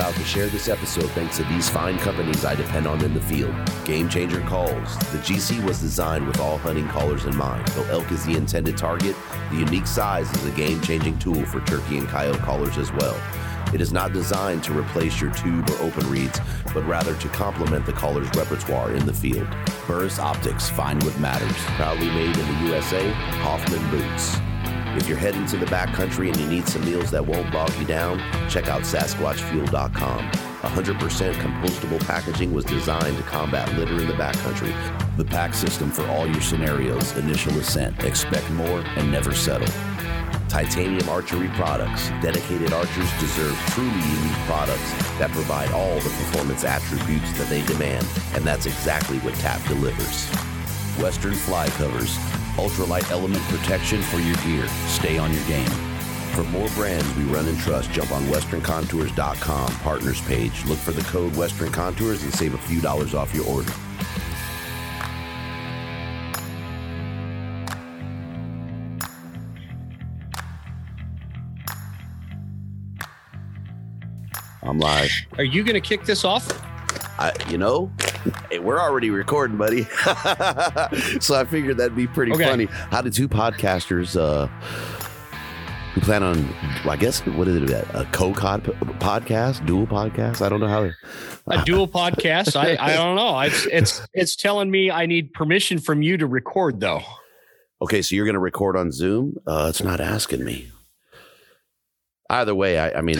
Proud to share this episode thanks to these fine companies I depend on in the field. Game Changer Calls. The GC was designed with all hunting callers in mind. Though elk is the intended target, the unique size is a game changing tool for turkey and coyote callers as well. It is not designed to replace your tube or open reeds, but rather to complement the caller's repertoire in the field. Burris Optics, find what matters. Proudly made in the USA, Hoffman Boots. If you're heading to the backcountry and you need some meals that won't bog you down, check out SasquatchFuel.com. 100% compostable packaging was designed to combat litter in the backcountry. The pack system for all your scenarios, initial ascent, expect more, and never settle. Titanium Archery Products. Dedicated archers deserve truly unique products that provide all the performance attributes that they demand, and that's exactly what TAP delivers. Western Fly Covers. Ultralight element protection for your gear. Stay on your game. For more brands we run and trust, jump on westerncontours.com partners page. Look for the code Western Contours and save a few dollars off your order. I'm live. Are you going to kick this off? I, you know, hey, we're already recording, buddy. so I figured that'd be pretty Okay. funny. How did two podcasters uh, who plan on, well, I guess, what is it, a co-cod podcast, dual podcast? I don't know how. A dual podcast? I, I don't know. It's it's it's telling me I need permission from you to record though. Okay, so you're going to record on Zoom? Uh, it's not asking me. Either way, I, I mean,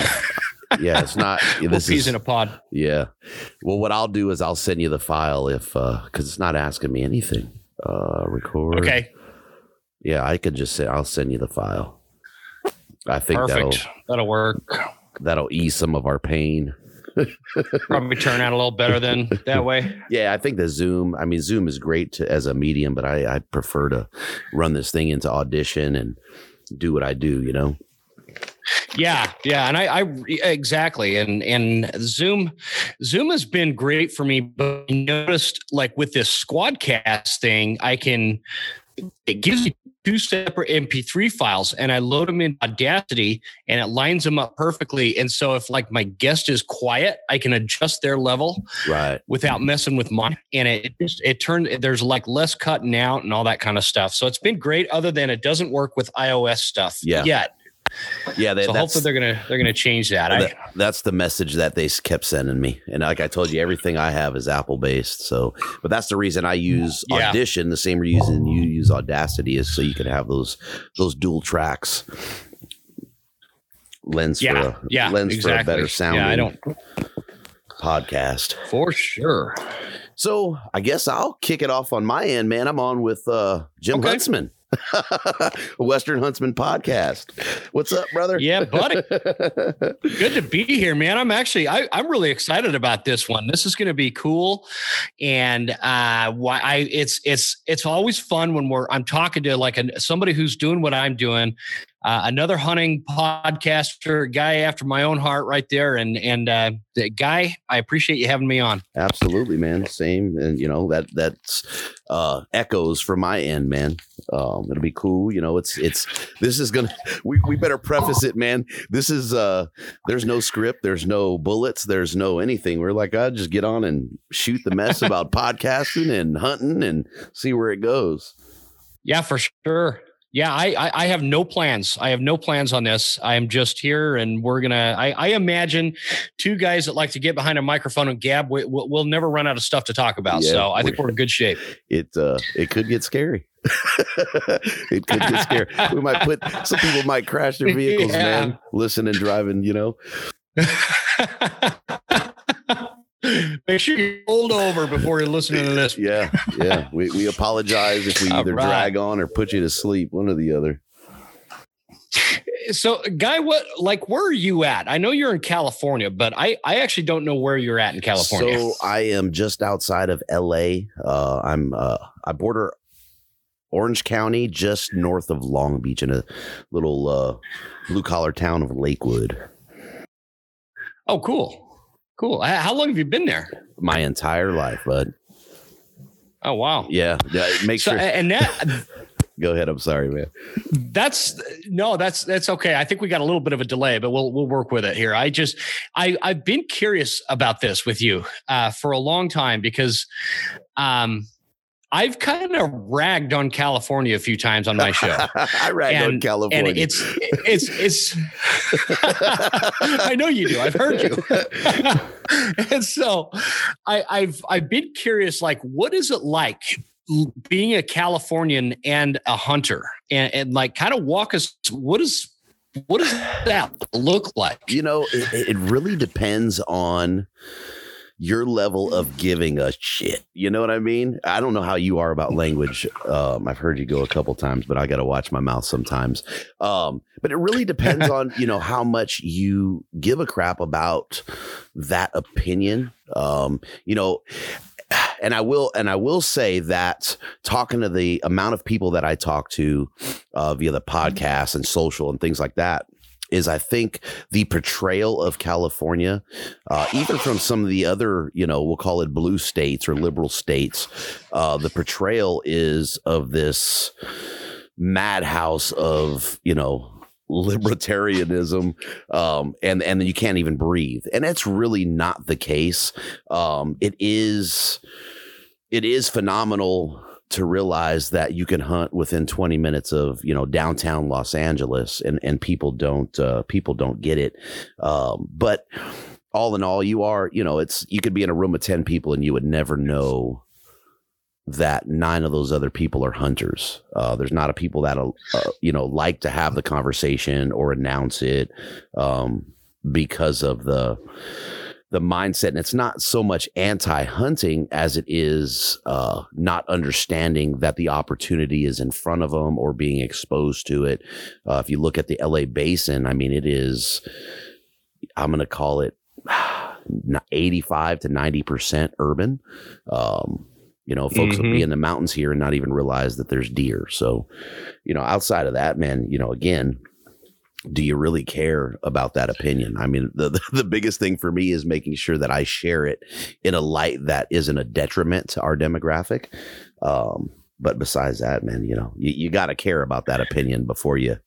yeah, it's not. We'll This peas is in a pod. Yeah. Well, what I'll do is I'll send you the file if because it's not asking me anything. Uh, record. Okay, Yeah, I could just say I'll send you the file. I think perfect. that'll That'll work. that'll ease some of our pain. Probably turn out a little better than that way. Yeah, I think the Zoom. I mean, Zoom is great to, as a medium, but I, I prefer to run this thing into Audition and do what I do. You know. Yeah, yeah, and I, I exactly, and and Zoom, Zoom has been great for me. But I noticed, like with this Squadcast thing, I can it gives you two separate MP3 files, and I load them in Audacity, and it lines them up perfectly. And so, if like my guest is quiet, I can adjust their level Right. without messing with mine, and it just it turned there's like less cutting out and all that kind of stuff. So it's been great. Other than it doesn't work with iOS stuff Yeah. yet. Yeah. They, So hopefully they're gonna they're gonna change that. I, that's the message that they kept sending me. And like I told you, everything I have is Apple based. So, but that's the reason I use Yeah. Audition. The same reason you use Audacity is so you can have those those dual tracks. Lens yeah, for a, yeah, lens exactly. for a better sound. Yeah, I don't podcast. for sure. So I guess I'll kick it off on my end, man. I'm on with uh, Jim Okay. Huntsman. Western Huntsman podcast. What's up, brother? Yeah, buddy. Good to be here, man. I'm actually I, am really excited about this one. This is going to be cool, and uh, why I it's it's it's always fun when we're I'm talking to like a, somebody who's doing what I'm doing, uh, another hunting podcaster, guy after my own heart, right there. And and uh, the guy, I appreciate you having me on. Absolutely, man. Same, and you know that that's uh, echoes from my end, man. Um, it'll be cool. You know, it's it's this is gonna. We we better preface it, man. This is uh, there's no script, there's no bullets, there's no anything. We're like, I just get on and shoot the mess about podcasting and hunting and see where it goes. Yeah, for sure. Yeah, I, I, I have no plans. I have no plans on this. I am just here, and we're gonna. I, I imagine two guys that like to get behind a microphone and gab. We, will we'll never run out of stuff to talk about. Yeah, so I think we're in good shape. It uh, it could get scary. it could get scary. We might put some people might crash their vehicles, yeah. man. Listen and driving, you know. Make sure you hold over before you're listening to this. Yeah, yeah. We we apologize if we either right. drag on or put you to sleep, one or the other. So, guy, what like where are you at? I know you're in California, but I I actually don't know where you're at in California. So I am just outside of L.A. Uh, I'm uh, I border Orange County, just north of Long Beach, in a little uh, blue collar town of Lakewood. Oh, cool. Cool. How long have you been there? My entire life, bud. Oh wow. Yeah. Yeah. Make so, sure. And that. Go ahead. I'm sorry, man. That's no, that's that's okay. I think we got a little bit of a delay, but we'll we'll work with it here. I just I I've been curious about this with you uh, for a long time because um I've kind of ragged on California a few times on my show. I ragged and, on California. And it's it's it's I know you do. I've heard you. and so I, I've I've been curious, like, what is it like being a Californian and a hunter? And, and like kind of walk us what is what does that look like? You know, it, it really depends on your level of giving a shit. You know what I mean? I don't know how you are about language. Um, I've heard you go a couple times, but I got to watch my mouth sometimes. Um, but it really depends on you know how much you give a crap about that opinion. Um, you know, and I will and I will say that talking to the amount of people that I talk to uh, via the podcast and social and things like that is I think the portrayal of California, uh, even from some of the other, you know, we'll call it blue states or liberal states, uh, the portrayal is of this madhouse of, you know, libertarianism um, and and you can't even breathe. And that's really not the case. Um, it is it is phenomenal to realize that you can hunt within 20 minutes of you know downtown Los Angeles and and people don't uh, people don't get it. Um, but all in all you are you know it's you could be in a room of 10 people and you would never know that nine of those other people are hunters. Uh, there's not a people that uh, you know like to have the conversation or announce it um, because of the the mindset. And it's not so much anti hunting as it is uh, not understanding that the opportunity is in front of them or being exposed to it. Uh, if you look at the LA basin, I mean, it is, I'm going to call it 85 to 90% urban. Um, you know, folks mm-hmm. will be in the mountains here and not even realize that there's deer. So, you know, outside of that, man, you know, again, do you really care about that opinion? I mean, the, the, the biggest thing for me is making sure that I share it in a light that isn't a detriment to our demographic. Um, but besides that, man, you know, you, you got to care about that opinion before you,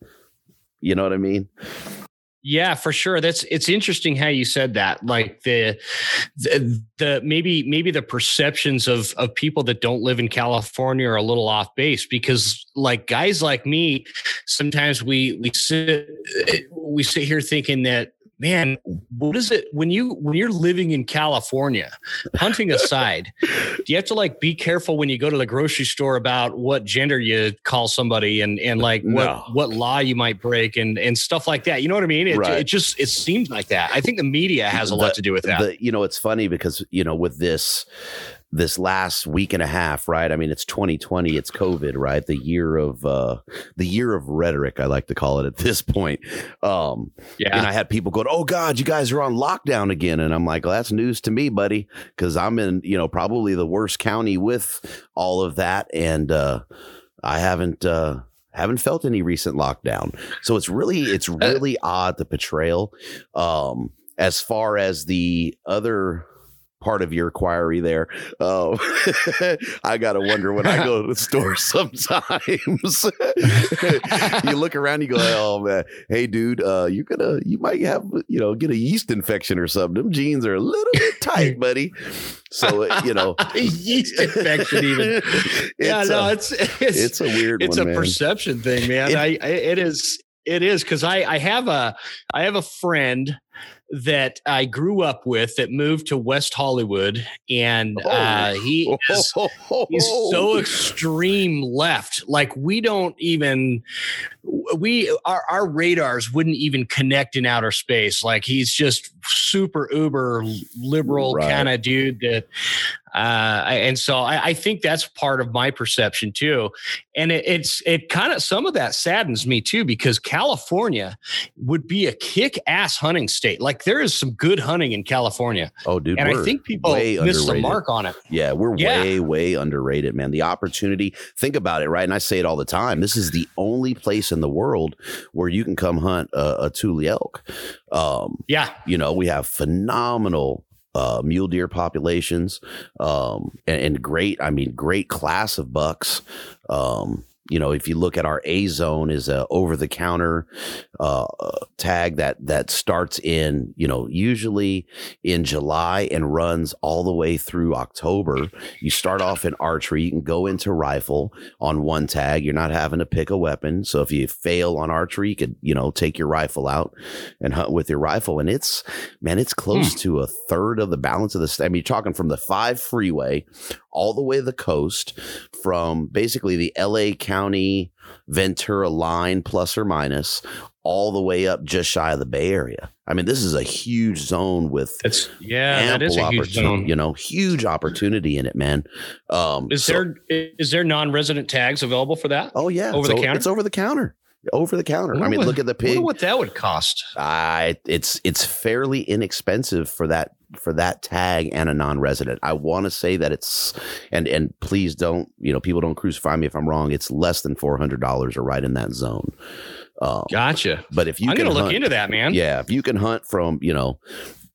you know what I mean? Yeah, for sure. That's it's interesting how you said that. Like the, the the, maybe maybe the perceptions of of people that don't live in California are a little off base because like guys like me, sometimes we we sit we sit here thinking that man, what is it when you when you're living in California, hunting aside, do you have to like be careful when you go to the grocery store about what gender you call somebody and and like what no. what law you might break and and stuff like that? You know what I mean? It, right. it just it seems like that. I think the media has a the, lot to do with that. The, you know, it's funny because you know with this this last week and a half, right? I mean, it's 2020, it's COVID, right? The year of uh the year of rhetoric, I like to call it at this point. Um Yeah. and I had people going, "Oh God, you guys are on lockdown again," and I'm like, "Well, that's news to me, buddy, because I'm in, you know, probably the worst county with all of that, and uh, I haven't uh, haven't felt any recent lockdown. So it's really it's really odd the portrayal. Um, as far as the other part of your inquiry there. Um, I gotta wonder when I go to the store sometimes. you look around, you go, "Oh man, hey dude, uh, you're gonna, you might have, you know, get a yeast infection or something. Them jeans are a little bit tight, buddy." So uh, you know, yeast infection even. yeah, no, a- it's it's it's a weird it's one, a man. perception thing, man. It- I, I it is it is because I I have a I have a friend that I grew up with that moved to West Hollywood, and uh, he is he's so extreme left. Like we don't even we our our radars wouldn't even connect in outer space. Like he's just super uber liberal Right. kind of dude that. Uh, and so I, I think that's part of my perception too, and it, it's it kind of some of that saddens me too because California would be a kick-ass hunting state. Like there is some good hunting in California, oh, dude, and I think people way miss the mark on it. Yeah, we're Yeah. way, way underrated, man. The opportunity, think about it, right? And I say it all the time. This is the only place in the world where you can come hunt a, a Tule elk. Um, Yeah, you know, we have phenomenal uh, mule deer populations um, and, and great, I mean, great class of bucks. Um, you know, if you look at our A zone is a over the counter uh, tag that that starts in you know usually in July and runs all the way through October. You start off in archery, you can go into rifle on one tag. You're not having to pick a weapon, so if you fail on archery, you could you know take your rifle out and hunt with your rifle, and it's man, it's close to a third of the balance of the. st- I mean, you're talking from the five freeway all the way to the coast, from basically the L.A. County Ventura line, plus or minus, all the way up just shy of the Bay Area. I mean, this is a huge zone with It's yeah, that ample is a huge opportunity. zone. You know, huge opportunity in it, man. Um, Is so- there is there non-resident tags available for that? Oh yeah, over it's the counter? It's over the counter. Over the counter. I wonder mean, what- look at the I wonder pig. what that would cost. I it's it's fairly inexpensive for that for that tag and a non-resident. I want to say that it's and and please don't you know people don't crucify me if I'm wrong. It's less than four hundred dollars or right in that zone. Um, Gotcha. but if you I'm can gonna look into that, man. yeah, if you can hunt from, you know,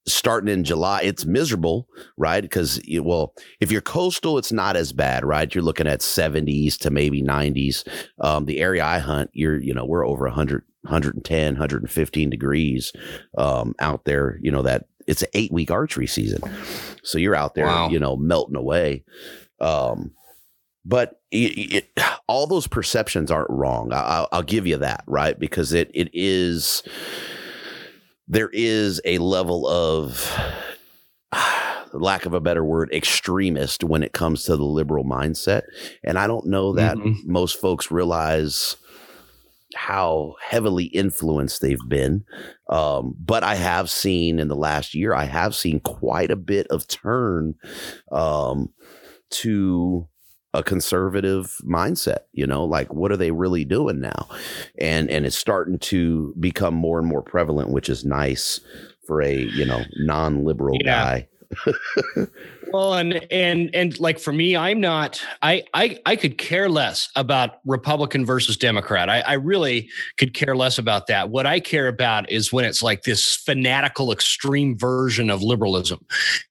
starting in July, it's miserable, right? Because, well, if you're coastal, it's not as bad, right? You're looking at 70s to maybe 90s. Um, the area I hunt, you're, you know, we're over 100, 110, 115 degrees um, out there, you know, that it's an eight week archery season. So you're out there, Wow. you know, melting away. Um, but it, it, all those perceptions aren't wrong. I, I'll, I'll give you that, right? Because it it is there is a level of lack of a better word extremist when it comes to the liberal mindset and i don't know that Mhm. most folks realize how heavily influenced they've been um, but i have seen in the last year i have seen quite a bit of turn um, to a conservative mindset you know like what are they really doing now and and it's starting to become more and more prevalent which is nice for a you know non-liberal Yeah. guy Well, and and and like for me, I'm not. I I I could care less about Republican versus Democrat. I, I really could care less about that. What I care about is when it's like this fanatical, extreme version of liberalism,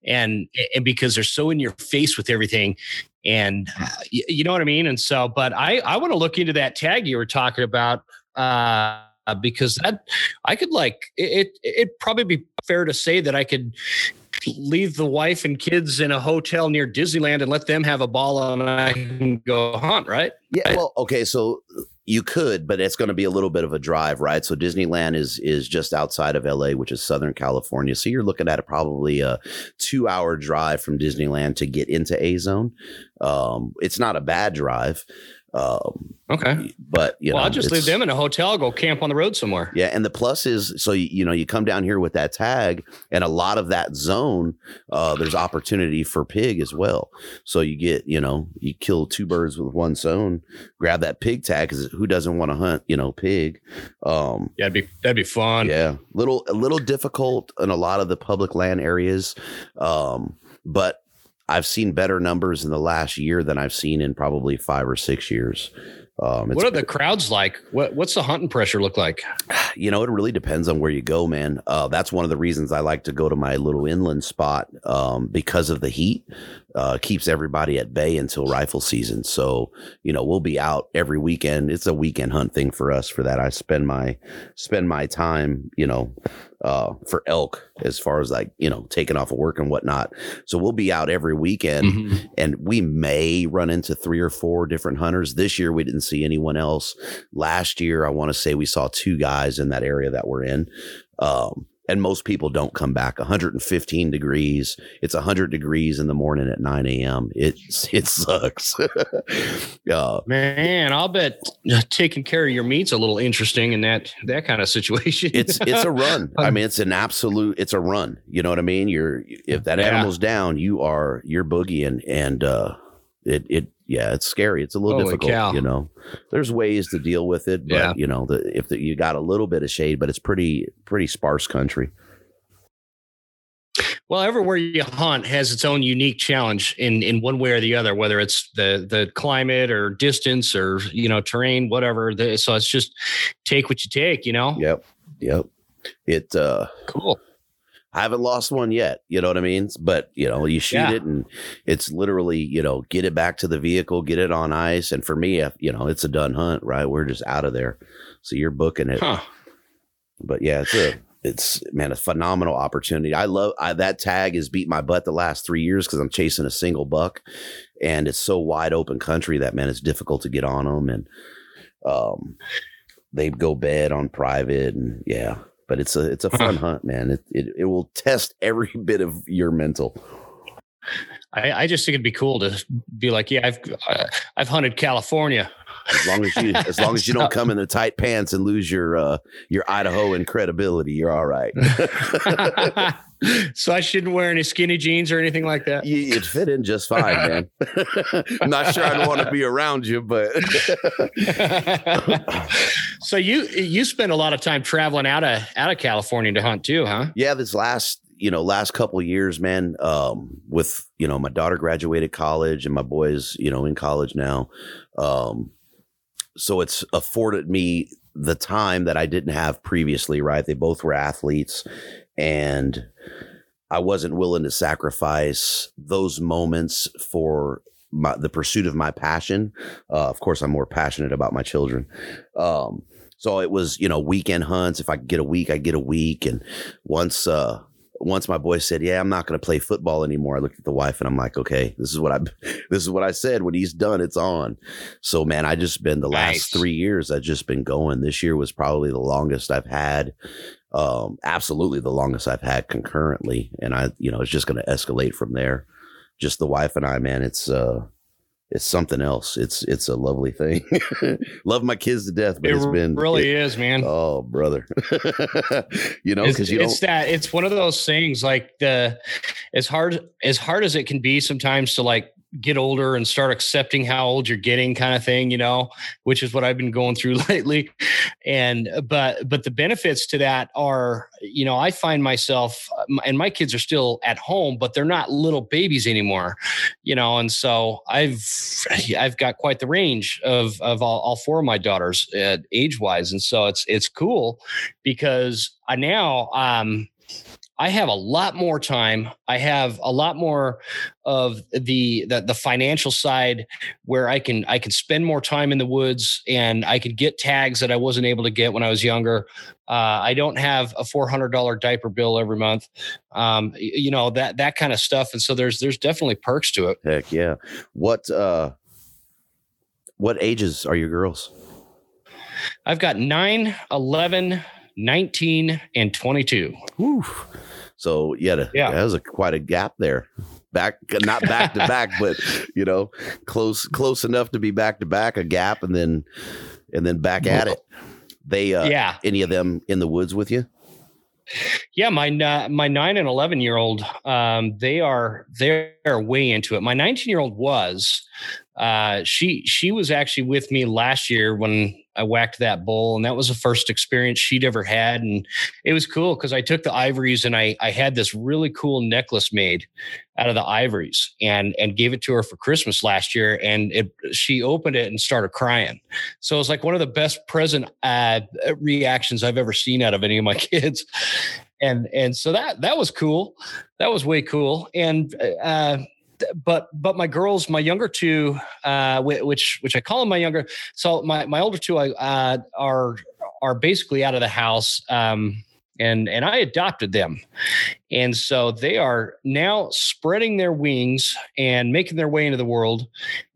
and and because they're so in your face with everything, and uh, y- you know what I mean. And so, but I I want to look into that tag you were talking about. Uh, because that I could like it, it it'd probably be fair to say that I could leave the wife and kids in a hotel near Disneyland and let them have a ball and I can go hunt, right? Yeah, well, okay, so you could, but it's going to be a little bit of a drive, right? So Disneyland is is just outside of LA, which is Southern California. So you're looking at a, probably a two hour drive from Disneyland to get into A Zone. Um, it's not a bad drive, Um, Okay. but you well, know, I'll just leave them in a hotel, go camp on the road somewhere. Yeah, and the plus is so you, you know you come down here with that tag, and a lot of that zone, uh, there's opportunity for pig as well. So you get you know you kill two birds with one stone. Grab that pig tag because who doesn't want to hunt you know pig? Um, Yeah, that'd be that'd be fun. yeah, little a little difficult in a lot of the public land areas, um, but I've seen better numbers in the last year than I've seen in probably five or six years. Um, What are the crowds like? What what's the hunting pressure look like? you know, it really depends on where you go, man. Uh, that's one of the reasons I like to go to my little inland spot um, because of the heat. Uh, keeps everybody at bay until rifle season. So, you know, we'll be out every weekend. It's a weekend hunt thing for us. For that, I spend my spend my time, you know, uh, for elk as far as like you know taking off of work and whatnot. So we'll be out every weekend Mhm. and we may run into three or four different hunters. This year, we didn't see anyone else. Last year, I want to say we saw two guys in that area that we're in. Um, and most people don't come back 115 degrees. It's 100 degrees in the morning at 9 a.m. It's, it sucks. uh, Man, I'll bet taking care of your meat's a little interesting in that that kind of situation. it's it's a run. I mean, it's an absolute. It's a run. You know what I mean? You're if that Yeah. animal's down, you are you're boogieing, and uh, it it yeah, it's scary. It's a little Holy difficult. cow. You know, there's ways to deal with it, but Yeah. you know, the, if the, you got a little bit of shade, but it's pretty pretty sparse country. Well, everywhere you hunt has its own unique challenge in in one way or the other, whether it's the the climate or distance or you know terrain, whatever. The, so it's just take what you take, you know. Yep, yep. It. uh Cool. I haven't lost one yet. You know what I mean? But you know, you shoot Yeah. it, and it's literally you know get it back to the vehicle, get it on ice, and for me, you know, it's a done hunt. Right? We're just out of there. So you're booking it. Huh. But yeah, it's a it's man a phenomenal opportunity. I love I, that tag has beat my butt the last three years because I'm chasing a single buck, and it's so wide open country that man it's difficult to get on them, and um, they go bed on private, and yeah. But it's a it's a fun hunt, man. It, it it will test every bit of your mental. I, I just think it'd be cool to be like, yeah, I've uh, I've hunted California. As long as you as long as you don't come in the tight pants and lose your uh your Idaho and credibility, you're all right. So I shouldn't wear any skinny jeans or anything like that. You, you'd fit in just fine, man. I'm not sure I'd want to be around you, but so you you spend a lot of time traveling out of out of California to hunt too, huh? yeah, this last you know last couple of years, man, um, with you know my daughter graduated college and my boys you know in college now, um, so it's afforded me the time that I didn't have previously. Right, they both were athletes, and I wasn't willing to sacrifice those moments for my, the pursuit of my passion. Uh, of course, I'm more passionate about my children. Um, so it was, you know, weekend hunts. If I could get a week, I get a week. And once, uh, once my boy said, "Yeah, I'm not going to play football anymore," I looked at the wife and I'm like, "Okay, this is what I, this is what I said. When he's done, it's on." So, man, I just been the last Nice. three years. I've just been going. This year was probably the longest I've had. Um, absolutely the longest I've had concurrently, and I, you know, it's just going to escalate from there. Just the wife and I, man. It's uh, it's something else. It's it's a lovely thing. Love my kids to death, but It it's been really it- is, man. Oh, brother. you know, because you it's don't. that it's one of those things like the as hard as hard as it can be sometimes to like get older and start accepting how old you're getting kind of thing you know which is what i've been going through lately. And but but the benefits to that are you know i find myself and my kids are still at home but they're not little babies anymore you know and so i've i've got quite the range of of all, all four of my daughters uh, age wise and so it's it's cool because I now um I have a lot more time. I have a lot more of the, the the financial side where I can I can spend more time in the woods and I can get tags that I wasn't able to get when I was younger. Uh, I don't have a four hundred dollar diaper bill every month, um, you know that that kind of stuff. And so there's there's definitely perks to it. Heck yeah. What uh, what ages are your girls? I've got 9, 11, 19 and 22. Whew. So yeah, that was a, quite a gap there. Back, not back to back, but you know, close, close enough to be back to back. A gap, and then, and then back at it. They, uh, yeah. any of them in the woods with you? Yeah, my uh, my nine and eleven year old, um, they are they're way into it. My nineteen year old was, uh, she she was actually with me last year when I whacked that bull, and that was the first experience she'd ever had, and it was cool because I took the ivories and I I had this really cool necklace made out of the ivories and and gave it to her for Christmas last year, and it she opened it and started crying. So it was like one of the best present uh, reactions I've ever seen out of any of my kids. And and so that that was cool. That was way cool. And uh but but my girls my younger two uh which which i call them my younger so my my older two uh are are basically out of the house um and and I adopted them. And so they are now spreading their wings and making their way into the world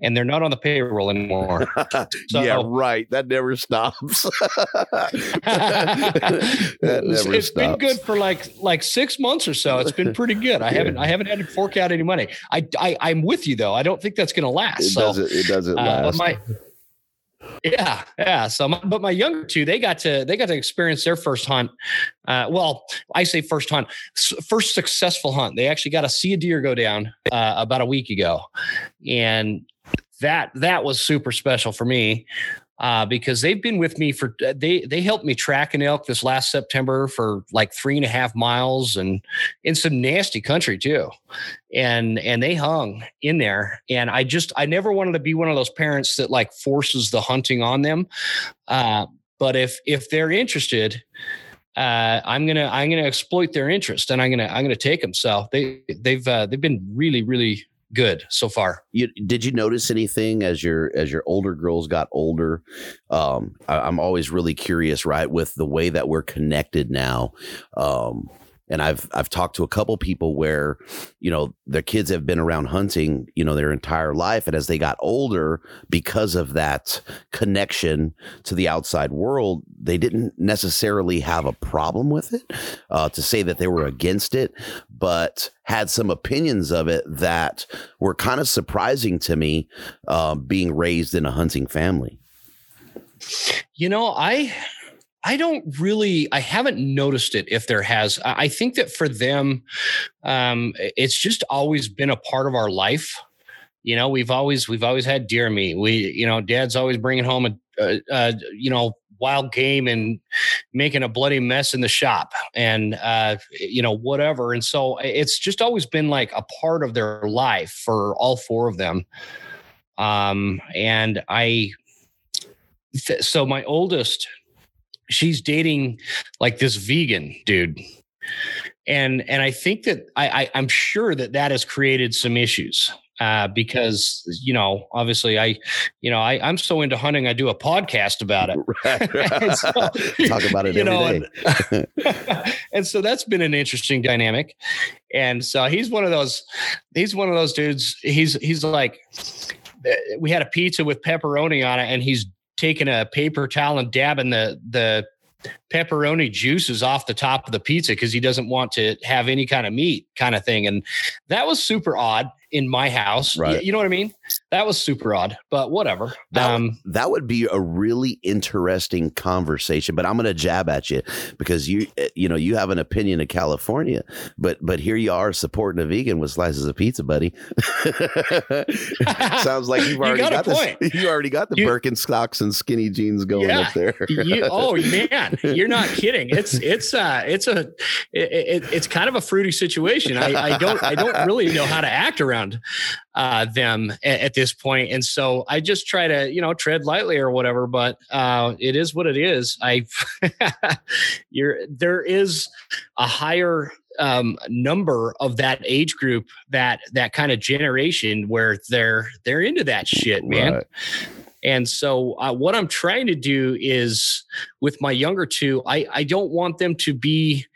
and they're not on the payroll anymore. So- yeah, right. That never stops. that It's- never it's stops. been good for like like six months or so. It's been pretty good. I haven't I haven't had to fork out any money. I, I I'm with you though. I don't think that's going to last. It so doesn't. It doesn't uh, last. my yeah yeah so my, but my younger two they got to they got to experience their first hunt uh, well i say first hunt first successful hunt. They actually got to see a deer go down uh, about a week ago and that that was super special for me uh, because they've been with me for they they helped me track an elk this last September for like three and a half miles and in some nasty country too, and and they hung in there. And I just I never wanted to be one of those parents that like forces the hunting on them. Uh, but if if they're interested, uh, I'm gonna I'm gonna exploit their interest and I'm gonna I'm gonna take them. So they they've uh, they've been really really good so far. you, did you notice anything as your as your older girls got older? Um, I, I'm always really curious, right, with the way that we're connected now. Um, and I've I've talked to a couple people where, you know, their kids have been around hunting, you know, their entire life, and as they got older, because of that connection to the outside world, they didn't necessarily have a problem with it. Uh, to say that they were against it, but had some opinions of it that were kind of surprising to me, uh, being raised in a hunting family. You know, I I don't really I haven't noticed it if there has. I think that for them, um, it's just always been a part of our life. You know, we've always we've always had deer meat. We, you know, Dad's always bringing home a, a, a you know wild game and making a bloody mess in the shop and uh you know whatever and so it's just always been like a part of their life for all four of them um and i so my oldest she's dating like this vegan dude and and i think that i, I i'm sure that that has created some issues uh because you know obviously i you know i i'm so into hunting i do a podcast about it so, Talk about it you every know, day. and, and so that's been an interesting dynamic. And so he's one of those, he's one of those dudes. He's he's like, we had a pizza with pepperoni on it, and he's taking a paper towel and dabbing the the pepperoni juices off the top of the pizza because he doesn't want to have any kind of meat kind of thing. And that was super odd in my house. Right. You know what I mean? That was super odd, but whatever. That, um, that would be a really interesting conversation, but I'm going to jab at you because you eh, you know you have an opinion of California, but but here you are supporting a vegan with slices of pizza, buddy. Sounds like you've You already got a got, this. point. You already got the You- Birkenstocks and skinny jeans going Yeah. up there. you, oh man, you're not kidding. It's it's uh it's a it, it, it's kind of a fruity situation. I, I don't I don't really know how to act around uh them at, at this point, and so I just try to you know tread lightly or whatever. But uh, it is what it is. I you're there is a higher um number of that age group that that kind of generation where they're they're into that shit man Right. and so, uh, what I'm trying to do is with my younger two, I, I don't want them to be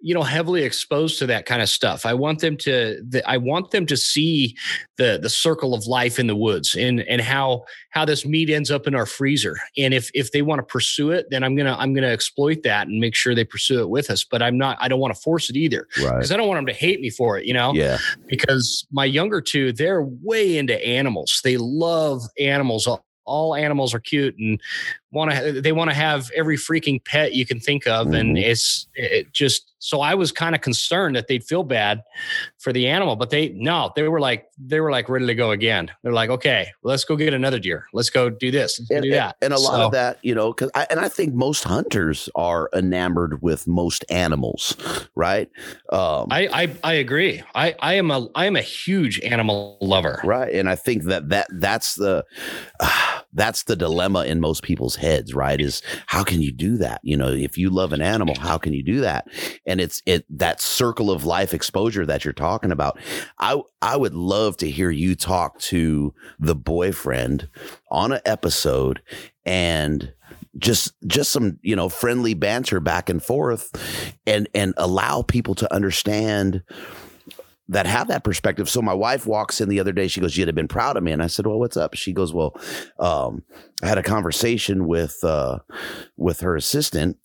you know heavily exposed to that kind of stuff. I want them to the, i want them to see the the circle of life in the woods and and how how this meat ends up in our freezer. And if if they want to pursue it then i'm gonna i'm gonna exploit that and make sure they pursue it with us but i'm not i don't want to force it either. Right. because i don't want them to hate me for it you know? Yeah. because my younger two they're way into animals. They love animals. All, all animals are cute and want to they want to have every freaking pet you can think of and Mhm. it's it just so i was kind of concerned that they'd feel bad for the animal but they no they were like they were like ready to go again they're like okay let's go get another deer let's go do this let's and, do that and a lot So- of that, you know, because I, and I think most hunters are enamored with most animals, right? Um, I, I I agree. I I am a I am a huge animal lover. right, and I think that that that's the that's the dilemma in most people's heads, right? Is how can you do that? You know, if you love an animal, how can you do that? And it's it that circle of life exposure that you're talking about. I I would love to hear you talk to the boyfriend on an episode and just just some you know friendly banter back and forth and and allow people to understand that have that perspective. So my wife walks in the other day. She goes, "You'd have been proud of me." And I said, "Well, what's up?" She goes, "Well, um, I had a conversation with uh, with her assistant,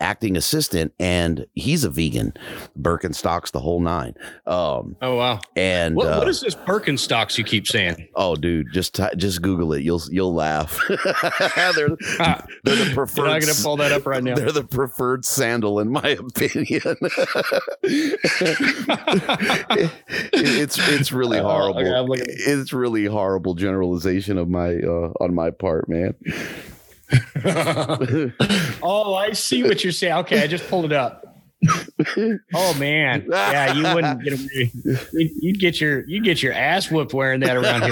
acting assistant, and he's a vegan, Birkenstocks, the whole nine. Um, Oh wow. and What, uh, what is this Birkenstocks you keep saying? oh, dude, just ty- just Google it. You'll you'll laugh. they're, Ah, they're the preferred. not going to pull that up right now. They're the preferred sandal, in my opinion. it's it's really Oh, horrible. okay, it's really horrible generalization of my uh, on my part, man. oh, I see what you're saying. Okay, I just pulled it up. Oh man, yeah, you wouldn't get away. You'd, get your you'd get your ass whooped wearing that around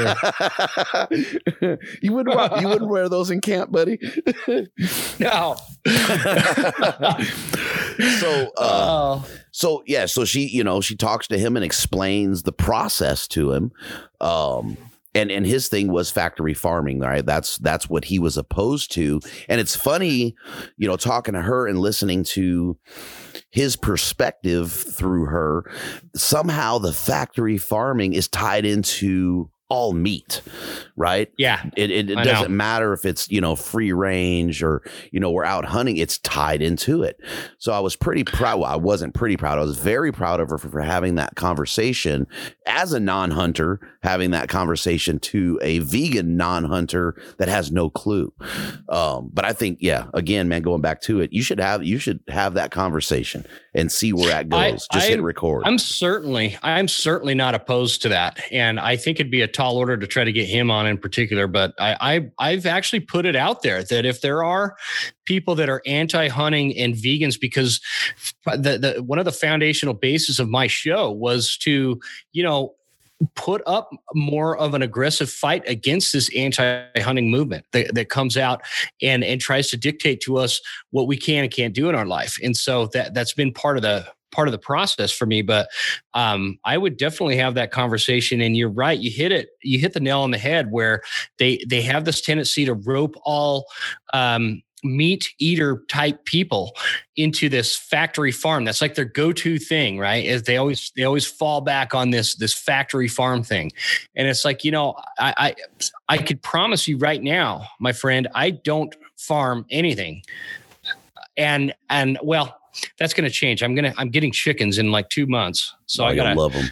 here. you wouldn't wear, you wouldn't wear those in camp, buddy. No. so uh, oh, so yeah so she you know she talks to him and explains the process to him um and and his thing was factory farming right? That's that's what he was opposed to. And it's funny you know talking to her and listening to his perspective through her somehow the factory farming is tied into all meat right? Yeah. it, it, it doesn't matter if it's you know free range or you know we're out hunting it's tied into it. So i was pretty proud well, i wasn't pretty proud i was very proud of her for, for having that conversation. As a non-hunter having that conversation to a vegan non-hunter that has no clue. Um, but i think yeah again man going back to it you should have you should have that conversation and see where that I- goes just hit I'm- record I'm certainly I'm certainly not opposed to that, and I think it'd be a tall order to try to get him on in particular. But I, I I've actually put it out there that if there are people that are anti-hunting and vegans, because the, the one of the foundational bases of my show was to you know put up more of an aggressive fight against this anti-hunting movement that, that comes out and and tries to dictate to us what we can and can't do in our life. And so that that's been part of the part of the process for me. But um, i would definitely have that conversation. And you're right you hit it you hit the nail on the head where they they have this tendency to rope all um, meat eater type people into this factory farm. That's like their go-to thing right? Is they always they always fall back on this this factory farm thing. And it's like you know i i, I could promise you right now my friend i don't farm anything. And and well that's going to change. I'm gonna i'm getting chickens in like two months. So Oh, i gotta love them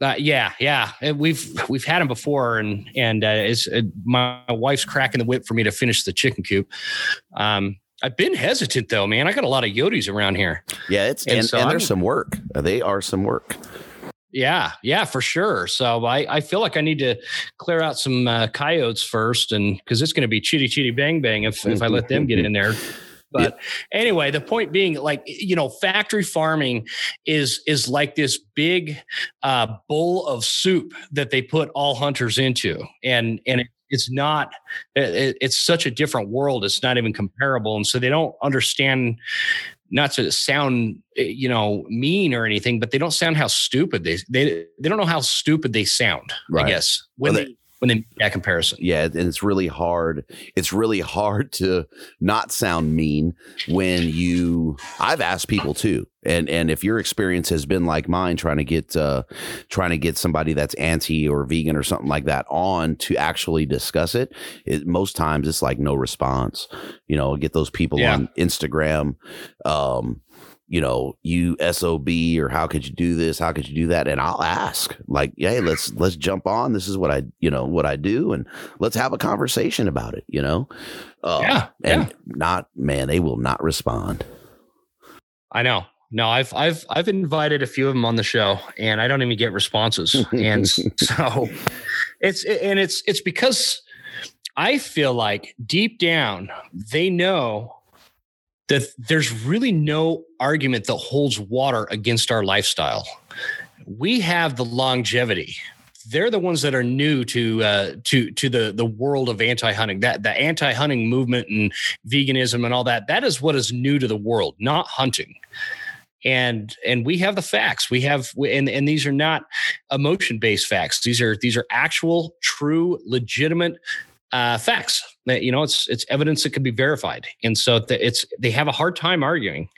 uh, yeah, yeah, Uh, we've we've had them before, and and uh, it's uh, my wife's cracking the whip for me to finish the chicken coop. Um, I've been hesitant though, man. I got a lot of yotes around here. yeah it's And and, so and there's some work they are some work Yeah, yeah, for sure. So I, I feel like I need to clear out some uh, coyotes first, and because it's going to be chitty chitty bang bang if if I let them get in there. But anyway, the point being, like you know, factory farming is is like this big uh, bowl of soup that they put all hunters into, and and it, it's not. It, it's such a different world. It's not even comparable, and so they don't understand. Not to sound, eh, you know, mean or anything, but they don't sound how stupid they they they don't know how stupid they sound. Right. I guess when Well, they when they make that comparison. Yeah, and it's really hard. It's really hard to not sound mean when you. I've asked people too, and and if your experience has been like mine, trying to get uh, trying to get somebody that's anti or vegan or something like that on to actually discuss it, it most times it's like no response. You know, get those people yeah. on Instagram. Um, you know, you SOB or how could you do this? How could you do that? And I'll ask like, hey, let's, let's jump on. This is what I, you know, what I do. And let's have a conversation about it, you know? Uh, yeah. And yeah. not, man, they will not respond. I know. No, I've I've I've invited a few of them on the show, and I don't even get responses. and so it's and it's it's because I feel like deep down they know that there's really no argument that holds water against our lifestyle. We have the longevity. They're the ones that are new to uh, to to the the world of anti-hunting. That the anti-hunting movement and veganism and all that. That is what is new to the world, not hunting and and we have the facts we have and and these are not emotion based facts these are these are actual true legitimate uh, facts you know it's it's evidence that can be verified. And so it's they have a hard time arguing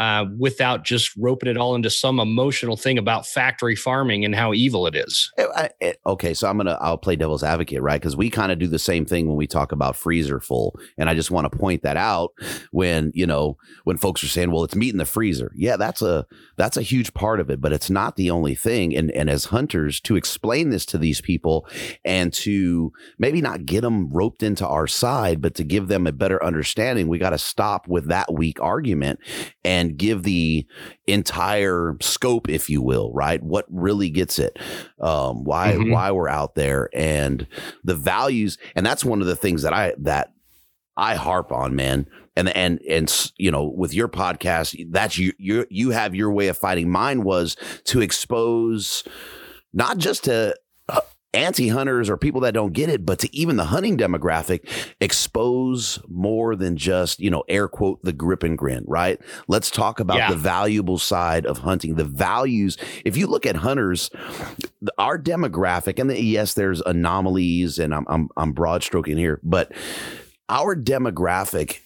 uh, without just roping it all into some emotional thing about factory farming and how evil it is. Eh, eh, okay so i'm gonna i'll play devil's advocate right? Because we kind of do the same thing when we talk about freezer full. And i just want to point that out when you know when folks are saying well it's meat in the freezer. Yeah that's a that's a huge part of it but it's not the only thing. And and as hunters to explain this to these people and to maybe not get them roped into our side, but to give them a better understanding, we got to stop with that weak argument and give the entire scope, if you will, right? What really gets it, um, why mm-hmm. why we're out there, and the values, and that's one of the things that I that I harp on, man. And and and you know, with your podcast, that's you you you have your way of fighting. Mine was to expose not just to anti-hunters or people that don't get it, but to even the hunting demographic, expose more than just, you know, air quote, the grip and grin, right? Let's talk about yeah. the valuable side of hunting, the values. If you look at hunters, our demographic, and the, yes, there's anomalies and I'm, I'm, I'm broad stroking here, but our demographic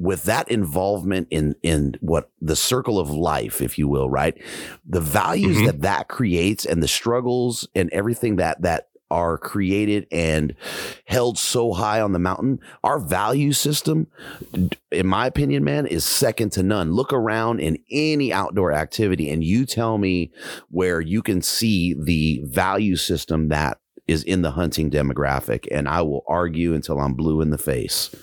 with that involvement in in what the circle of life if you will right? The values mm-hmm. that that creates and the struggles and everything that that are created and held so high on the mountain our value system in my opinion man is second to none. Look around in any outdoor activity and you tell me where you can see the value system that is in the hunting demographic and i will argue until i'm blue in the face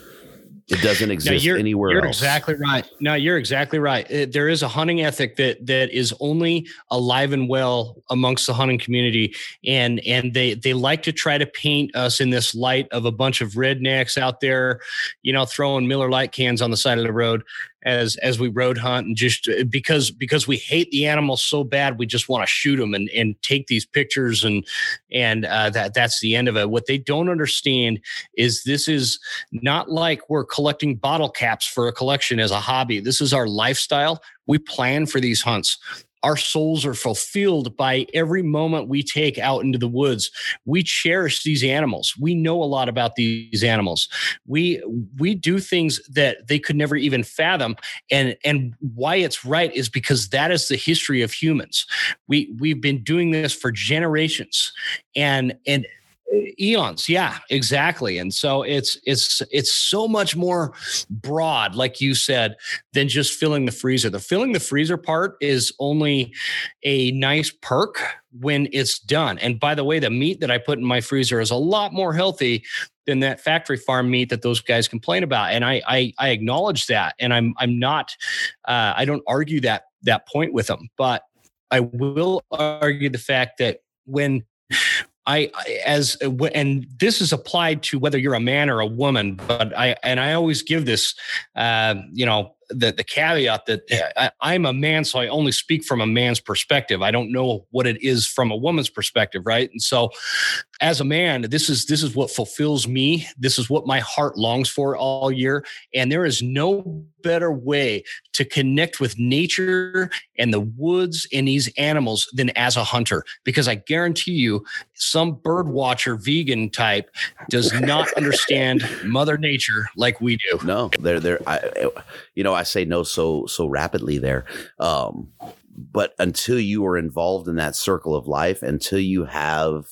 it doesn't exist you're, anywhere you're else. exactly right. No, you're exactly right. It, there is a hunting ethic that that is only alive and well amongst the hunting community, and and they they like to try to paint us in this light of a bunch of rednecks out there, you know, throwing Miller Lite cans on the side of the road as as we road hunt and just uh, because because we hate the animals so bad we just want to shoot them and and take these pictures and and uh, that that's the end of it. What they don't understand is this is not like we're collecting bottle caps for a collection as a hobby. This is our lifestyle. We plan for these hunts our souls are fulfilled by every moment we take out into the woods. We cherish these animals. We know a lot about these animals. We we do things that they could never even fathom and and why it's right is because that is the history of humans. We we've been doing this for generations and and eons. Yeah exactly. And so it's it's it's so much more broad like you said than just filling the freezer. The filling the freezer part is only a nice perk when it's done. And by the way the meat that i put in my freezer is a lot more healthy than that factory farm meat that those guys complain about. And i i, I acknowledge that. And i'm i'm not uh, i don't argue that that point with them. But i will argue the fact that when I, as and this is applied to whether you're a man or a woman, but I and I always give this, uh, you know, the the caveat that I, I'm a man, so I only speak from a man's perspective. I don't know what it is from a woman's perspective, right? And so, as a man, this is this is what fulfills me. This is what my heart longs for all year. And there is no better way to connect with nature and the woods and these animals than as a hunter. Because I guarantee you, some bird watcher vegan type does not understand Mother Nature like we do. No, they're they're I, you know, I say no so so rapidly there. Um but until you are involved in that circle of life, until you have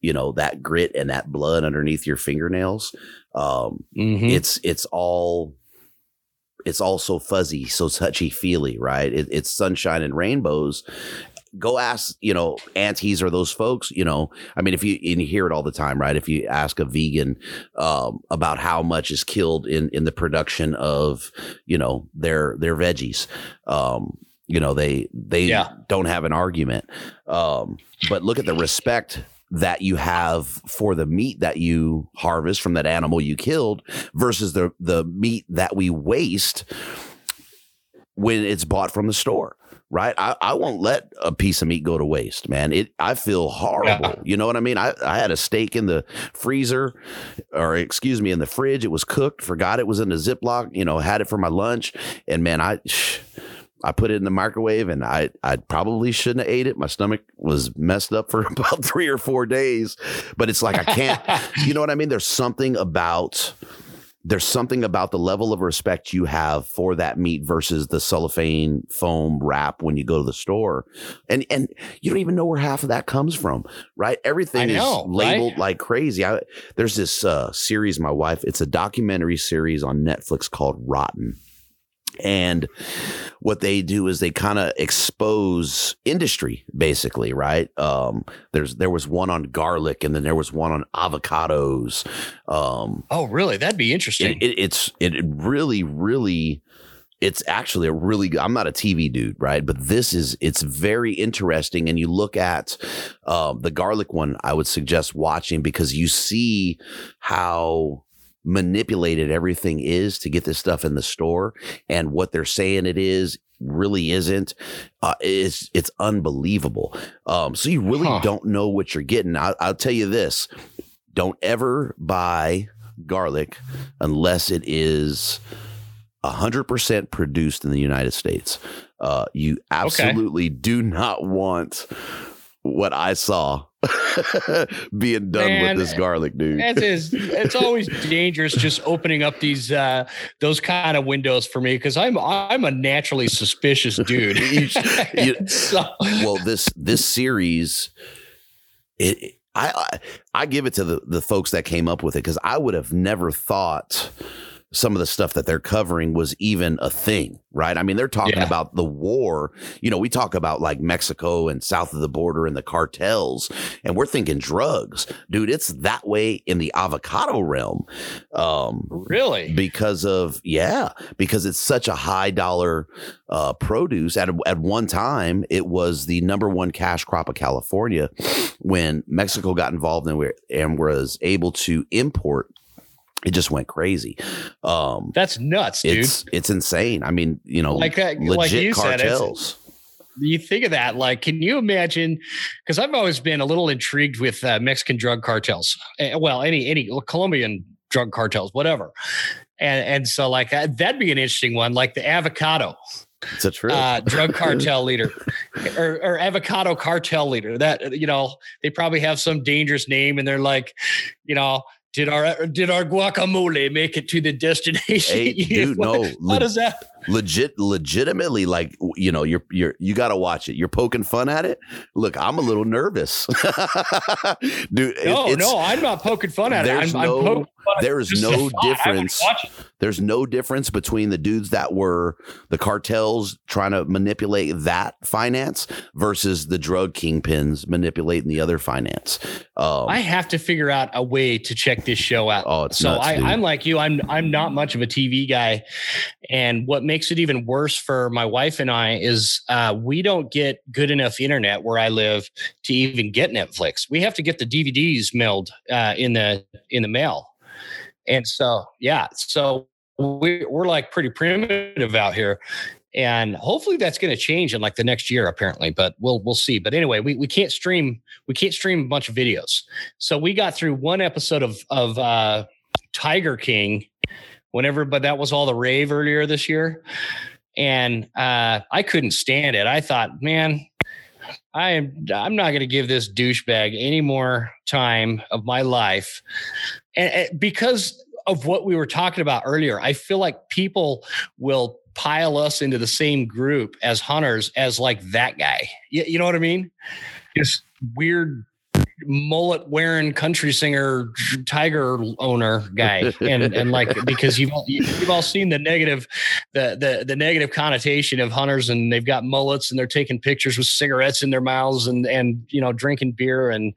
you know that grit and that blood underneath your fingernails um mm-hmm. it's it's all it's all so fuzzy so touchy feely right it, it's sunshine and rainbows go ask you know antis or those folks you know i mean if you and you hear it all the time right if you ask a vegan um, about how much is killed in in the production of you know their their veggies um, you know they they yeah. don't have an argument um, but look at the respect that you have for the meat that you harvest from that animal you killed versus the the meat that we waste when it's bought from the store right? I, I won't let a piece of meat go to waste man. It i feel horrible. Yeah. you know what i mean? I, I had a steak in the freezer or excuse me in the fridge. It was cooked forgot it was in the ziploc you know had it for my lunch. And man i I put it in the microwave and I I probably shouldn't have ate it. My stomach was messed up for about three or four days. But it's like I can't, you know what I mean? There's something about there's something about the level of respect you have for that meat versus the cellophane foam wrap when you go to the store. And and you don't even know where half of that comes from, right? Everything know, is labeled right? like crazy. I, there's this uh, series my wife, it's a documentary series on Netflix called Rotten and what they do is they kind of expose industry basically right? Um, there's there was one on garlic and then there was one on avocados. Um, oh really? That'd be interesting. it, it, it's it really really it's actually a really good i'm not a tv dude right? But this is it's very interesting. And you look at um, the garlic one i would suggest watching because you see how manipulated everything is to get this stuff in the store and what they're saying it is really isn't uh, it's it's unbelievable um, so you really huh. don't know what you're getting I'll, I'll tell you this don't ever buy garlic unless it is 100% produced in the United States. Uh, you absolutely okay. do not want what I saw being done Man, with this garlic, dude. It is. It's always dangerous just opening up these uh those kind of windows for me because I'm I'm a naturally suspicious dude. you, so. Well, this this series, it. I, I I give it to the the folks that came up with it because I would have never thought some of the stuff that they're covering was even a thing, right? I mean, they're talking yeah. about the war. You know, we talk about like Mexico and south of the border and the cartels, and we're thinking drugs, dude. It's that way in the avocado realm. Um, really? Because of yeah, because it's such a high dollar uh, produce. At at one time, it was the number one cash crop of California. When Mexico got involved and, and was able to import it just went crazy. Um, That's nuts, dude. It's it's insane. I mean, you know, like that, legit like you cartels. Said, you think of that, like, can you imagine? Because I've always been a little intrigued with uh, Mexican drug cartels. Uh, well, any any Colombian drug cartels, whatever. And and so like uh, that'd be an interesting one, like the avocado. That's true. Uh, drug cartel leader or, or, avocado cartel leader. That you know, they probably have some dangerous name, and they're like, you know, did our did our guacamole make it to the destination? Hey, dude, no. How Le- does that? Legit, legitimately, like you know, you're you're you got to watch it. You're poking fun at it. Look, I'm a little nervous, dude. No, no, I'm not poking fun at it. I'm, no, I'm there is no difference. There's no difference between the dudes that were the cartels trying to manipulate that finance versus the drug kingpins manipulating the other finance. Um, I have to figure out a way to check this show out. Oh, it's so nuts, I, I'm like you. I'm I'm not much of a TV guy, and what makes it even worse for my wife and I is uh, we don't get good enough internet where I live to even get Netflix. We have to get the DVDs mailed uh, in the in the mail. And so, yeah, so we, we're like pretty primitive out here. and hopefully that's going to change in like the next year apparently but we'll we'll see but anyway we, we can't stream we can't stream a bunch of videos so we got through one episode of of uh tiger king whenever but that was all the rave earlier this year and uh i couldn't stand it i thought man I am I'm not going to give this douchebag any more time of my life. And, and because of what we were talking about earlier, I feel like people will pile us into the same group as hunters as like that guy. You, you know what I mean? This weird mullet wearing country singer tiger owner guy. And and like because you've all, you've all seen the negative the the the negative connotation of hunters and they've got mullets and they're taking pictures with cigarettes in their mouths and and you know drinking beer. And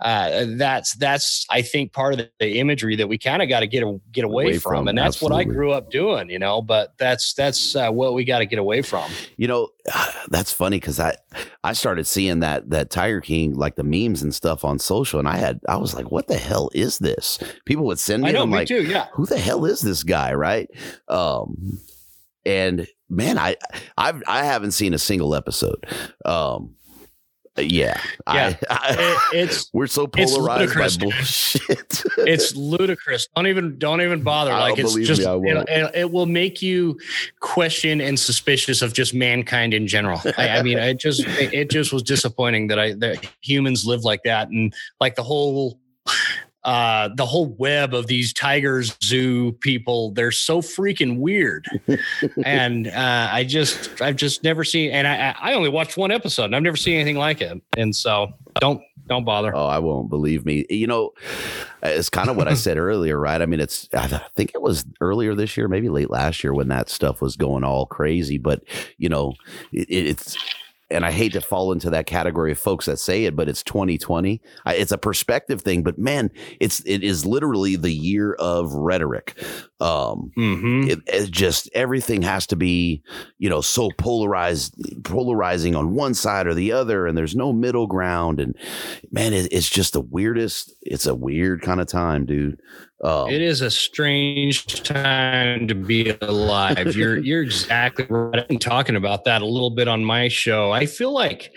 uh, that's that's I think part of the, the imagery that we kind of got to get a, get away, away from, from, and that's absolutely. what I grew up doing you know but that's that's uh, what we got to get away from. You know that's funny because I I started seeing that that Tiger King like the memes and stuff on social, and I had I was like, what the hell is this? People would send me, I know, I'm me like, too, yeah. who the hell is this guy, right? Um, and man, I I've I haven't seen a single episode. Um, yeah, yeah. I, I, it's we're so polarized by bullshit. it's ludicrous. Don't even don't even bother. Like it's just me, it, it, will make you question and suspicious of just mankind in general. I, I mean, it just it, it just was disappointing that I that humans live like that and like the whole uh, the whole web of these tigers zoo people they're so freaking weird. And uh, i just i've just never seen and i i only watched one episode and i've never seen anything like it. And so don't don't bother. Oh i won't believe me. You know it's kind of what i said earlier right? I mean it's i think it was earlier this year maybe late last year when that stuff was going all crazy but you know it, it's and I hate to fall into that category of folks that say it, but it's 2020. It's a perspective thing, but man, it's it is literally the year of rhetoric. Um, mm-hmm. it, it just everything has to be, you know, so polarized, polarizing on one side or the other, and there's no middle ground. And man, it, it's just the weirdest. It's a weird kind of time, dude. Um, it is a strange time to be alive. You're you're exactly right. I've been talking about that a little bit on my show. I feel like,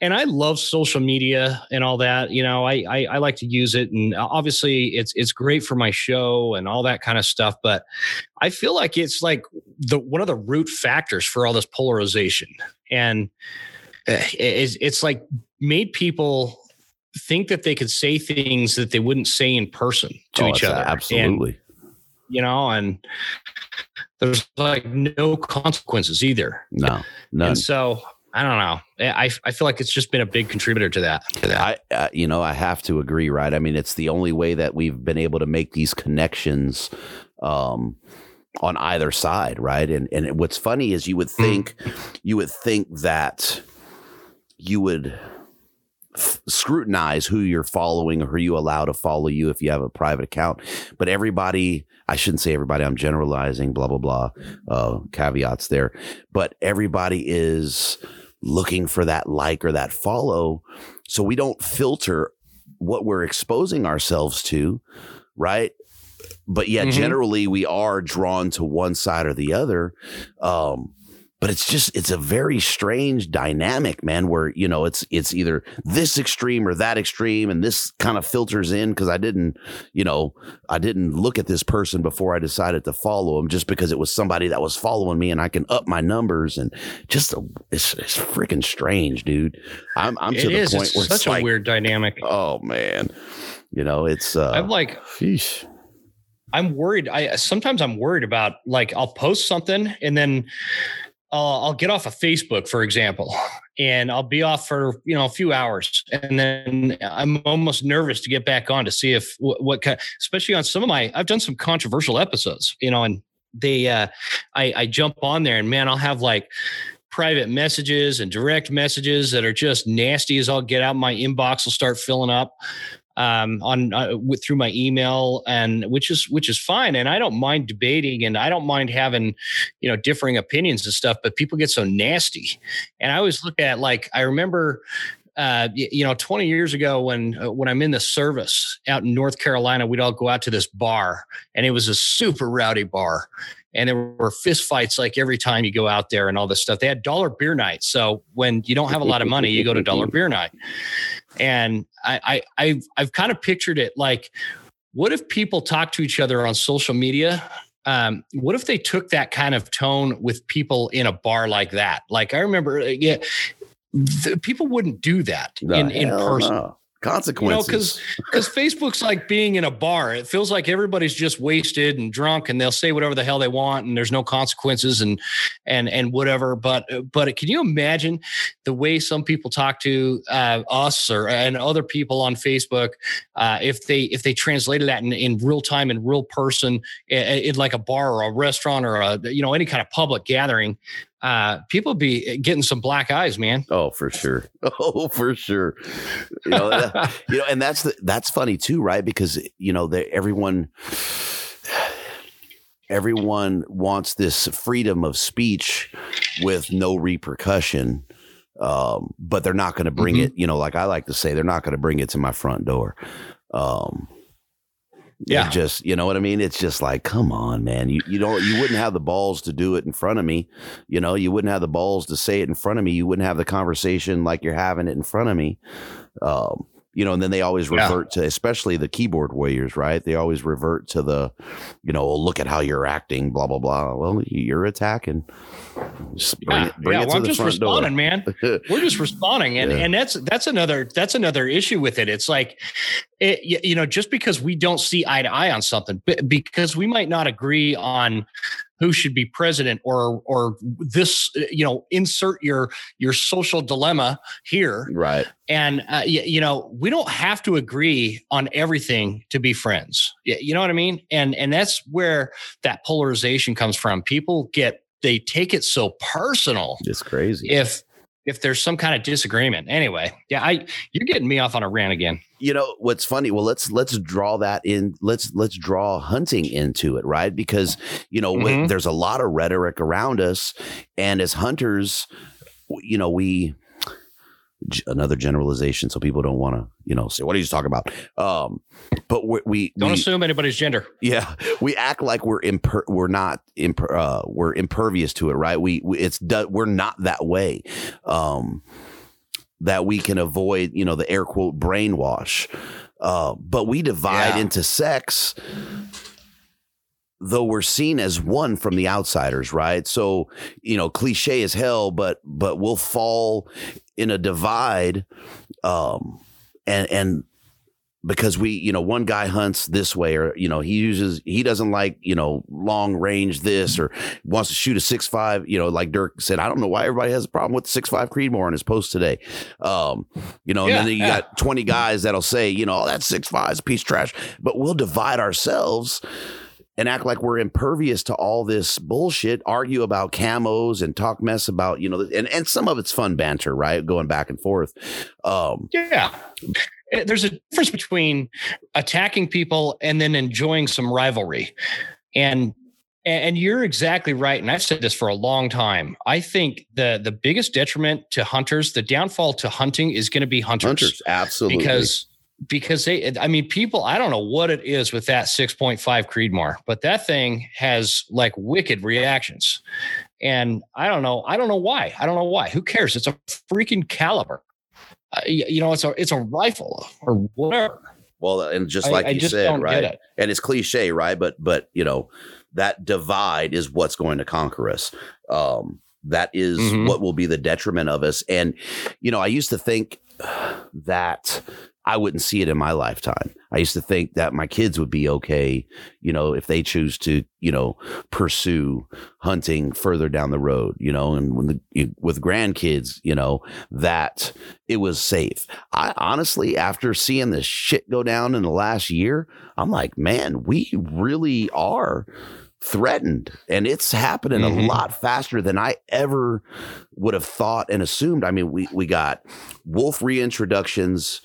and I love social media and all that. You know, I, I I like to use it, and obviously it's it's great for my show and all that kind of stuff. But I feel like it's like the one of the root factors for all this polarization, and eh, it's it's like made people think that they could say things that they wouldn't say in person to oh, each other. Absolutely. And, you know, and there's like no consequences either. No, no. And so I don't know. I, I feel like it's just been a big contributor to that. To that. I, uh, you know, I have to agree, right? I mean, it's the only way that we've been able to make these connections um, on either side, right? And and what's funny is you would mm. think, you would think that you would scrutinize who you're following or who you allow to follow you if you have a private account. But everybody, I shouldn't say everybody, I'm generalizing, blah, blah, blah, uh, caveats there. But everybody is looking for that like or that follow. So we don't filter what we're exposing ourselves to, right? But yet, mm-hmm. generally, we are drawn to one side or the other. Um, but it's just it's a very strange dynamic man where you know it's it's either this extreme or that extreme and this kind of filters in because i didn't you know i didn't look at this person before i decided to follow him just because it was somebody that was following me and i can up my numbers and just a, it's, it's freaking strange dude i'm, I'm to is. the point it's where such it's a like, weird dynamic oh man you know it's uh i'm like sheesh. i'm worried i sometimes i'm worried about like i'll post something and then uh, I'll get off of Facebook, for example, and I'll be off for you know a few hours, and then I'm almost nervous to get back on to see if what, what kind, especially on some of my I've done some controversial episodes, you know, and they uh, I, I jump on there and man, I'll have like private messages and direct messages that are just nasty as I'll get out. My inbox will start filling up um, on uh, with, through my email, and which is which is fine. And I don't mind debating, and I don't mind having you know differing opinions and stuff. But people get so nasty, and I always look at like I remember uh, you know, 20 years ago when uh, when I'm in the service out in North Carolina, we'd all go out to this bar, and it was a super rowdy bar. And there were fist fights like every time you go out there and all this stuff. They had dollar beer night. So when you don't have a lot of money, you go to dollar beer night. And I, I I've I've kind of pictured it like, what if people talk to each other on social media um, what if they took that kind of tone with people in a bar like that? Like I remember, uh, yeah, the, people wouldn't do that in, in person. No consequences. because you know, because Facebook's like being in a bar. It feels like everybody's just wasted and drunk, and they'll say whatever the hell they want, and there's no consequences and and and whatever. But but can you imagine the way some people talk to uh, us or and other people on Facebook uh, if they if they translated that in, in real time in real person in, in like a bar or a restaurant or a you know any kind of public gathering uh, people be getting some black eyes, man. Oh, for sure. Oh, for sure. You know, you know, and that's the, that's funny too, right? Because you know, the, everyone everyone wants this freedom of speech with no repercussion. Um, but they're not going to bring mm-hmm. it, you know, like I like to say, they're not going to bring it to my front door. Um, yeah. It just, you know what I mean? It's just like, come on, man. You you don't you wouldn't have the balls to do it in front of me. You know, you wouldn't have the balls to say it in front of me. You wouldn't have the conversation like you're having it in front of me. Um, you know, and then they always revert yeah. to, especially the keyboard warriors, right? They always revert to the, you know, look at how you're acting, blah blah blah. Well, you're attacking. Just bring yeah, bring yeah. Well, I'm just responding, door. man. We're just responding, and yeah. and that's that's another that's another issue with it. It's like, it, you know, just because we don't see eye to eye on something, because we might not agree on who should be president or or this you know insert your your social dilemma here right and uh, you, you, know we don't have to agree on everything to be friends you know what i mean and and that's where that polarization comes from people get they take it so personal it's crazy if if there's some kind of disagreement. Anyway, yeah, I you're getting me off on a rant again. You know what's funny? Well, let's let's draw that in. Let's let's draw hunting into it, right? Because you know mm-hmm. there's a lot of rhetoric around us, and as hunters, you know we another generalization so people don't want to you know say what are you talking about? Um but we, we don't we, assume anybody's gender. Yeah we act like we're imper we're not imper uh, we're impervious to it right? We, we it's we're not that way um that we can avoid you know the air quote brainwash. Uh but we divide yeah. into sects though we're seen as one from the outsiders right? So you know cliche as hell but but we'll fall in a divide um and and because we you know one guy hunts this way or you know he uses he doesn't like you know long range this or wants to shoot a six five you know like dirk said i don't know why everybody has a problem with the six five creedmoor in his post today um you know yeah, and then you yeah. got 20 guys that'll say you know oh, that six five is a piece of trash but we'll divide ourselves and act like we're impervious to all this bullshit, argue about camos and talk mess about, you know, and, and some of it's fun banter, right? Going back and forth. Um, yeah. Eh, there's a difference between attacking people and then enjoying some rivalry. And and you're exactly right. And I've said this for a long time. I think the the biggest detriment to hunters, the downfall to hunting is going to be hunters. Hunters, absolutely. Because because they i mean people i don't know what it is with that 6.5 creedmoor but that thing has like wicked reactions. And i don't know i don't know why i don't know why. Who cares? It's a freaking caliber. Uh, you know it's a it's a rifle or whatever. Well and just like I, you I just said right? it. and it's cliche right? But but you know that divide is what's going to conquer us. Um that is mm-hmm. what will be the detriment of us. And you know i used to think that I wouldn't see it in my lifetime. I used to think that my kids would be okay, you know, if they choose to, you know, pursue hunting further down the road, you know, and when the, with grandkids, you know, that it was safe. I honestly, after seeing this shit go down in the last year, I'm like, man, we really are threatened and it's happening mm-hmm. a lot faster than I ever would have thought and assumed. I mean, we we got wolf reintroductions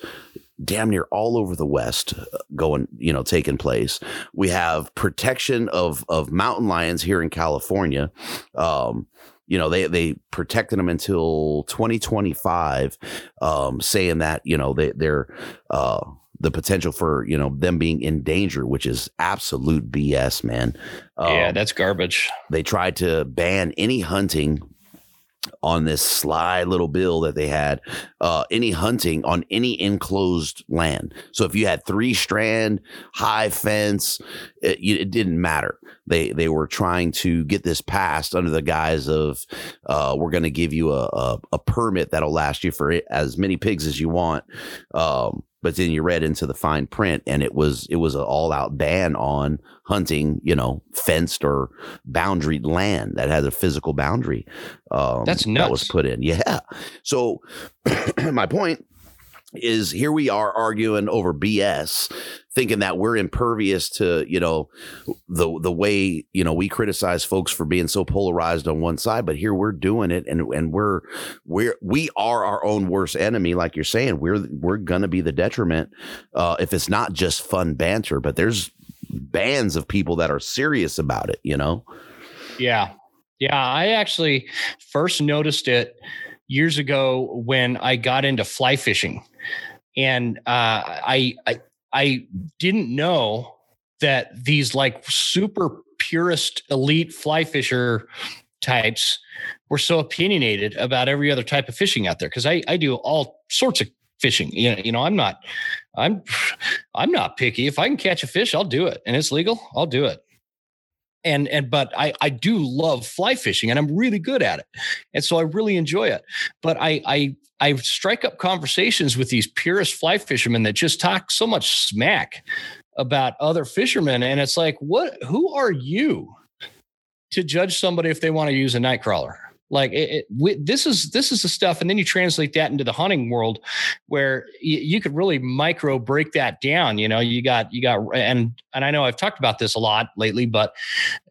damn near all over the West uh, going, you know, taking place. We have protection of of mountain lions here in California. Um, you know, they they protected them until 2025, um, saying that you know they they're uh, the potential for you know them being in danger, which is absolute BS, man. yeah, um, that's garbage. They tried to ban any hunting on this sly little bill that they had uh, any hunting on any enclosed land. So if you had three strand high fence it, it, didn't matter. They they were trying to get this passed under the guise of uh, we're going to give you a, a, a, permit that'll last you for as many pigs as you want. Um, but then you read into the fine print and it was it was an all out ban on hunting you know fenced or boundaried land that has a physical boundary um, that's nuts. that was put in yeah so my point is here we are arguing over BS, thinking that we're impervious to you know the the way you know we criticize folks for being so polarized on one side, but here we're doing it, and and we're we're we are our own worst enemy, like you're saying. We're we're gonna be the detriment uh, if it's not just fun banter, but there's bands of people that are serious about it. You know? Yeah, yeah. I actually first noticed it years ago when I got into fly fishing and uh, I, I I didn't know that these like super purist elite fly fisher types were so opinionated about every other type of fishing out there. Because I, I do all sorts of fishing. You know, you know i'm not i'm i'm not picky. If i can catch a fish i'll do it. And it's legal i'll do it. And and but I I do love fly fishing and I'm really good at it, and so I really enjoy it. But I I I strike up conversations with these purist fly fishermen that just talk so much smack about other fishermen, and it's like, what? Who are you to judge somebody if they want to use a night crawler? Like it, it, we, this is this is the stuff, and then you translate that into the hunting world, where you, you could really micro break that down. You know, you got you got, and and I know I've talked about this a lot lately, but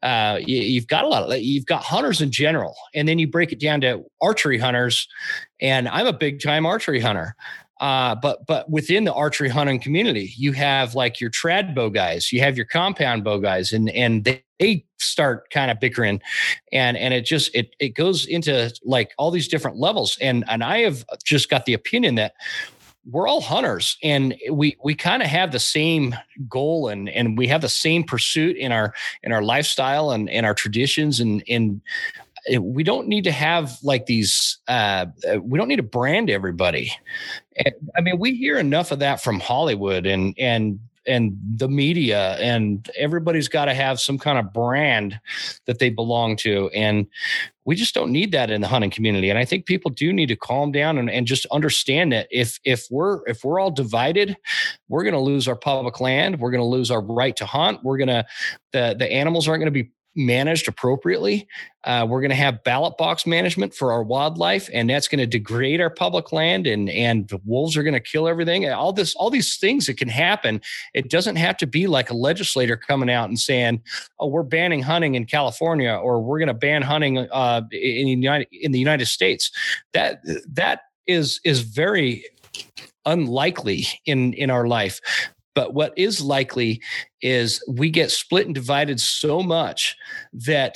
uh, you, have got a lot of you've got hunters in general, and then you break it down to archery hunters, and I'm a big time archery hunter. Uh, but but within the archery hunting community, you have like your trad bow guys, you have your compound bow guys, and and they, they start kind of bickering, and and it just it it goes into like all these different levels, and and I have just got the opinion that we're all hunters and we we kind of have the same goal and and we have the same pursuit in our in our lifestyle and in our traditions. And and we don't need to have like these uh, uh, we don't need to brand everybody. I mean we hear enough of that from hollywood and and and the media and everybody's got to have some kind of brand that they belong to and we just don't need that in the hunting community and i think people do need to calm down and, and just understand that if if we're if we're all divided we're going to lose our public land we're going to lose our right to hunt we're going to the the animals aren't going to be managed appropriately. Uh, we're going to have ballot box management for our wildlife, and that's going to degrade our public land, and and the wolves are going to kill everything. All this, all these things that can happen. It doesn't have to be like a legislator coming out and saying, "Oh, we're banning hunting in California," or "We're going to ban hunting uh, in United in the United States." That that is is very unlikely in in our life but what is likely is we get split and divided so much that,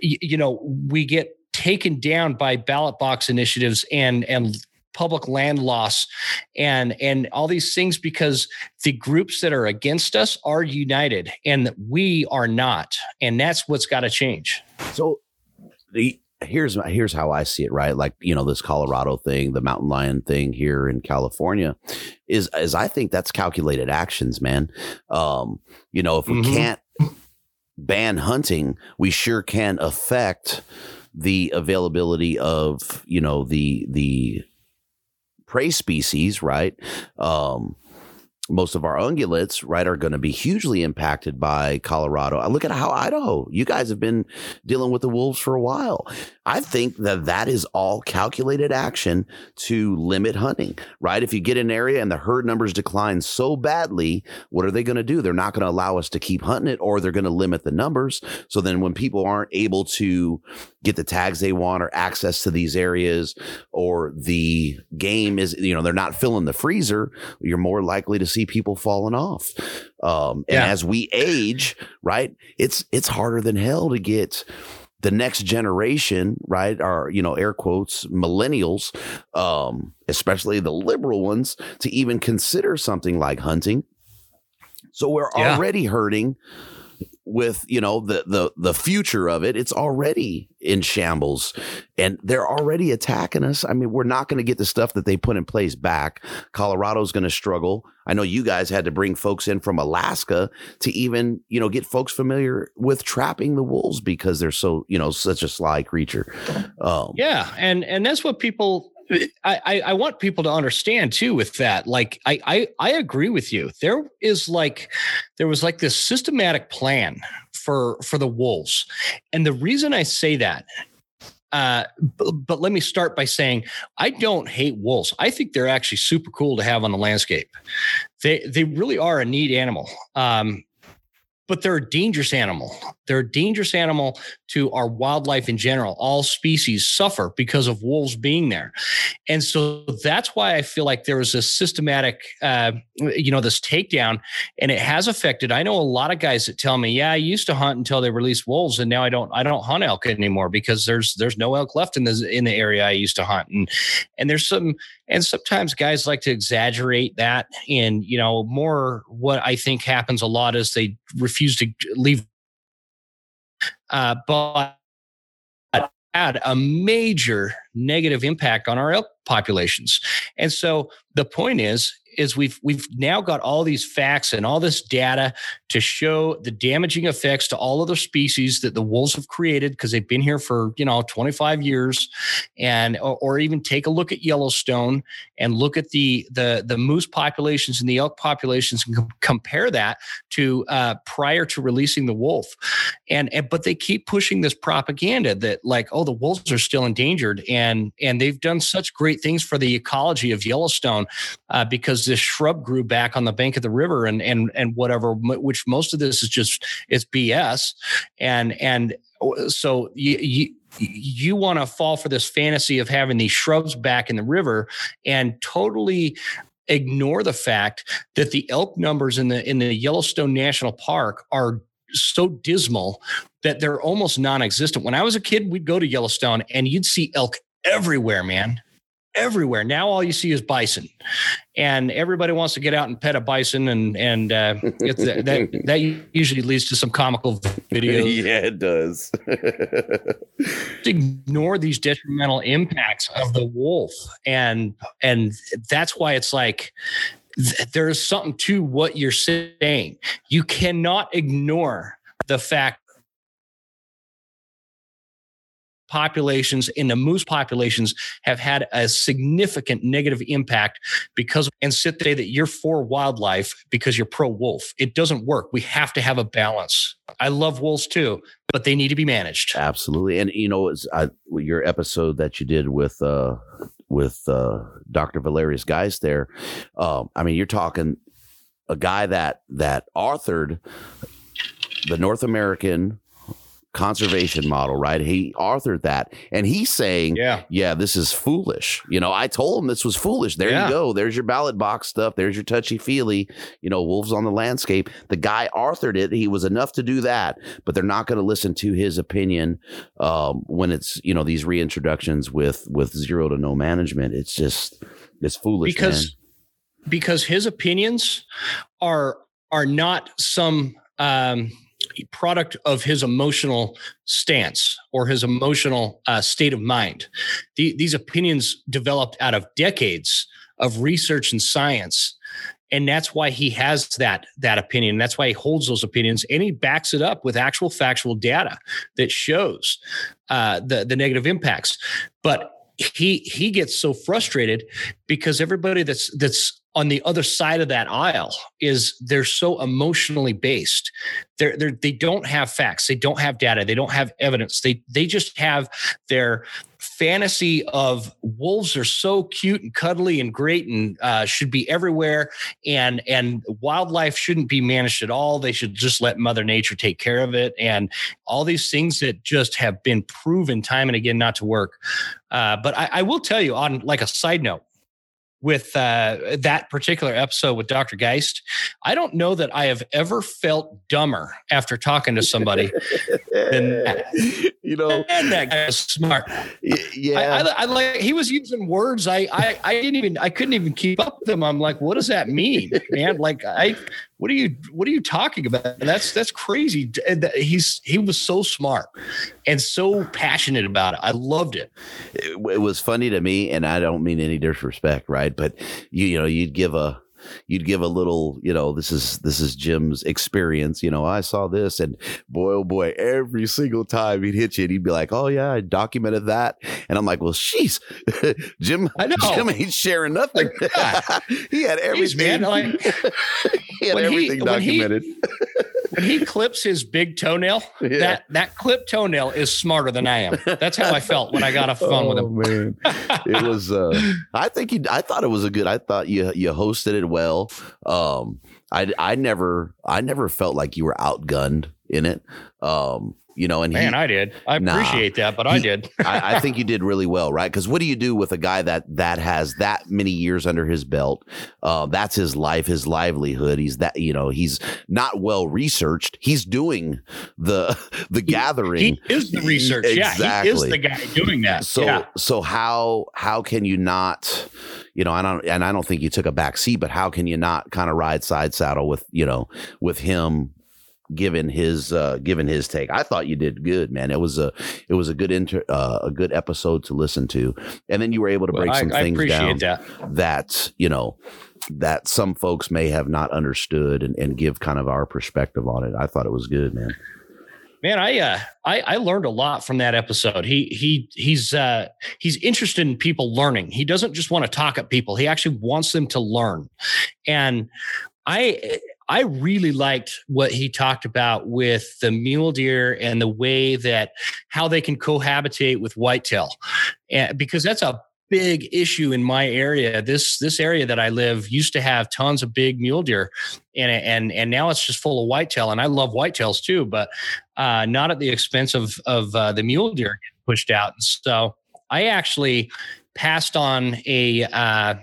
you know, we get taken down by ballot box initiatives and, and, public land loss and and all these things because the groups that are against us are united and we are not. And that's what's got to change. So the here's here's how I see it, right? Like you know this Colorado thing, the mountain lion thing here in California, is is I think that's calculated actions, man. Um, you know, if we mm-hmm. can't ban hunting, we sure can affect the availability of you know the the prey species, right? Um, most of our ungulates, right, are going to be hugely impacted by Colorado. I look at how Idaho, you guys have been dealing with the wolves for a while. I think that that is all calculated action to limit hunting, right? If you get an area and the herd numbers decline so badly, what are they going to do? They're not going to allow us to keep hunting it or they're going to limit the numbers. So then when people aren't able to get the tags they want or access to these areas or the game is, you know, they're not filling the freezer, you're more likely to see people falling off. Um, and yeah. as we age, right, it's, it's harder than hell to get, the next generation, right, are, you know, air quotes, millennials, um, especially the liberal ones, to even consider something like hunting. So we're yeah. already hurting with you know the the the future of it it's already in shambles. And they're already attacking us. I mean we're not going to get the stuff that they put in place back. Colorado's going to struggle. I know you guys had to bring folks in from alaska to even you know get folks familiar with trapping the wolves because they're so you know such a sly creature. Um, yeah and and that's what people I, I want people to understand too with that. Like I, I I agree with you. There is like there was like this systematic plan for for the wolves, and the reason I say that uh, but, but, let me start by saying I don't hate wolves. I think they're actually super cool to have on the landscape. They they really are a neat animal. Um, but they're a dangerous animal. They're a dangerous animal to our wildlife in general. All species suffer because of wolves being there. And so that's why I feel like there was a systematic, uh, you know, this takedown, and it has affected. I know a lot of guys that tell me, yeah, I used to hunt until they released wolves, and now I don't, I don't hunt elk anymore because there's, there's no elk left in the, in the area I used to hunt. And, and there's some, and sometimes guys like to exaggerate that. And, you know, more what I think happens a lot is they refuse to leave. Uh, but had a major negative impact on our elk populations. And so the point is is we've we've now got all these facts and all this data to show the damaging effects to all other species that the wolves have created because they've been here for you know 25 years. And or, or, even take a look at yellowstone and look at the the the moose populations and the elk populations and com- compare that to uh, prior to releasing the wolf. And, and but they keep pushing this propaganda that like oh the wolves are still endangered. And and they've done such great things for the ecology of yellowstone uh, because this shrub grew back on the bank of the river and and and whatever which most of this is just it's bs and and so you, you you want to fall for this fantasy of having these shrubs back in the river and totally ignore the fact that the elk numbers in the in the Yellowstone National Park are so dismal that they're almost non-existent. When I was a kid, we'd go to Yellowstone and you'd see elk everywhere, man everywhere. Now all you see is bison, and everybody wants to get out and pet a bison, and and uh, that, that that usually leads to some comical videos. yeah, it does. Ignore these detrimental impacts of the wolf, and and that's why it's like there is something to what you're saying. You cannot ignore the fact populations and the moose populations have had a significant negative impact because and sit there that you're for wildlife because you're pro wolf. It doesn't work. We have to have a balance. I love wolves too, but they need to be managed. Absolutely. And you know, it's your episode that you did with uh with uh Dr. Valerius Geist there. Um, I mean, you're talking a guy that that authored the North American conservation model, right? He authored that and he's saying, yeah, yeah, this is foolish. You know, I told him this was foolish. There yeah. you go. There's your ballot box stuff. There's your touchy feely, you know, wolves on the landscape. The guy authored it. He was enough to do that, but they're not going to listen to his opinion um, when it's, you know, these reintroductions with, with zero to no management. It's just, it's foolish. Because, man. because his opinions are, are not some, um, product of his emotional stance or his emotional uh, state of mind. The, these opinions developed out of decades of research and science and that's why he has that that opinion that's why he holds those opinions and he backs it up with actual factual data that shows uh, the the negative impacts but he he gets so frustrated because everybody that's that's on the other side of that aisle is they're so emotionally based. They're, they're they don't have facts, they don't have data, they don't have evidence. They they just have their fantasy of wolves are so cute and cuddly and great and uh, should be everywhere, and and wildlife shouldn't be managed at all. They should just let Mother Nature take care of it, and all these things that just have been proven time and again not to work. Uh, but I, I will tell you on like a side note with uh, that particular episode with Dr. Geist, I don't know that I have ever felt dumber after talking to somebody than that. you know, and that guy was smart. Yeah, I, I, I, like he was using words. I, I I didn't even I couldn't even keep up with him. I'm like, what does that mean, man? Like I, what are you what are you talking about? And that's that's crazy. He's he was so smart and so passionate about it. I loved it. it. It was funny to me, and I don't mean any disrespect, right? But you you know you'd give a you'd give a little, you know, this is this is Jim's experience. You know, I saw this, and boy, oh boy, every single time he'd hit you, and he'd be like, "Oh yeah, I documented that," and I'm like, "Well, sheesh, Jim, I know. Jim ain't sharing nothing. He had everything, Jeez, man, like, he had everything he, documented." He, when he clips his big toenail, yeah. that that clip toenail is smarter than I am. That's how I felt when I got off the phone oh, with him. man, it was. Uh, I think you. I thought it was a good. I thought you you hosted it well. Um, I I never I never felt like you were outgunned in it. Um, you know, and man, he, I did. I nah, appreciate that, but he, I did. I, I, think you did really well, right? Because what do you do with a guy that that has that many years under his belt? Uh, that's his life, his livelihood. He's that you know he's not well researched. He's doing the the gathering. He is the research. Exactly. Yeah, he is the guy doing that. So yeah. so how how can you not? You know, I don't, and I don't think you took a back seat, but how can you not kind of ride side saddle with, you know, with him given his uh given his take. I thought you did good, man. It was a it was a good inter uh, a good episode to listen to. And then you were able to break well, some I, things I down that. that, you know, that some folks may have not understood and, and give kind of our perspective on it. I thought it was good, man. Man, I uh I, I learned a lot from that episode. He he he's uh he's interested in people learning. He doesn't just want to talk at people. He actually wants them to learn. And I I really liked what he talked about with the mule deer and the way that how they can cohabitate with whitetail, and because that's a big issue in my area. This this area that I live used to have tons of big mule deer, and and and now it's just full of whitetail. And I love whitetails too, but uh, not at the expense of of uh, the mule deer pushed out. So I actually passed on a. Uh,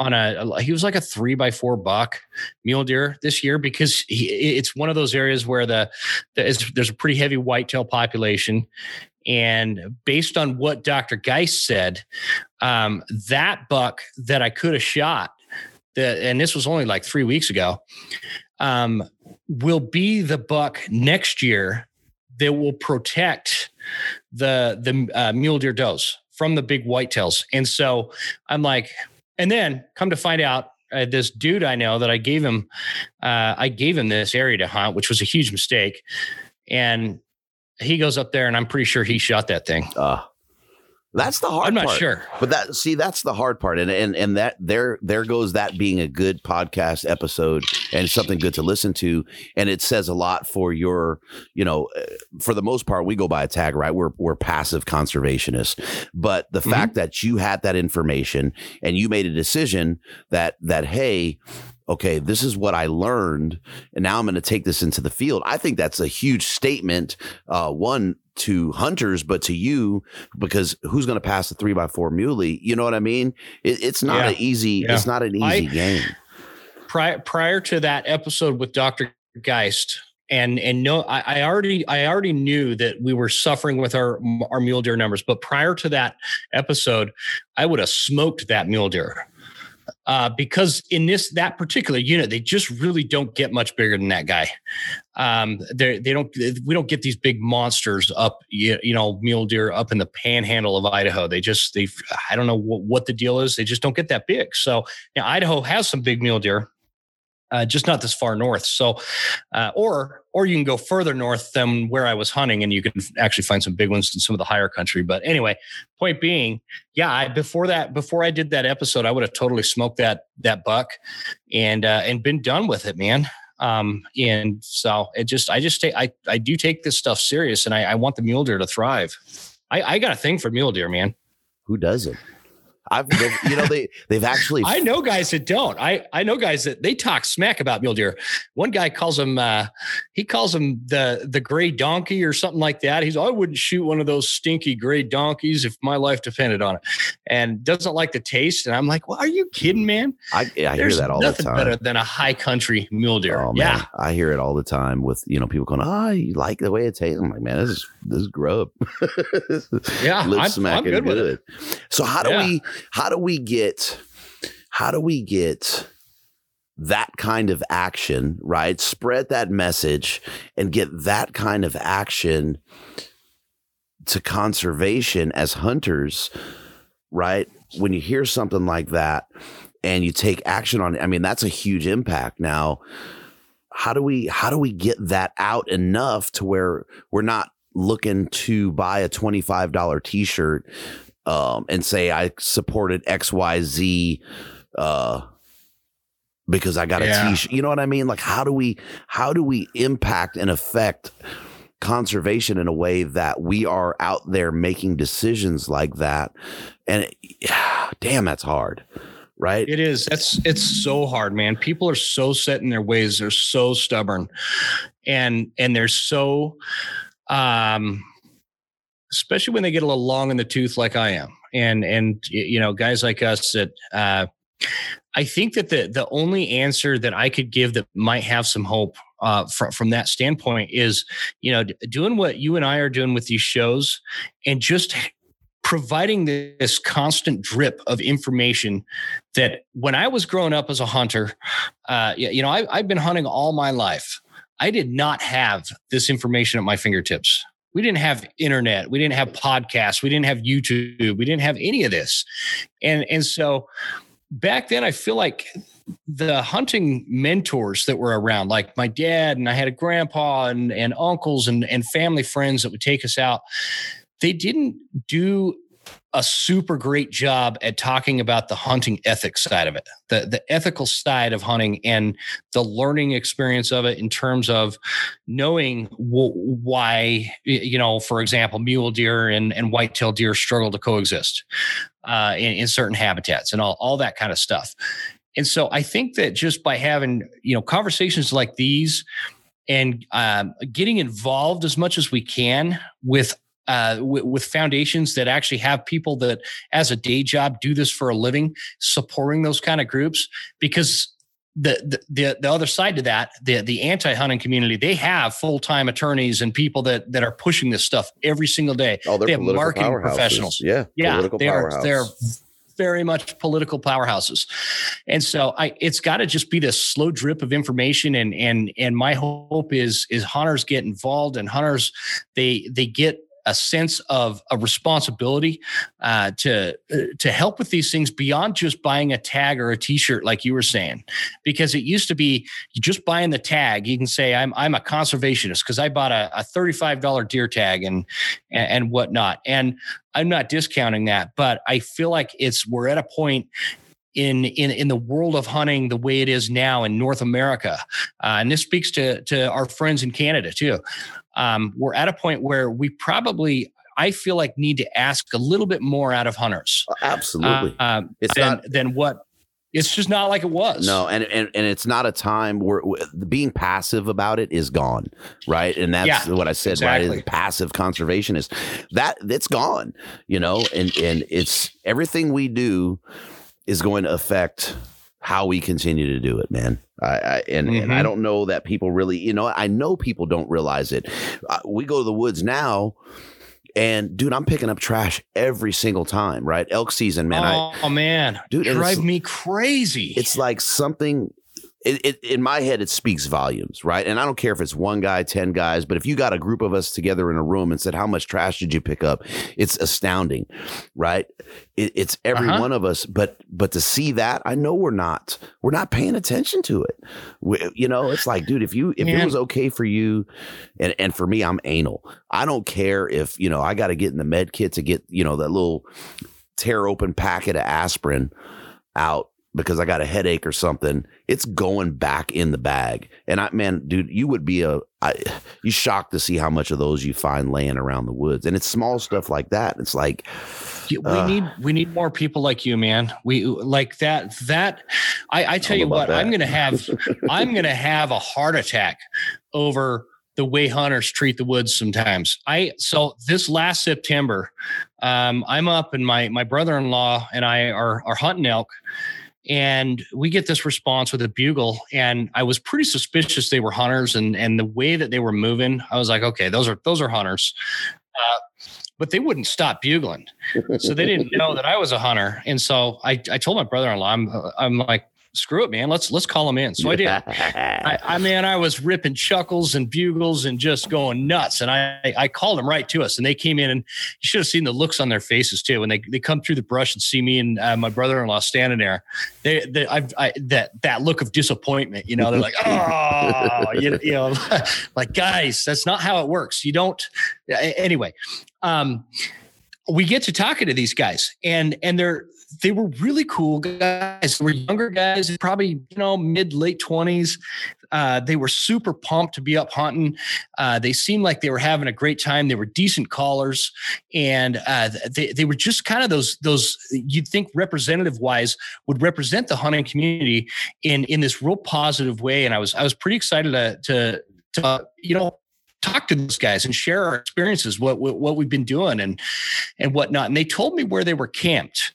on a he was like a three by four buck mule deer this year because he, it's one of those areas where the, the there's a pretty heavy whitetail population and based on what Dr. Geist said, um, that buck that I could have shot, the, and this was only like three weeks ago, um, will be the buck next year that will protect the the uh, mule deer does from the big whitetails. And so I'm like, and then come to find out, uh, this dude I know that I gave him, uh, I gave him this area to hunt, which was a huge mistake. And he goes up there, and I'm pretty sure he shot that thing. Uh, that's the hard. I'm not part. sure, but that see that's the hard part, and and and that there there goes that being a good podcast episode and something good to listen to, and it says a lot for your you know uh, for the most part we go by a tag right we're we're passive conservationists, but the mm-hmm. fact that you had that information and you made a decision that that hey okay, this is what I learned, and now I'm going to take this into the field. I think that's a huge statement. Uh, one to hunters, but to you, because who's going to pass the three by four muley? You know what I mean? It, it's not yeah. an easy. Yeah. It's not an easy I, game. Prior prior to that episode with Doctor Geist, and and no, I, I, already I already knew that we were suffering with our our mule deer numbers. But prior to that episode, I would have smoked that mule deer uh, because in this that particular unit, they just really don't get much bigger than that guy. Um, they they don't we don't get these big monsters up you, you know mule deer up in the panhandle of Idaho. They just they I don't know what, what the deal is. They just don't get that big. So now Idaho has some big mule deer uh, just not this far north. So, uh, or or you can go further north than where I was hunting, and you can actually find some big ones in some of the higher country. But anyway, point being, yeah, I, before that, before I did that episode, I would have totally smoked that that buck, and uh, and been done with it, man. Um, and so it just, I just take, I I do take this stuff serious, and I, I want the mule deer to thrive. I, I got a thing for mule deer, man. Who doesn't? I've, you know, they they've actually. I know guys that don't. I I know guys that they talk smack about mule deer. One guy calls him, uh, he calls him the the gray donkey or something like that. He's, I wouldn't shoot one of those stinky gray donkeys if my life depended on it, and doesn't like the taste. And I'm like, well, are you kidding, man? I, I hear that all the time. Better than a high country mule deer. Oh, yeah, I hear it all the time with you know people going, "Ah, oh, you like the way it tastes." I'm like, man, this is this is grub. yeah, lip I'm, I'm good, good. So how do Yeah. we how do we get how do we get that kind of action, right? Spread that message and get that kind of action to conservation as hunters, right? When you hear something like that and you take action on it, I mean, that's a huge impact. Now, how do we how do we get that out enough to where we're not looking to buy a $25 t-shirt um, and say I supported XYZ uh, because I got a Yeah. t-shirt. You know what I mean? Like how do we how do we impact and affect conservation in a way that we are out there making decisions like that? And damn, that's hard. Right? It is. That's it's so hard, man. People are so set in their ways. They're so stubborn, and and they're so, um, especially when they get a little long in the tooth, like I am, and and you know, guys like us that. Uh, I think that the the only answer that I could give that might have some hope uh, from from that standpoint is, you know, doing what you and I are doing with these shows, and just providing this constant drip of information that when I was growing up as a hunter, uh, you know, I, I've been hunting all my life. I did not have this information at my fingertips. We didn't have internet. We didn't have podcasts. We didn't have YouTube. We didn't have any of this. And and so back then, I feel like the hunting mentors that were around, like my dad, and I had a grandpa and, and uncles and, and family friends that would take us out, they didn't do a super great job at talking about the hunting ethics side of it, the the ethical side of hunting and the learning experience of it in terms of knowing why, you know, for example, mule deer and, and whitetail deer struggle to coexist uh, in, in certain habitats and all, all that kind of stuff. And so I think that just by having, you know, conversations like these and um, getting involved as much as we can with uh, w- with foundations that actually have people that, as a day job, do this for a living, supporting those kind of groups. Because the the the, the other side to that, the the anti hunting community, they have full time attorneys and people that that are pushing this stuff every single day. Oh, they're they have marketing professionals. Yeah, Yeah, they are. They're very much political powerhouses, and so I, it's got to just be this slow drip of information. And and and my hope is is hunters get involved, and hunters they they get a sense of a responsibility uh, to uh, to help with these things beyond just buying a tag or a T-shirt, like you were saying, because it used to be you just buying the tag. You can say I'm I'm a conservationist because I bought a, a thirty five dollar deer tag and and, whatnot. And I'm not discounting that, but I feel like it's we're at a point in in in the world of hunting the way it is now in North America, uh, and this speaks to to our friends in Canada too. Um, we're at a point where we probably. I feel like need to ask a little bit more out of hunters. Absolutely. Uh, um, It's than, not- than what it's just not like it was. No, and, and and it's not a time where being passive about it is gone, right? And that's Yeah, what I said, right? exactly. Is passive conservationist. That it's gone, you know, and and it's everything we do is going to affect how we continue to do it, man. I, I and, and I Mhm. don't know that people really, you know, I know people don't realize it. Uh, we go to the woods now. And dude, I'm picking up trash every single time, right? Elk season, man. I, oh, man, Dude, drive me crazy. it's like something it, it, in my head it speaks volumes right? And i don't care if it's one guy 10 guys but if you got a group of us together in a room and said how much trash did you pick up? It's astounding right? It, it's every Uh-huh. one of us but but to see that i know we're not we're not paying attention to it. We, you know it's like dude if you if it was okay for you and and for me i'm anal. I don't care if you know i got to get in the med kit to get you know that little tear open packet of aspirin out because I got a headache or something, it's going back in the bag. And I, man, dude, you would be a, I, you shocked to see how much of those you find laying around the woods. And it's small stuff like that. It's like, we uh, need we need more people like you, man. We like that. That I, I tell you what, that. I'm gonna have I'm gonna have a heart attack over the way hunters treat the woods sometimes. I so this last September, um, I'm up and my my brother-in-law and I are are hunting elk and we get this response with a bugle and i was pretty suspicious they were hunters and and the way that they were moving i was like okay those are those are hunters. Uh, but they wouldn't stop bugling. So they didn't know that i was a hunter and so i, I told my brother-in-law i'm i'm like screw it, man. Let's let's call him in. So I did. I, I mean, I was ripping chuckles and bugles and just going nuts. And I I called them right to us, and they came in, and you should have seen the looks on their faces too when they they come through the brush and see me and uh, my brother in law standing there. They, they I, I that that look of disappointment. You know, they're like, oh, you, you know, like guys, that's not how it works. You don't. Anyway, um, we get to talking to these guys, and and they're they were really cool guys. They were younger guys, probably you know mid late twenties. Uh, they were super pumped to be up hunting. Uh, they seemed like they were having a great time. They were decent callers, and uh, they they were just kind of those those you'd think representative wise would represent the hunting community in in this real positive way. And I was I was pretty excited to to to you know talk to those guys and share our experiences, what, what, what we've been doing and and whatnot. And they told me where they were camped.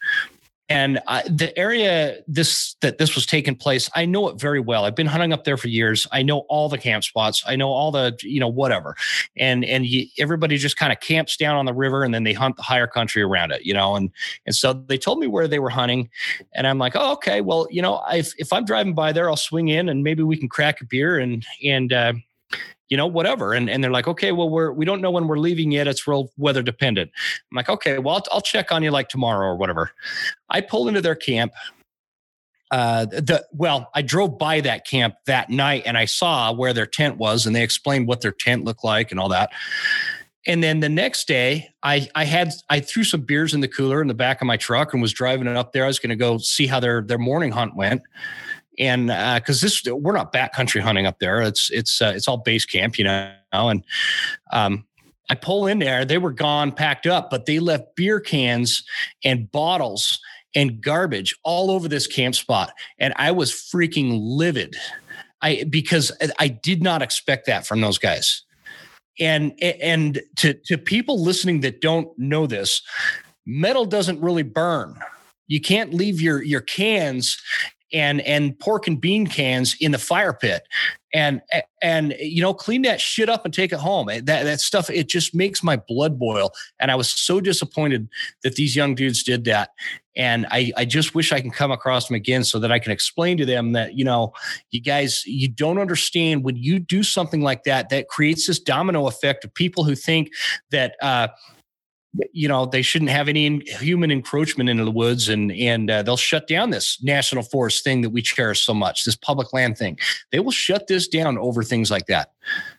And I, the area this that this was taking place, I know it very well. I've been hunting up there for years. I know all the camp spots. I know all the you know whatever, and and you, everybody just kind of camps down on the river, and then they hunt the higher country around it, you know. And and so they told me where they were hunting, and I'm like, oh okay, well you know, if if I'm driving by there, I'll swing in, and maybe we can crack a beer and and uh, you know, whatever. And, and they're like, okay, well, we're, we don't know when we're leaving yet. It's real weather dependent. I'm like, okay, well, I'll, I'll check on you like tomorrow or whatever. I pull into their camp. Uh, the, well, I drove by that camp that night and I saw where their tent was and they explained what their tent looked like and all that. And then the next day, I I had I threw some beers in the cooler in the back of my truck and was driving it up there. I was going to go see how their their morning hunt went and because uh, this we're not backcountry hunting up there. It's it's uh, it's all base camp you know and um, i pull in there. They were gone packed up but they left beer cans and bottles and garbage all over this camp spot. And i was freaking livid. I because i did not expect that from those guys. And and to to people listening that don't know this metal doesn't really burn. You can't leave your your cans and and pork and bean cans in the fire pit. And and you know clean that shit up and take it home. That that stuff it just makes my blood boil. And i was so disappointed that these young dudes did that. And i i just wish i can come across them again so that i can explain to them that you know you guys you don't understand when you do something like that that creates this domino effect of people who think that uh you know they shouldn't have any human encroachment into the woods and and uh, they'll shut down this national forest thing that we cherish so much this public land thing. They will shut this down over things like that.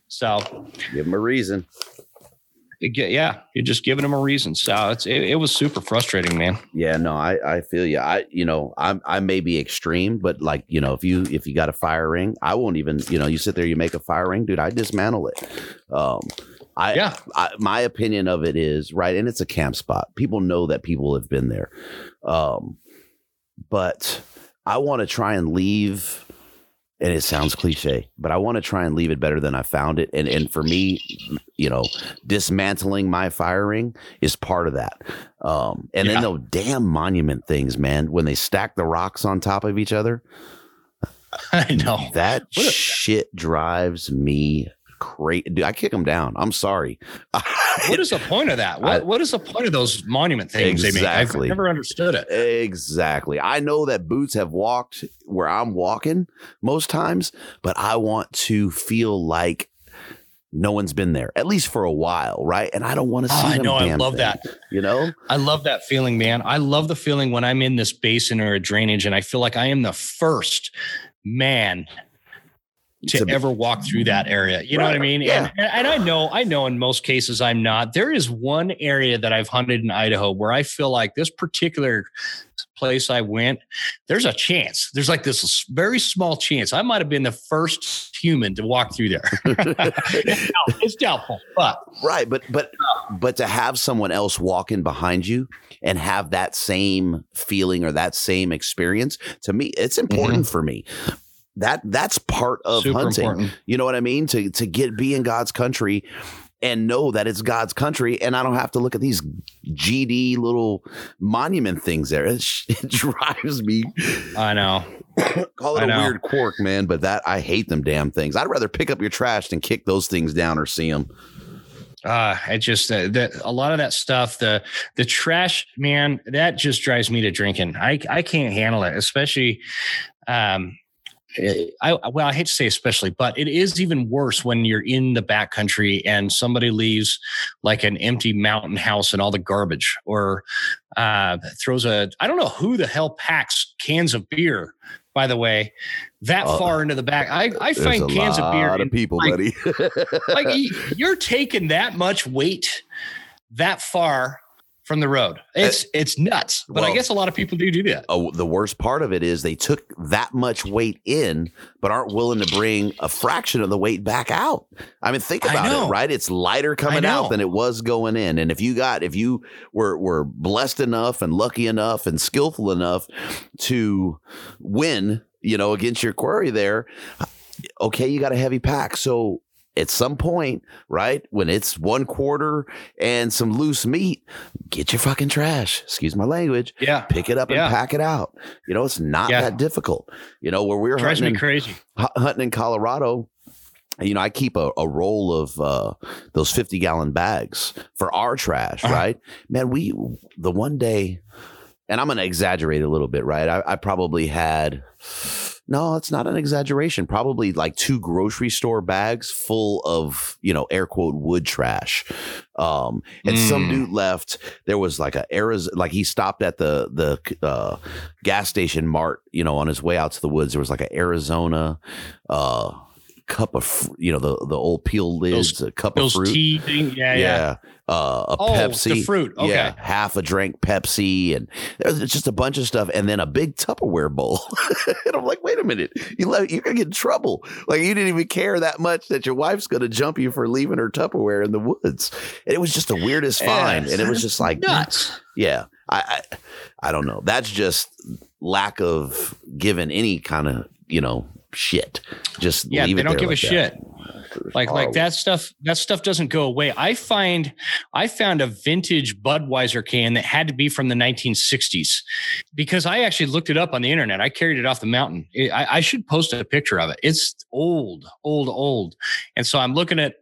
So give them a reason. yeah you're just giving them a reason. So it's it, it was super frustrating man. Yeah no i i feel you i you know i i may be extreme but like you know if you if you got a fire ring i won't even you know you sit there you make a fire ring dude i dismantle it. Um I, yeah. I, my opinion of it is right, and it's a camp spot. People know that people have been there, um, but I want to try and leave. And it sounds cliche, but I want to try and leave it better than I found it. And and for me, you know, dismantling my firing is part of that. Um, and yeah. then those damn monument things, man, when they stack the rocks on top of each other. I know that a- shit drives me crazy. Dude, I kick them down. I'm sorry. what is the point of that? What I, What is the point of those monument things? Exactly. I've never understood it. Exactly. I know that boots have walked where I'm walking most times, but I want to feel like no one's been there at least for a while, right? And I don't want to oh, see. Oh, I know. I love thing, that. You know, I love that feeling, man. I love the feeling when I'm in this basin or a drainage, and I feel like I am the first man to, To- ever walk through that area. You know what I mean? yeah. And, and I know, I know in most cases I'm not. There is one area that I've hunted in Idaho where I feel like this particular place I went, there's a chance. There's like this very small chance. I might have been the first human to walk through there. it's, doubt- it's doubtful, but Right, but but but to have someone else walk in behind you and have that same feeling or that same experience, to me, it's mm-hmm. important for me. That that's part of super hunting. important. You know what I mean? To to get be in God's country and know that it's God's country, and I don't have to look at these GD little monument things there. It, it drives me. I know. Call it I a know. weird quirk, man, but that I hate them damn things. I'd rather pick up your trash than kick those things down or see them. Uh, it just uh, that a lot of that stuff, the the trash, man, that just drives me to drinking. I I can't handle it, especially. Um, I well, I hate to say especially, but it is even worse when you're in the backcountry and somebody leaves like an empty mountain house and all the garbage, or uh, throws a I don't know who the hell packs cans of beer. By the way, that Uh, far into the back, I I find cans of beer A lot of people, like- buddy. like you're taking that much weight that far from the road. Uh, it's it's nuts. But I guess a lot of people do do that. oh, the worst part of it is they took that much weight in, but aren't willing to bring a fraction of the weight back out. I mean, think about it, right? It's lighter coming out than it was going in. And if you got, if you were were blessed enough and lucky enough and skillful enough to win, you know, against your quarry there, okay, you got a heavy pack, so. At some point, right when it's one quarter and some loose meat, get your fucking trash. Excuse my language Yeah. pick it up and pack it out. You know, it's not Yeah. that difficult. You know, where we were Drives hunting me crazy. hu- hunting in Colorado, you know, I keep a, a roll of uh, those 50 gallon bags for our trash, Uh-huh. right? Man, we, the one day, and I'm going to exaggerate a little bit, right? I, I probably had, no, it's not an exaggeration. Probably like two grocery store bags full of, you know, air quote wood trash. Um, and some Mm. dude left. There was like a Arizona, like he stopped at the the uh, gas station mart, you know, on his way out to the woods. There was like an Arizona uh, cup of, you know, the the old peel lids, a cup Those of fruit. tea thing. Yeah, yeah. yeah. Uh, a Oh, Pepsi. the fruit. Okay. Yeah, half a drink Pepsi, and there's just a bunch of stuff, and then a big Tupperware bowl. and I'm like, wait a minute, you you're gonna get in trouble. Like you didn't even care that much that your wife's gonna jump you for leaving her Tupperware in the woods. And it was just the weirdest find, and it was just like Nuts. yeah, I, I I don't know. That's just lack of giving any kind of you know shit. Just Yeah, leave they it don't give like a that. shit. Like like that stuff. That stuff doesn't go away. I find I found a vintage Budweiser can that had to be from the 1960s because I actually looked it up on the internet. I carried it off the mountain. I, I should post a picture of it. It's old, old, old. And so I'm looking at.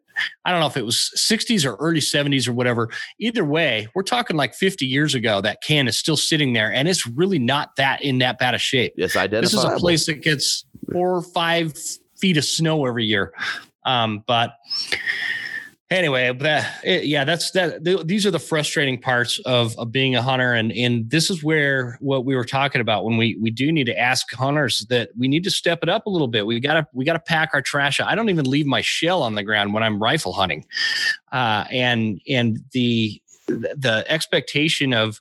I don't know if it was 60s or early 70s or whatever. Either way, we're talking like 50 years ago. That can is still sitting there, and it's really not that in that bad a shape Yes, I definitely. this is a place that gets four or five feet of snow every year. Um, but anyway, that it, yeah, that's that. th- these are the frustrating parts of, of being a hunter, and and this is where what we were talking about when we we do need to ask hunters that we need to step it up a little bit. We gotta we gotta pack our trash. I don't even leave my shell on the ground when I'm rifle hunting, uh, and and the the expectation of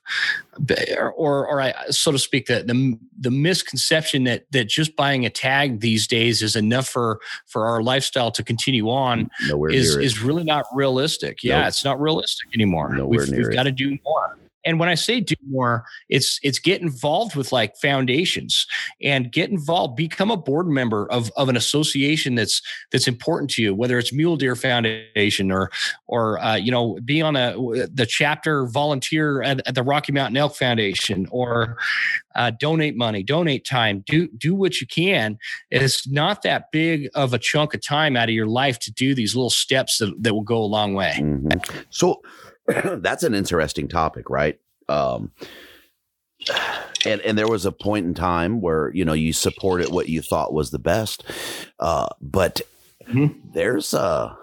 or or I, so to speak the, the the misconception that that just buying a tag these days is enough for for our lifestyle to continue on Nowhere is is really not realistic. Yeah, Nope. it's not realistic anymore. Nowhere we've we've got to do more. And when I say do more, it's it's get involved with like foundations and get involved, become a board member of, of an association that's that's important to you, whether it's Mule Deer Foundation or or uh, you know be on a the chapter volunteer at, at the Rocky Mountain Elk Foundation or uh, donate money, donate time, do do what you can. It's not that big of a chunk of time out of your life to do these little steps that, that will go a long way. Mhm. So that's an interesting topic, right? Um, and and there was a point in time where you know you supported what you thought was the best, uh, but Mhm. there's uh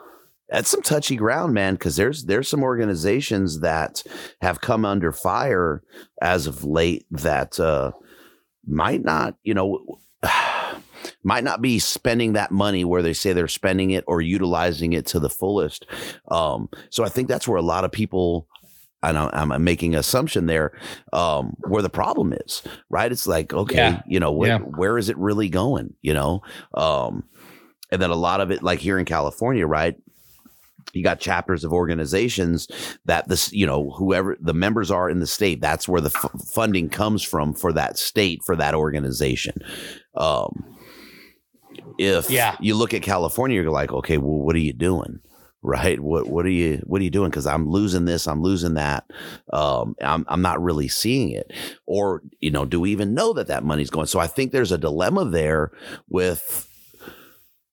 that's some touchy ground, man. Because there's there's some organizations that have come under fire as of late that uh, might not, you know. Might not be spending that money where they say they're spending it or utilizing it to the fullest. Um, so I think that's where a lot of people and I'm making an assumption there um, where the problem is, right? It's like, okay, yeah. you know, wh- yeah. where is it really going? You know, um, and then a lot of it, like here in California, right? You got chapters of organizations that this, you know, whoever the members are in the state, that's where the f- funding comes from for that state for that organization. Um, if yeah. you look at California, you're like, okay, well, what are you doing? right? What what are you what are you doing? Because i'm losing this i'm losing that. Um I'm, I'm not really seeing it. Or you know do we even know that that money's going? So i think there's a dilemma there with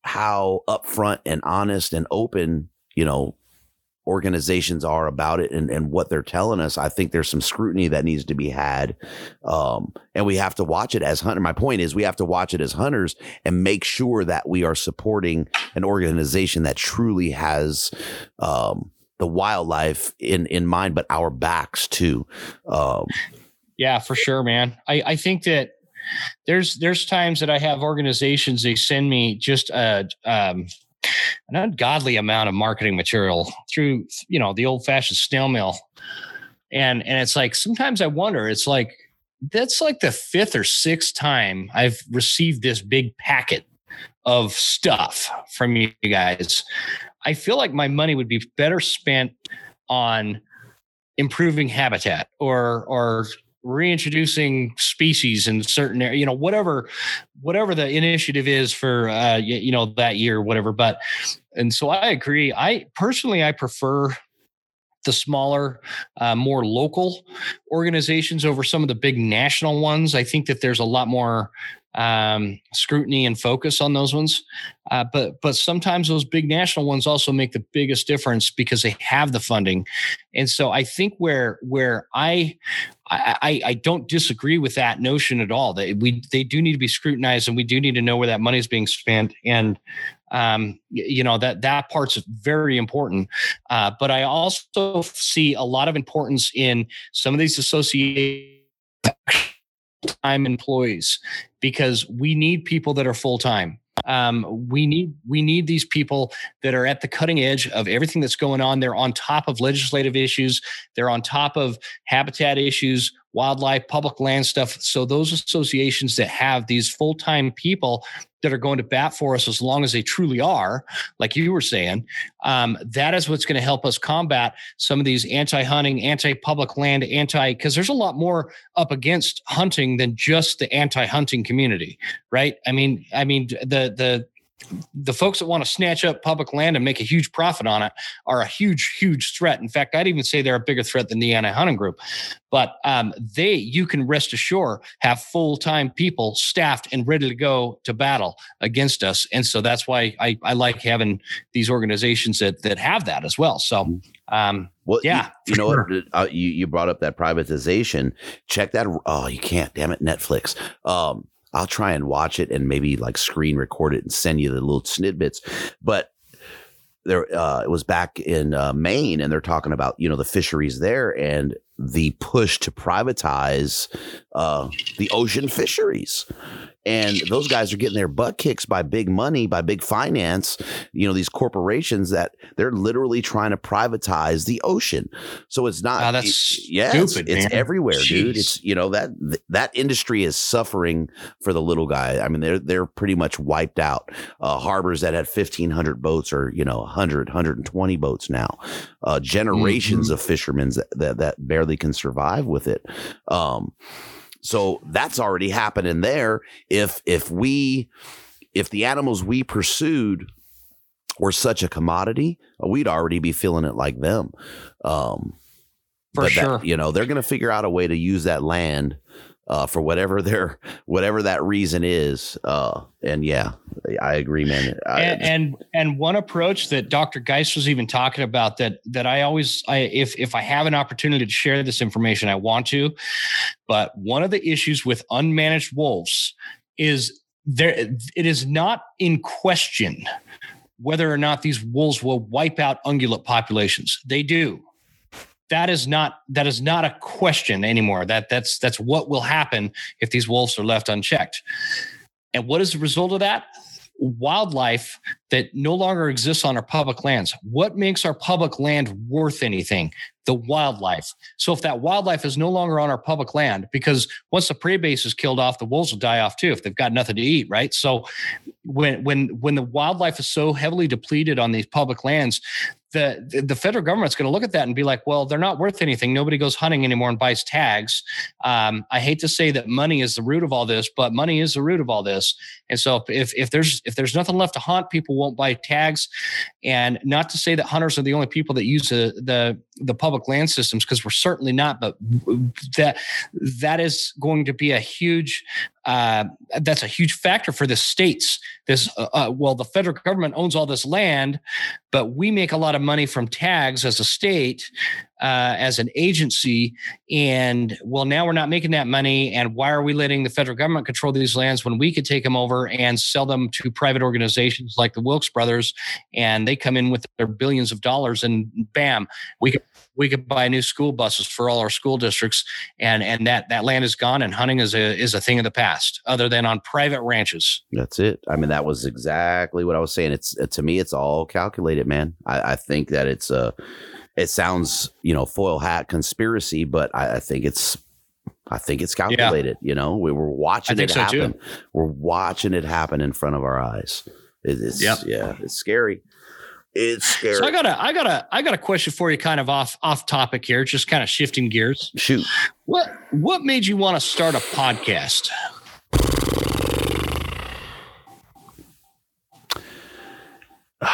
how upfront and honest and open you know organizations are about it and, and what they're telling us, I think there's some scrutiny that needs to be had. Um, and we have to watch it as hunter. My point is we have to watch it as hunters and make sure that we are supporting an organization that truly has, um, the wildlife in, in mind, but our backs too. Um, yeah, for sure, man. I, I think that there's, there's times that I have organizations, they send me just a, um, an ungodly amount of marketing material through you know the old fashioned snail mail. And and it's like sometimes i wonder it's like that's like the fifth or sixth time i've received this big packet of stuff from you guys. I feel like my money would be better spent on improving habitat or or reintroducing species in certain area, you know, whatever, whatever the initiative is for, uh, you, you know, that year, whatever. But, and so I agree. I personally, I prefer the smaller, uh, more local organizations over some of the big national ones. I think that there's a lot more um, scrutiny and focus on those ones. Uh, but but sometimes those big national ones also make the biggest difference because they have the funding. And so I think where where I I, I don't disagree with that notion at all. That we they do need to be scrutinized, and we do need to know where that money is being spent. And um, you know that that part's very important. Uh, but I also see a lot of importance in some of these associations time employees because we need people that are full time. Um, we need we need these people that are at the cutting edge of everything that's going on. They're on top of legislative issues. They're on top of habitat issues, wildlife, public land stuff. So those associations that have these full time people that are going to bat for us as long as they truly are, like you were saying, um, that is what's going to help us combat some of these anti-hunting, anti-public land, anti because there's a lot more up against hunting than just the anti-hunting community, right? I mean, I mean the the the folks that want to snatch up public land and make a huge profit on it are a huge, huge threat. In fact, I'd even say they're a bigger threat than the anti-hunting group. But um, they, you can rest assured, have full-time people staffed and ready to go to battle against us. And so that's why I, I like having these organizations that that have that as well. So. Mm-hmm. Um, well, yeah, you, you know sure. what? Uh, you you brought up that privatization. Check that. Oh, you can't. Damn it, Netflix. Um, I'll try and watch it and maybe like screen record it and send you the little snippets. But there, uh, it was back in uh, Maine, and they're talking about you know the fisheries there and the push to privatize uh, the ocean fisheries. And those guys are getting their butt kicks by big money by big finance you know these corporations that they're literally trying to privatize the ocean. So it's not wow, that's it, yeah stupid, it's, it's everywhere Jeez. dude it's you know that that industry is suffering for the little guy. I mean they're they're pretty much wiped out. Uh, harbors that had 1500 boats or you know 100 120 boats now. Uh, generations mm-hmm. of fishermen that, that that barely can survive with it. Um so that's already happening there. If if we if the animals we pursued were such a commodity, we'd already be feeling it like them. Um, For sure, that, you know they're going to figure out a way to use that land uh, for whatever their whatever that reason is. Uh, and yeah, I agree, man. I, and, and, and one approach that Dr. Geist was even talking about that that I always I if if I have an opportunity to share this information, I want to. But one of the issues with unmanaged wolves is there it is not in question whether or not these wolves will wipe out ungulate populations. They do that is not that is not a question anymore. That that's that's what will happen if these wolves are left unchecked. And what is the result of that? Wildlife that no longer exists on our public lands. What makes our public land worth anything? The wildlife. So if that wildlife is no longer on our public land, because once the prey base is killed off, the wolves will die off too if they've got nothing to eat, right? So when when when the wildlife is so heavily depleted on these public lands, the the federal government's going to look at that and be like, well, they're not worth anything. Nobody goes hunting anymore and buys tags. Um, I hate to say that money is the root of all this, but money is the root of all this. And so if if there's if there's nothing left to hunt, people won't buy tags. And not to say that hunters are the only people that use the the, the public land systems because we're certainly not, but that that is going to be a huge uh, that's a huge factor for the states. This, uh, uh, well, the federal government owns all this land, but we make a lot of money from tags as a state, uh, as an agency. And well, now we're not making that money. And why are we letting the federal government control these lands when we could take them over and sell them to private organizations like the Wilks brothers? And they come in with their billions of dollars, and bam, we could we could buy new school buses for all our school districts, and and that that land is gone, and hunting is a is a thing of the past, other than on private ranches. That's it. I mean, that was exactly what I was saying. It's to me, it's all calculated, man. I, I think that it's a. It sounds, you know, foil hat conspiracy, but I, I think it's I think it's calculated. Yeah. You know, we were watching it happen. So we're watching it happen in front of our eyes. It, it's yep. yeah, it's scary. It's scary. So I got a I got a I got a question for you kind of off off topic here, just kind of shifting gears. Shoot. What what made you want to start a podcast?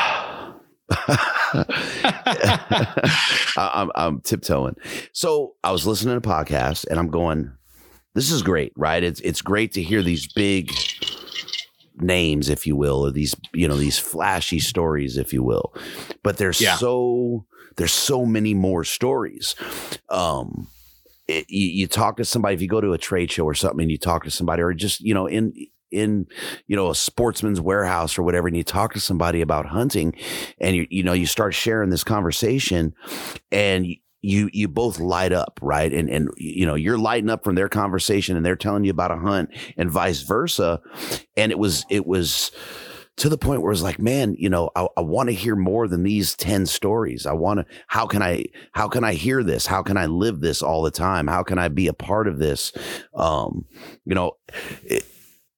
I'm, I'm tiptoeing. So I was listening to a podcast and I'm going, this is great, right? It's it's great to hear these big names, if you will, or these, you know, these flashy stories, if you will. But there's yeah. so there's so many more stories. Um, it, you, you, talk to somebody if you go to a trade show or something, and you talk to somebody, or just you know in in you know a sportsman's warehouse or whatever, and you talk to somebody about hunting, and you you know you start sharing this conversation, and you you both light up, right? And and you know, you're lighting up from their conversation and they're telling you about a hunt and vice versa. And it was it was to the point where it's like, man, you know, I, I want to hear more than these 10 stories. I want to, how can I, how can I hear this? How can I live this all the time? How can I be a part of this? Um, you know, it,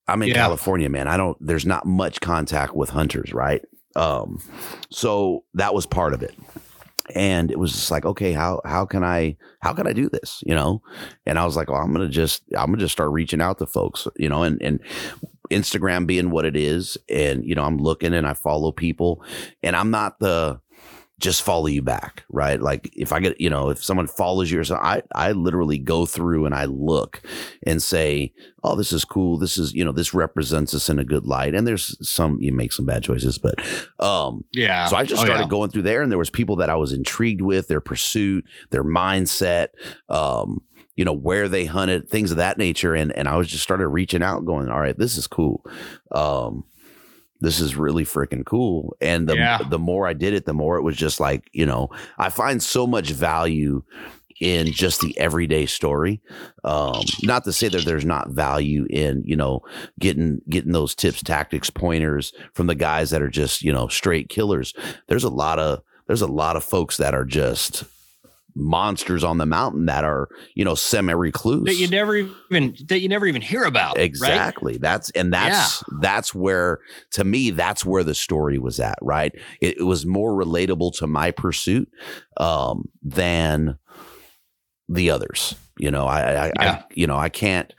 I'm in yeah. California, man. I don't, there's not much contact with hunters, right? Um, so that was part of it and it was just like okay how how can i how can i do this? You know? And i was like well i'm gonna just i'm gonna just start reaching out to folks you know? And and instagram being what it is and you know i'm looking and i follow people and i'm not the just follow you back, right? Like if I get, you know, if someone follows you or something, I, I literally go through and I look and say, oh, this is cool. This is, you know, this represents us in a good light. And there's some, you make some bad choices, but, um, yeah. So I just started oh, yeah. going through there and there was people that I was intrigued with, their pursuit, their mindset, um, you know where they hunted things of that nature and and i was just started reaching out going all right this is cool um this is really freaking cool. And the yeah. the more I did it, the more it was just like, you know, I find so much value in just the everyday story. Um, not to say that there's not value in, you know, getting getting those tips, tactics, pointers from the guys that are just, you know, straight killers. There's a lot of there's a lot of folks that are just monsters on the mountain that are you know semi recluse that you never even that you never even hear about exactly right? that's and that's yeah. that's where to me that's where the story was at right it, it was more relatable to my pursuit um than the others you know i I, yeah. I you know i can't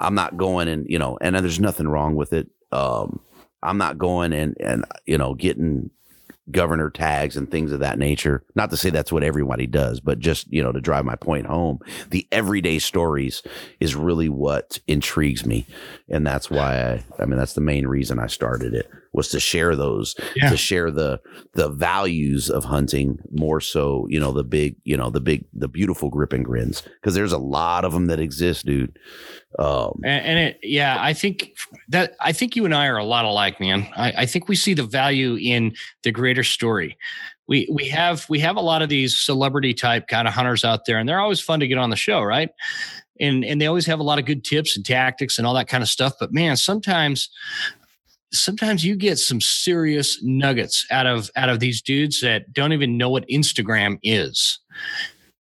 i'm not going and you know and there's nothing wrong with it um i'm not going and and you know getting governor tags and things of that nature. Not to say that's what everybody does, but just, you know, to drive my point home, the everyday stories is really what intrigues me. And that's why I, I mean, that's the main reason I started it was to share those, yeah. to share the, the values of hunting more so, you know, the big, you know, the big, the beautiful grip and grins. Cause there's a lot of them that exist, dude. Um, and, and, it, yeah, I think that I think you and I are a lot alike, man. I, I think we see the value in the greater story. We we have we have a lot of these celebrity type kind of hunters out there, and they're always fun to get on the show, right? and and they always have a lot of good tips and tactics and all that kind of stuff. But man, sometimes sometimes you get some serious nuggets out of out of these dudes that don't even know what Instagram is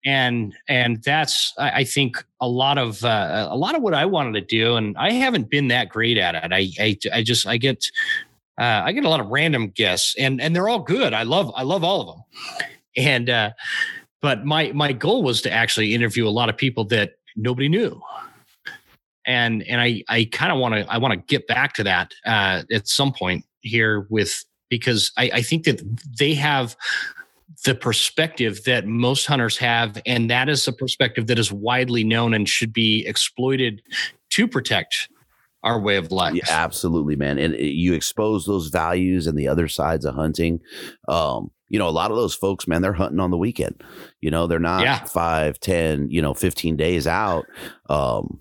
and and that's I, think a lot of uh, a lot of what I wanted to do, and I haven't been that great at it. I I, I just I get uh, I get a lot of random guests, and and they're all good. I love I love all of them, and uh, but my my goal was to actually interview a lot of people that nobody knew, and and I I kind of want to I want to get back to that uh, at some point here with because I, I think that they have the perspective that most hunters have, and that is a perspective that is widely known and should be exploited to protect our way of life. Yeah, absolutely, man. And you expose those values and the other sides of hunting. Um, you know, a lot of those folks, man, they're hunting on the weekend. You know, they're not yeah. five, ten, you know, 15 days out. Um,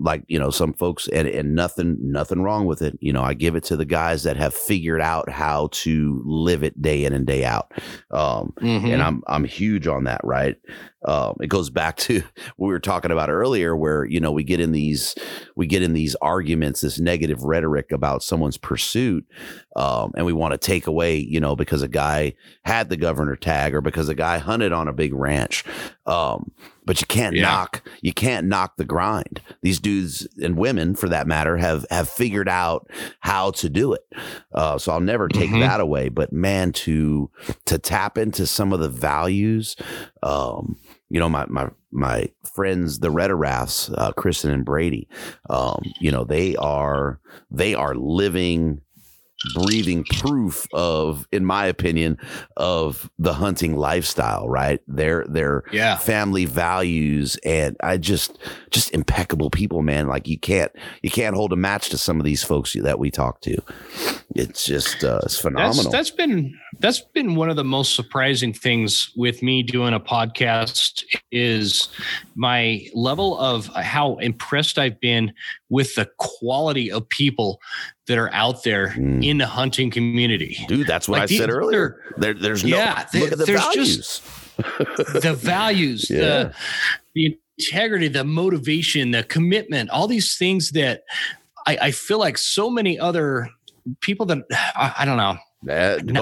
like you know some folks and, and nothing nothing wrong with it. You know i give it to the guys that have figured out how to live it day in and day out. Um, mm-hmm. and i'm i'm huge on that right? Um, it goes back to what we were talking about earlier where you know we get in these we get in these arguments this negative rhetoric about someone's pursuit um, and we want to take away you know because a guy had the governor tag or because a guy hunted on a big ranch. Um, but you can't yeah. knock you can't knock the grind these dudes and women for that matter have have figured out how to do it uh, so i'll never take mm-hmm. that away but man to to tap into some of the values um, you know, my my my friends, the Rederaths, uh, Kristen and Brady, um, you know, they are they are living breathing proof of in my opinion of the hunting lifestyle right? Their their yeah. family values and i just just impeccable people man. Like you can't you can't hold a match to some of these folks that we talk to. It's just uh, it's phenomenal. that's, that's been that's been one of the most surprising things with me doing a podcast is my level of how impressed i've been with the quality of people that are out there mm. in the hunting community. Dude, that's what like I said earlier. There, there's no yeah, look at the there's values. Just the values, yeah. the the integrity, the motivation, the commitment, all these things that I, I feel like so many other people that I, I don't know no,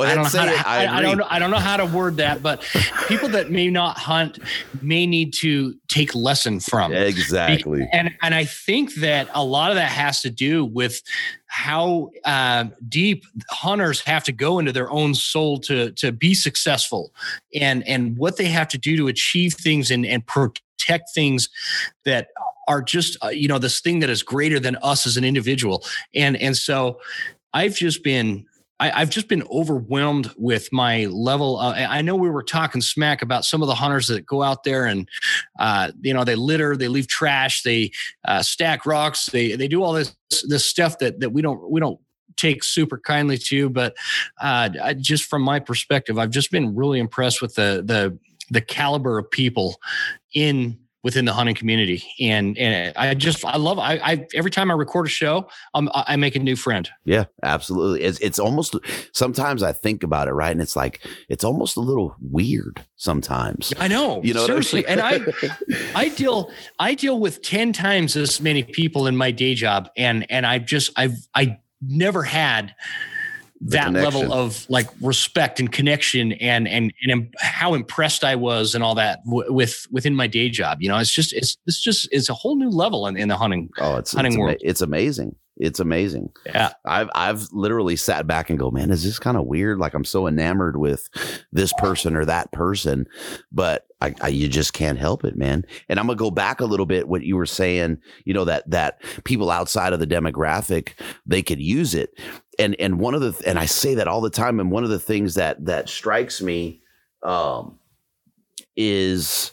I, don't know how to, I, I, don't know. I don't know how to word that, but people that may not hunt may need to take lesson from exactly. And and I think that a lot of that has to do with how uh, deep hunters have to go into their own soul to to be successful, and and what they have to do to achieve things and and protect things that are just uh, you know this thing that is greater than us as an individual. And and so I've just been I, have just been overwhelmed with my level. Of, I know we were talking smack about some of the hunters that go out there and, uh, you know, they litter, they leave trash, they uh, stack rocks, they they do all this this stuff that that we don't we don't take super kindly to. But uh, I, just from my perspective, I've just been really impressed with the the the caliber of people in within the hunting community. And and I just I love I, I every time I record a show, I'm, I make a new friend. Yeah, absolutely. It's it's almost sometimes I think about it, right, and it's like it's almost a little weird sometimes. I know, you know, seriously. and I I deal I deal with ten times as many people in my day job, and and I just I've I never had that level of like respect and connection and and and how impressed I was and all that w- with within my day job. You know, it's just it's it's just it's a whole new level in, in the hunting. Oh, it's hunting it's world. Ama- it's amazing. It's amazing. Yeah, I've I've literally sat back and go, man, is this kind of weird? Like I'm so enamored with this person or that person, but I, I, you just can't help it, man. And I'm gonna go back a little bit. What you were saying, you know that that people outside of the demographic they could use it and and one of the and I say that all the time. And one of the things that that strikes me um, is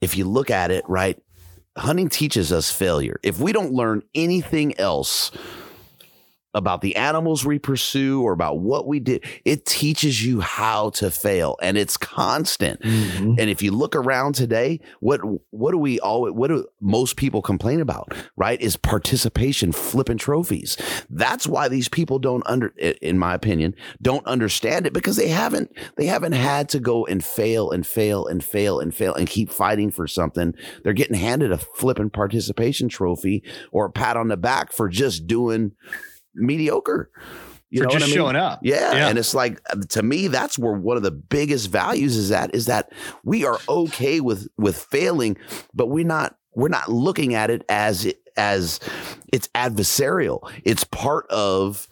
if you look at it right, hunting teaches us failure. If we don't learn anything else about the animals we pursue or about what we did. It teaches you how to fail and it's constant. Mm-hmm. And if you look around today, what what do we all what do most people complain about, right? Is participation flipping trophies. That's why these people don't under in my opinion, don't understand it because they haven't they haven't had to go and fail and fail and fail and fail and keep fighting for something. They're getting handed a flipping participation trophy or a pat on the back for just doing mediocre. You for know just I mean? showing up. Yeah. yeah. And it's like uh, to me, that's where one of the biggest values is at is that we are okay with with failing, but we're not we're not looking at it as as it's adversarial. It's part of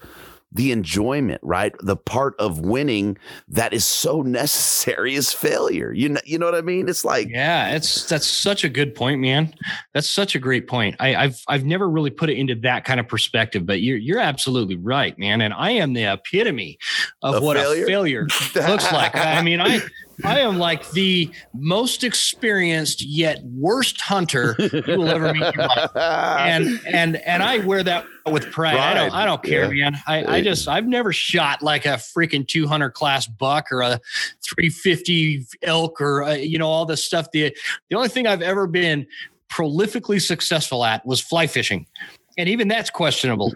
the enjoyment, right? The part of winning that is so necessary is failure. You know, you know what I mean? It's like yeah, it's that's such a good point, man. That's such a great point. I, have I've never really put it into that kind of perspective, but you're you're absolutely right, man. And I am the epitome of a what failure? a failure looks like. I mean, I I am like the most experienced yet worst hunter you will ever meet in your life. And and and I wear that with pride. pride. I don't I don't care, yeah. man. I, I just I've never shot like a freaking 200 class buck or a 350 elk or a, uh, you know all this stuff. The the only thing I've ever been prolifically successful at was fly fishing. And even that's questionable.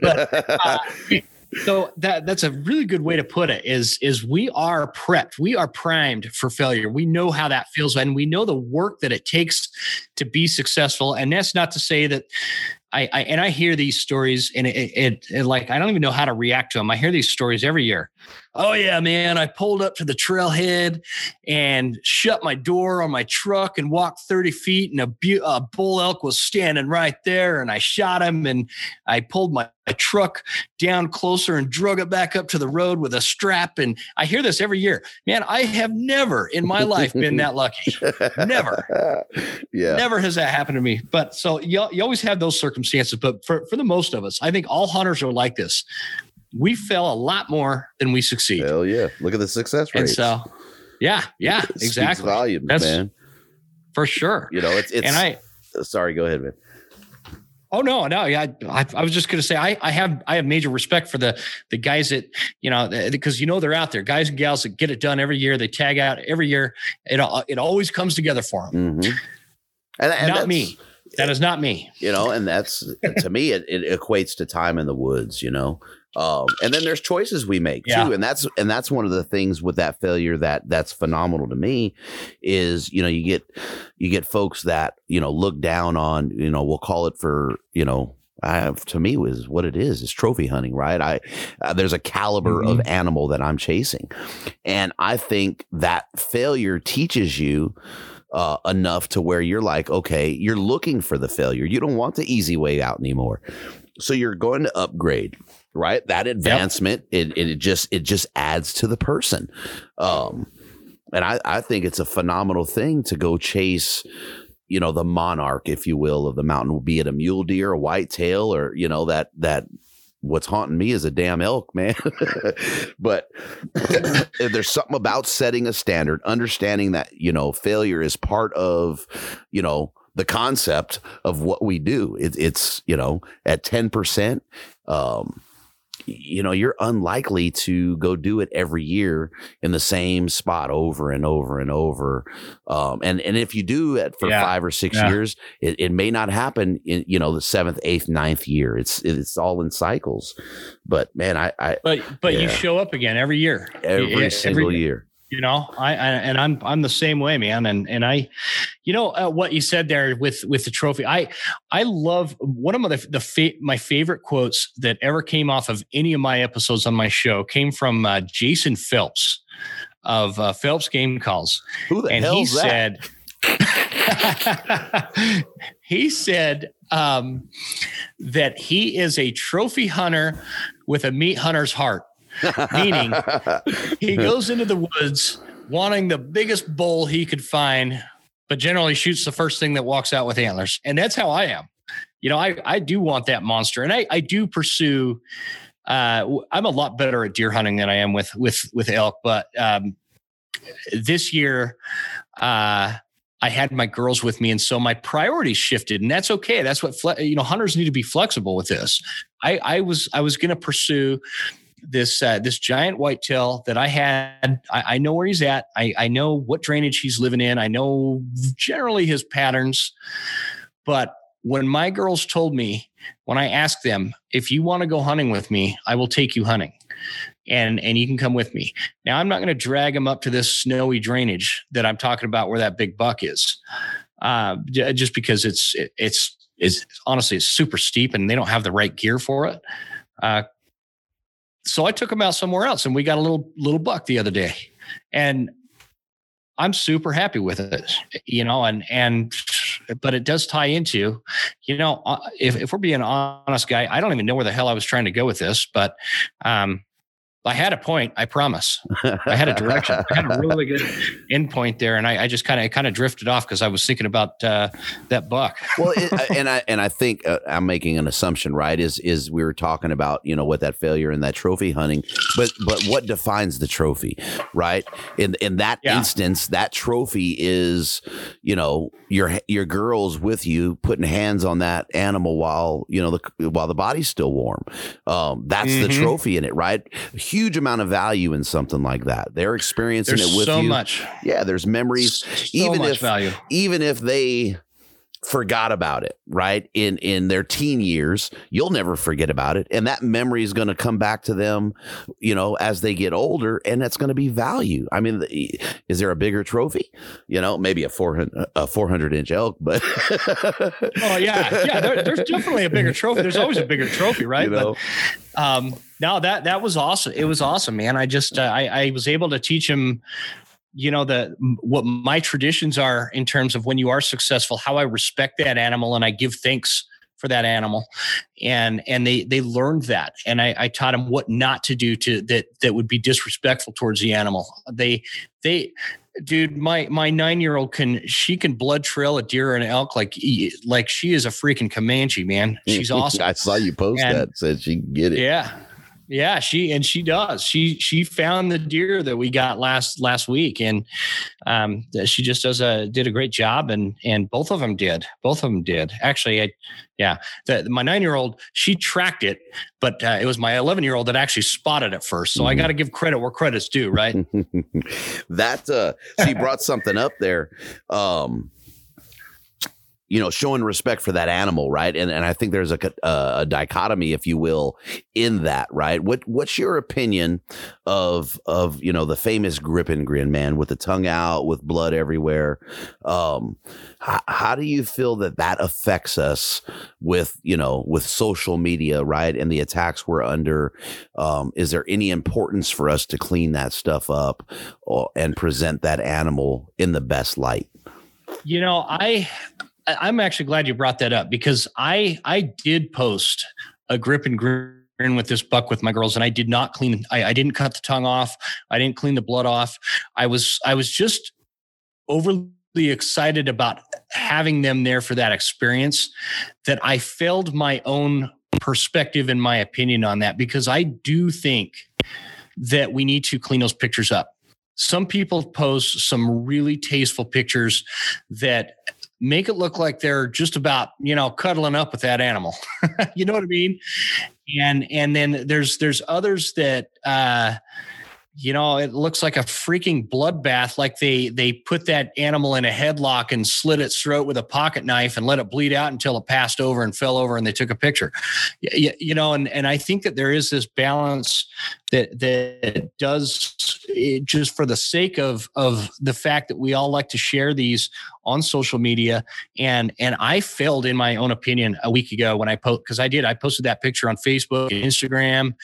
but uh, so that that's a really good way to put it is is we are prepped we are primed for failure we know how that feels and we know the work that it takes to be successful and that's not to say that I, I and I hear these stories and it, it, it, like I don't even know how to react to them. I hear these stories every year. Oh yeah, man! I pulled up to the trailhead and shut my door on my truck and walked thirty feet, and a, bu- a bull elk was standing right there, and I shot him, and I pulled my, my truck down closer and drug it back up to the road with a strap. And I hear this every year. Man, I have never in my life been that lucky. never. Yeah. Never has that happened to me. But so you, you always have those circumstances. But for, for the most of us, I think all hunters are like this we fail a lot more than we succeed. Hell yeah! Look at the success rate. And so, yeah, yeah, exactly. Volumes, That's, man. For sure. You know, it's it's. And I. Sorry, go ahead, man. Oh no, no, yeah. I, I was just going to say I, I have I have major respect for the the guys that you know because you know they're out there, guys and gals that get it done every year. They tag out every year. It it always comes together for them. Mm-hmm. And, and not me. That is not me. You know, and that's to me it, it equates to time in the woods. You know, um, and then there's choices we make yeah. too, and that's and that's one of the things with that failure that that's phenomenal to me is you know you get you get folks that you know look down on you know we'll call it for you know I, have, to me was what it is is trophy hunting right i uh, there's a caliber mm-hmm. of animal that i'm chasing and i think that failure teaches you uh, enough to where you're like okay you're looking for the failure you don't want the easy way out anymore so you're going to upgrade right? That advancement, yep. it, it just it just adds to the person. Um, and I, I think it's a phenomenal thing to go chase, you know, the monarch, if you will, of the mountain, be it a mule deer, a white tail, or you know that that what's haunting me is a damn elk, man. but there's something about setting a standard, understanding that you know failure is part of, you know the concept of what we do. It, it's you know at ten percent. Um, you know, you're unlikely to go do it every year in the same spot over and over and over. Um, and and if you do it for yeah. five or six yeah. years, it, it may not happen in you know the seventh, eighth, ninth year. It's it's all in cycles. But man, I, I but but yeah. you show up again every year, every single every, year you know? I, I, and i'm i'm the same way man. And and i you know uh, what you said there with with the trophy i i love one of the the fa- my favorite quotes that ever came off of any of my episodes on my show came from uh, jason phelps of uh, phelps game calls. Who the and he said he said um, that he is a trophy hunter with a meat hunter's heart Meaning, he goes into the woods wanting the biggest bull he could find, but generally shoots the first thing that walks out with antlers. And that's how I am. You know, I, I do want that monster, and I, I do pursue. Uh, I'm a lot better at deer hunting than I am with with with elk, but um, this year, uh, I had my girls with me, and so my priorities shifted, and that's okay. That's what fle- you know. Hunters need to be flexible with this. I, I was I was going to pursue this uh, this giant whitetail that I had. I, I know where he's at. I, I know what drainage he's living in. I know generally his patterns. But when my girls told me, when I asked them, if you want to go hunting with me, I will take you hunting and and you can come with me. Now I'm not going to drag them up to this snowy drainage that I'm talking about where that big buck is, uh, just because it's it, it's it's honestly it's super steep and they don't have the right gear for it. Uh, so I took them out somewhere else, and we got a little little buck the other day, and I'm super happy with it, you know, and and but it does tie into, you know, uh, if if we're being honest, guy, I don't even know where the hell I was trying to go with this, but um, I had a point, I promise. I had a direction. I had a really good endpoint there, and I, I just kind of kind of drifted off because I was thinking about uh, that buck. well, it, and I and I think uh, I'm making an assumption, right? Is is we were talking about you know what that failure in that trophy hunting, but but what defines the trophy, right? In in that yeah. instance, that trophy is you know your your girls with you putting hands on that animal while you know the while the body's still warm. Um, that's mm-hmm. the trophy in it, right? Huge amount of value in something like that. They're experiencing there's it with so you. much. Yeah, there's memories. So even if value. even if they forgot about it right? In in their teen years you'll never forget about it. And that memory is going to come back to them you know as they get older and that's going to be value i mean is there a bigger trophy? You know maybe a 400 a 400 inch elk but oh yeah. Yeah there, there's definitely a bigger trophy. There's always a bigger trophy right? You know? but um no that that was awesome. It was awesome man. I just uh, i i was able to teach him you know the what my traditions are in terms of when you are successful how i respect that animal and i give thanks for that animal. And and they they learned that. And I, I taught them what not to do to that that would be disrespectful towards the animal. They they dude my my nine year old can she can blood trail a deer and elk like like she is a freaking comanche man. She's awesome. I saw you post and, that said she can get it. Yeah yeah, she and she does. She she found the deer that we got last last week, and um, she just does a did a great job, and and both of them did. Both of them did. Actually, I, yeah, the, my nine year old she tracked it, but uh, it was my eleven year old that actually spotted it first. So mm-hmm. I got to give credit where credit's due, right? that uh, she brought something up there. Um, you know, showing respect for that animal, right? And and I think there's a, a, a dichotomy, if you will, in that, right? What what's your opinion of of you know the famous grip and grin man with the tongue out, with blood everywhere? Um, how, how do you feel that that affects us with you know with social media, right? And the attacks we're under. Um, is there any importance for us to clean that stuff up or, and present that animal in the best light? You know, I I'm actually glad you brought that up because I I did post a grip and grin with this buck with my girls and I did not clean I, I didn't cut the tongue off. I didn't clean the blood off. I was I was just overly excited about having them there for that experience that I failed my own perspective and my opinion on that because I do think that we need to clean those pictures up. Some people post some really tasteful pictures that make it look like they're just about you know cuddling up with that animal. You know what i mean? And and then there's there's others that uh you know it looks like a freaking bloodbath like they they put that animal in a headlock and slit its throat with a pocket knife and let it bleed out until it passed over and fell over and they took a picture. You, you know and and i think that there is this balance that that does eh, just for the sake of of the fact that we all like to share these on social media. And and i failed in my own opinion a week ago when i post because i did. I posted that picture on facebook and instagram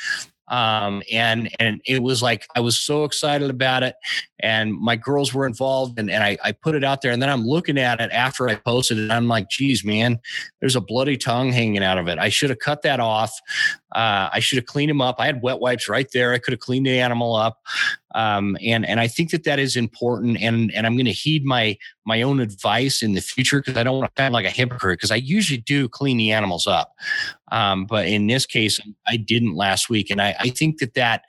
um, and and it was like I was so excited about it, and my girls were involved, and, and I, I put it out there, and then I'm looking at it after I posted it, I'm like, geez, man, there's a bloody tongue hanging out of it. I should have cut that off. Uh, I should have cleaned him up. I had wet wipes right there. I could have cleaned the animal up. Um, and and I think that that is important. And and I'm going to heed my my own advice in the future because I don't want to sound like a hypocrite because I usually do clean the animals up. Um, but in this case, I didn't last week, and I, I think that that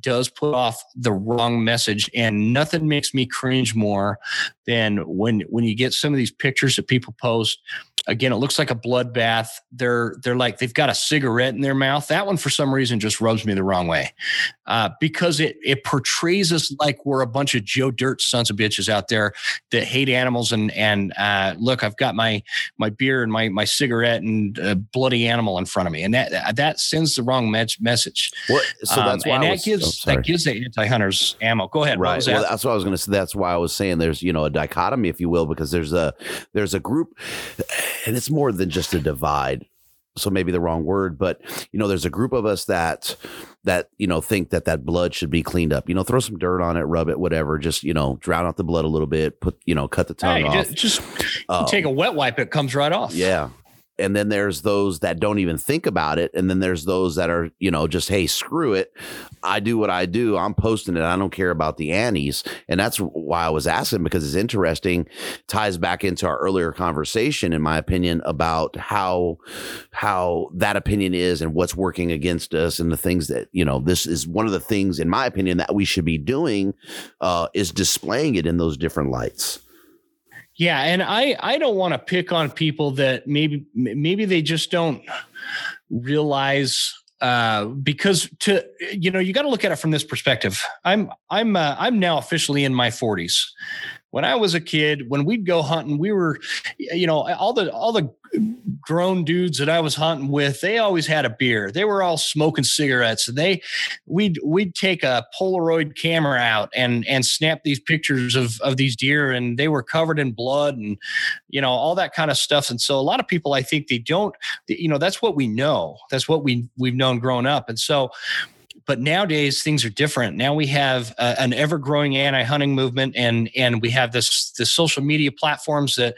does put off the wrong message and nothing makes me cringe more than when when you get some of these pictures that people post again it looks like a bloodbath. They're they're like they've got a cigarette in their mouth. That one for some reason just rubs me the wrong way uh, because it it portrays us like we're a bunch of joe dirt sons of bitches out there that hate animals and and uh, look i've got my my beer and my my cigarette and a bloody animal in front of me. And that that sends the wrong me- message. What? So that's um, why and I that was, gives oh, that gives the anti-hunters ammo. Go ahead right. was well that? that's what i was going to say that's why i was saying there's you know a dichotomy if you will because there's a there's a group and it's more than just a divide. So maybe the wrong word but you know there's a group of us that that you know think that that blood should be cleaned up. You know throw some dirt on it rub it whatever. Just you know drown out the blood a little bit put you know cut the tongue Hey, off. just, just Um, take a wet wipe it comes right off. Yeah. And then there's those that don't even think about it. And then there's those that are, you know, just, hey, screw it. I do what I do. I'm posting it. I don't care about the antis. And that's why I was asking because it's interesting, ties back into our earlier conversation, in my opinion, about how how that opinion is and what's working against us and the things that, you know, this is one of the things, in my opinion, that we should be doing uh, is displaying it in those different lights. Yeah, and I I don't want to pick on people that maybe maybe they just don't realize uh, because to you know you got to look at it from this perspective. I'm I'm uh, I'm now officially in my 40s. When I was a kid, when we'd go hunting, we were, you know, all the all the grown dudes that I was hunting with, they always had a beer. They were all smoking cigarettes, and they we'd we'd take a Polaroid camera out and and snap these pictures of of these deer, and they were covered in blood and you know all that kind of stuff. And so a lot of people, I think, they don't, you know, that's what we know. That's what we we've known growing up, and so but nowadays things are different. Now we have uh, an ever-growing anti-hunting movement, and and we have this the social media platforms that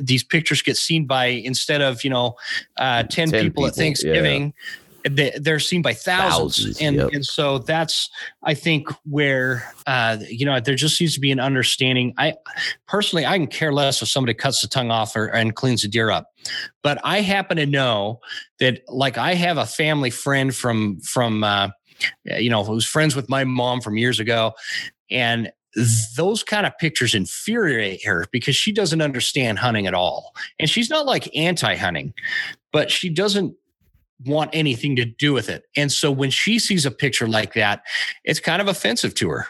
these pictures get seen by instead of you know uh, 10, 10 people, people, at Thanksgiving. They, they're seen by thousands, Thousands, and yep. and so that's I think where uh, you know there just needs to be an understanding. I personally I can care less if somebody cuts the tongue off or, and cleans the deer up, but I happen to know that like I have a family friend from from uh, Uh, you know, who's friends with my mom from years ago. And those kind of pictures infuriate her because she doesn't understand hunting at all. And she's not like anti hunting, but she doesn't want anything to do with it. And so when she sees a picture like that, it's kind of offensive to her.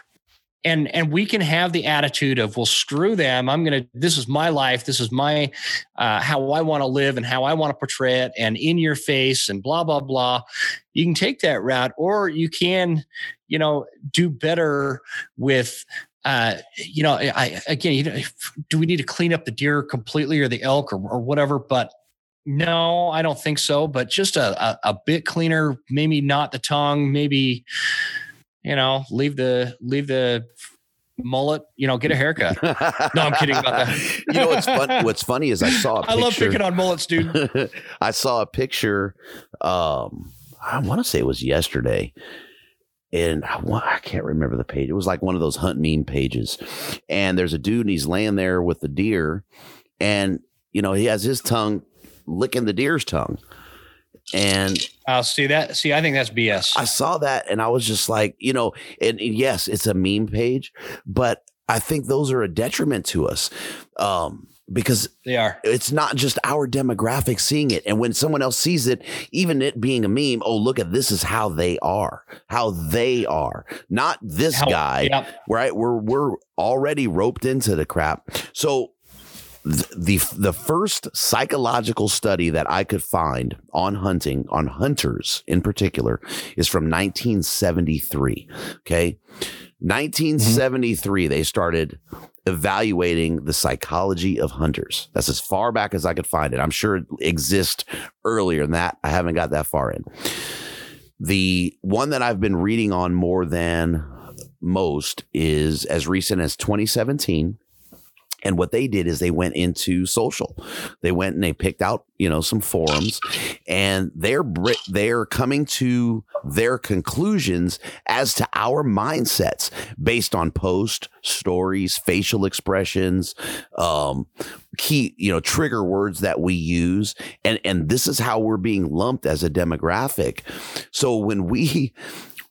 And and we can have the attitude of well screw them. I'm to this is my life. This is my uh, how I want to live and how I want to portray it and in your face and blah blah blah. You can take that route or you can you know do better with uh, you know I again you know do we need to clean up the deer completely or the elk or, or whatever? But no I don't think so. But just a, a, a bit cleaner maybe not the tongue maybe you know leave the leave the mullet you know get a haircut no i'm kidding about that you know what's fun? What's funny is I saw. I i love picking on mullets dude I saw a picture. Um, I want to say it was yesterday, and I, I can't remember the page. It was like one of those hunt meme pages, and there's a dude and he's laying there with the deer, and you know he has his tongue licking the deer's tongue, and i'll see that see i think that's bs I saw that and I was just like, you know, and, and yes, it's a meme page, but I think those are a detriment to us. Um, because they are it's not just our demographic seeing it. And when someone else sees it, even it being a meme, oh, look at this is how they are, how they are, not this How- guy, yep. right? We're, we're already roped into the crap. So the, the first psychological study that I could find on hunting, on hunters in particular, is from 1973. Okay. 1973, they started evaluating the psychology of hunters. That's as far back as I could find it. I'm sure it exists earlier than that. I haven't got that far in. The one that I've been reading on more than most is as recent as 2017. And what they did is they went into social. They went and they picked out, you know, some forums and they're they're coming to their conclusions as to our mindsets based on post stories, facial expressions, um, key, you know, trigger words that we use. And, and this is how we're being lumped as a demographic. So when we,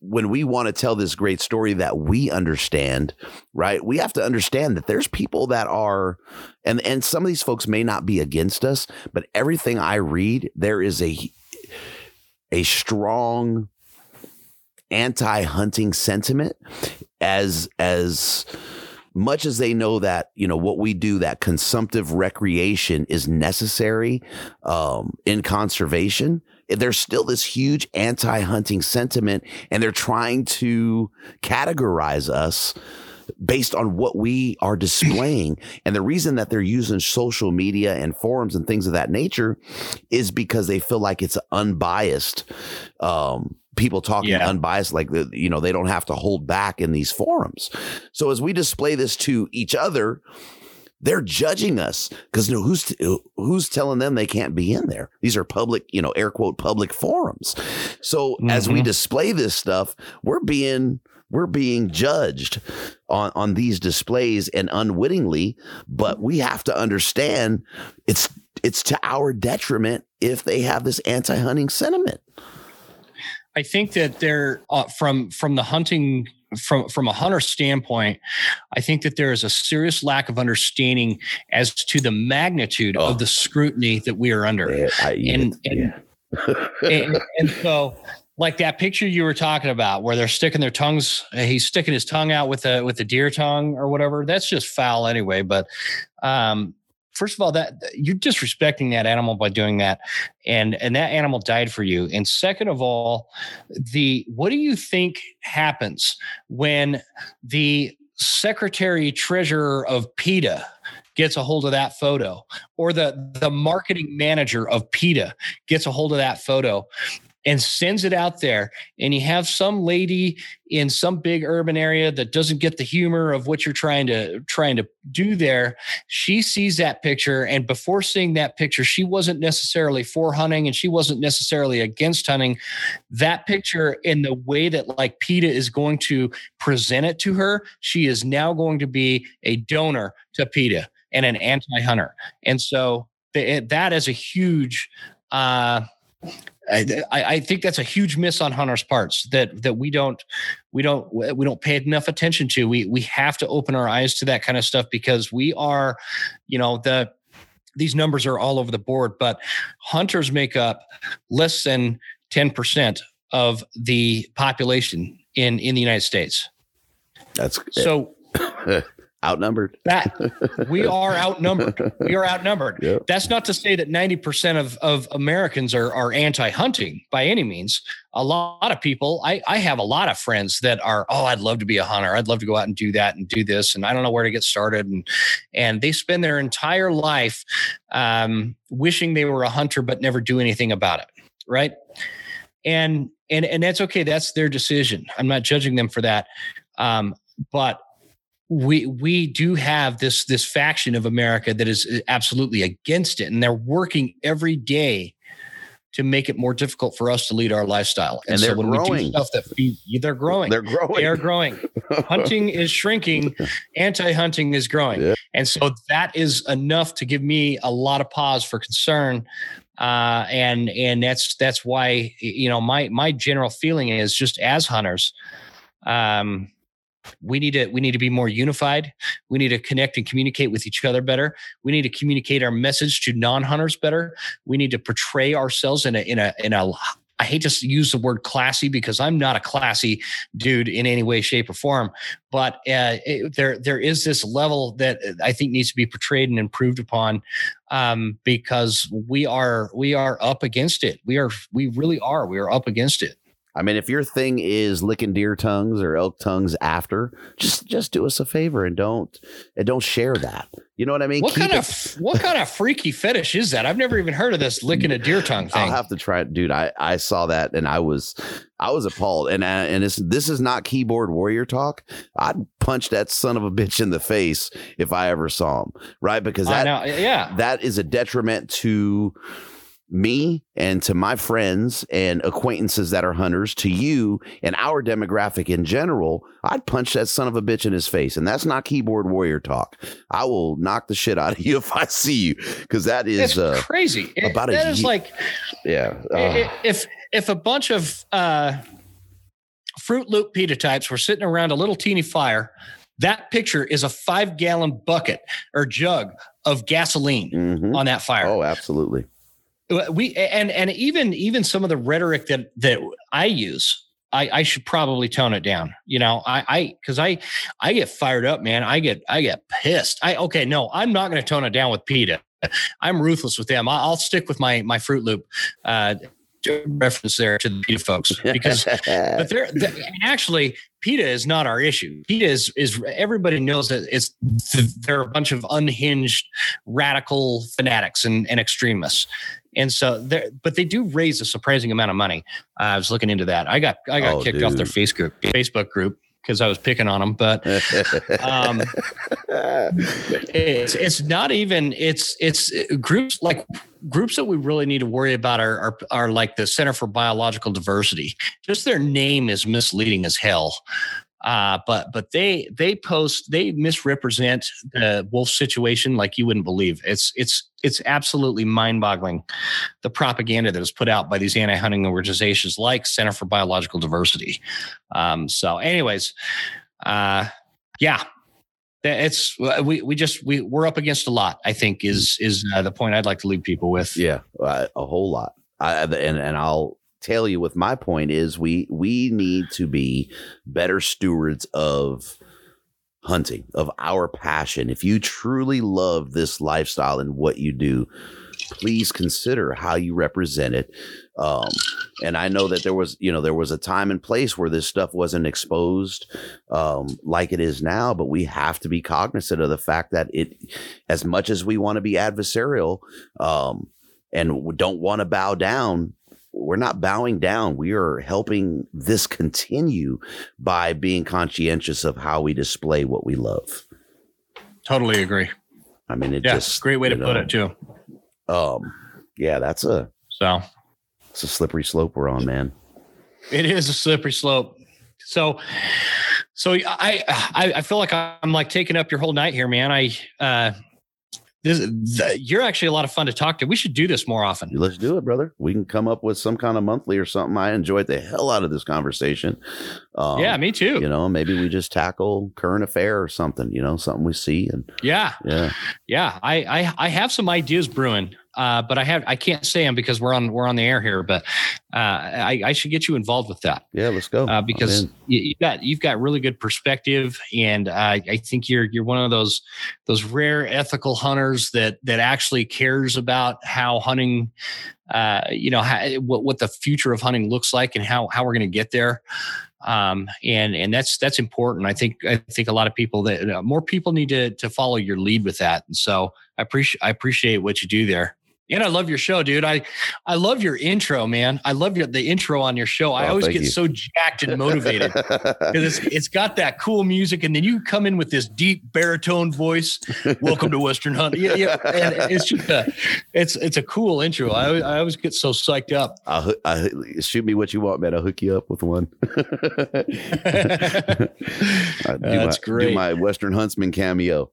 when we want to tell this great story that we understand, right? We have to understand that there's people that are and and some of these folks may not be against us, but everything I read, there is a a strong anti-hunting sentiment as as much as they know that you know what we do that consumptive recreation is necessary um, in conservation there's still this huge anti-hunting sentiment and they're trying to categorize us based on what we are displaying. and the reason that they're using social media and forums and things of that nature is because they feel like it's unbiased. Um, people talking yeah. unbiased, like the, you know, they don't have to hold back in these forums. So as we display this to each other, they're judging us because you know, who's who's telling them they can't be in there? These are public, you know, air quote public forums. So mm-hmm. as we mm-hmm. display this stuff, we're being we're being judged on on these displays and unwittingly, but we have to understand it's it's to our detriment if they have this anti-hunting sentiment. I think that they're uh, from from the hunting from from a hunter standpoint, I think that there is a serious lack of understanding as to the magnitude oh. of the scrutiny that we are under. Yeah, I, and, and, yeah. and, and so like that picture you were talking about where they're sticking their tongues he's sticking his tongue out with a with a deer tongue or whatever that's just foul anyway but um first of all that you're disrespecting that animal by doing that and and that animal died for you. And second of all the what do you think happens when the secretary treasurer of PETA gets a hold of that photo or the the marketing manager of PETA gets a hold of that photo and sends it out there. And you have some lady in some big urban area that doesn't get the humor of what you're trying to trying to do there. She sees that picture and before seeing that picture she wasn't necessarily for hunting and she wasn't necessarily against hunting. That picture in the way that like PETA is going to present it to her she is now going to be a donor to PETA and an anti-hunter. And so that is a huge uh I, I, think that's a huge miss on hunters' parts that that we don't we don't we don't pay enough attention to. We we have to open our eyes to that kind of stuff because we are, you know, the these numbers are all over the board, but hunters make up less than ten percent of the population in in the United States. That's so. Eh. Outnumbered. That we are outnumbered. We are outnumbered. Yep. That's not to say that 90% of, of Americans are, are anti-hunting by any means. A lot of people, I, I have a lot of friends that are, oh, I'd love to be a hunter. I'd love to go out and do that and do this. And I don't know where to get started. And and they spend their entire life um, wishing they were a hunter, but never do anything about it. Right. And and and that's okay. That's their decision. I'm not judging them for that. Um, but we we do have this this faction of America that is uh, absolutely against it, and they're working every day to make it more difficult for us to lead our lifestyle. And, and so when growing. we do stuff that feed, they're growing. They're growing. They are growing. Hunting is shrinking. Anti-hunting is growing. Yeah. And so that is enough to give me a lot of pause for concern. Uh, and and that's that's why you know my my general feeling is just as hunters, um, we need to we need to be more unified we need to connect and communicate with each other better we need to communicate our message to non-hunters better we need to portray ourselves in a in a in a I hate to use the word classy because I'm not a classy dude in any way, shape, or form. But uh, it, there, there is this level that I think needs to be portrayed and improved upon, um, because we are we are up against it. We are we really are. We are up against it. I mean, if your thing is licking deer tongues or elk tongues after, just just do us a favor and don't and don't share that. You know what I mean? What Keep kind it. of what kind of freaky fetish is that? I've never even heard of this licking a deer tongue thing. I'll have to try it, dude. I I saw that and I was I was appalled. And uh, and this this is not keyboard warrior talk. I'd punch that son of a bitch in the face if I ever saw him. Right? Because that yeah that is a detriment to me and to my friends and acquaintances that are hunters, to you and our demographic in general, I'd punch that son of a bitch in his face. And that's not keyboard warrior talk. I will knock the shit out of you if I see you because that is uh, crazy. About it, is like, yeah. Uh, if if a bunch of uh, Fruit Loop PETA types were sitting around a little teeny fire. That picture is a five gallon bucket or jug of gasoline Mhm. on that fire. Oh, absolutely. We and and even even some of the rhetoric that that I use, I, I should probably tone it down. You know, I I because I I get fired up, man. I get I get pissed. I okay, no, I'm not going to tone it down with PETA. I'm ruthless with them. I'll stick with my my Fruit Loop uh, reference there to the PETA folks because but they're, they actually PETA is not our issue. PETA is is everybody knows that it's they're a bunch of unhinged radical fanatics and, and extremists. And so they're but they do raise a surprising amount of money. Uh, I was looking into that. I got I got Oh, kicked off their dude. Facebook Facebook group because I was picking on them, but um, it's it's not even it's it's groups like groups that we really need to worry about are, are are like the Center for Biological Diversity. Just their name is misleading as hell. Uh, but but they they post they misrepresent the wolf situation like you wouldn't believe. It's it's it's absolutely mind boggling the propaganda that is put out by these anti hunting organizations like Center for Biological Diversity. Um, so, anyways, uh, yeah, it's we we just we we're up against a lot. I think is is uh, the point I'd like to leave people with. Yeah, uh, a whole lot. I, and and I'll tell you with my point is we we need to be better stewards of hunting of our passion. If you truly love this lifestyle and what you do, please consider how you represent it. Um, and I know that there was, you know, there was a time and place where this stuff wasn't exposed um, like it is now, but we have to be cognizant of the fact that it, as much as we want to be adversarial um, and don't want to bow down, we're not bowing down. We are helping this continue by being conscientious of how we display what we love. Totally agree. I mean, it Yeah, just great way to you put it too. Um, yeah, that's a So it's a slippery slope we're on, man. It is a slippery slope. So, so I, I, I feel like I'm like taking up your whole night here, man. I, uh, this, the, you're actually a lot of fun to talk to. We should do this more often. Let's do it, brother. We can come up with some kind of monthly or something. I enjoyed the hell out of this conversation. Um, yeah, me too. You know, maybe we just tackle current affair or something. You know, something we see and yeah, yeah. yeah. I, I, I have some ideas brewing, uh, but I have I can't say them because we're on we're on the air here. But uh, I, I should get you involved with that. Yeah, let's go. uh, because you, you've got you've got really good perspective, and uh, I think you're you're one of those those rare ethical hunters that that actually cares about how hunting, uh, you know, how, what what the future of hunting looks like and how how we're going to get there. Um, and and that's that's important. I think I think a lot of people that uh, more people need to to follow your lead with that. And so I appreciate I appreciate what you do there. And I love your show, dude. I I love your intro, man. I love your the intro on your show. I Oh, always get you. so jacked and motivated because it's it's got that cool music, and then you come in with this deep baritone voice. Welcome to Western Hunt. Yeah, yeah. And it's just a, it's it's a cool intro. I always- I always get so psyched up. I'll, I, hoo- shoot me what you want, man. I'll hook you up with one. Do That's my, great. Do my Western Huntsman cameo.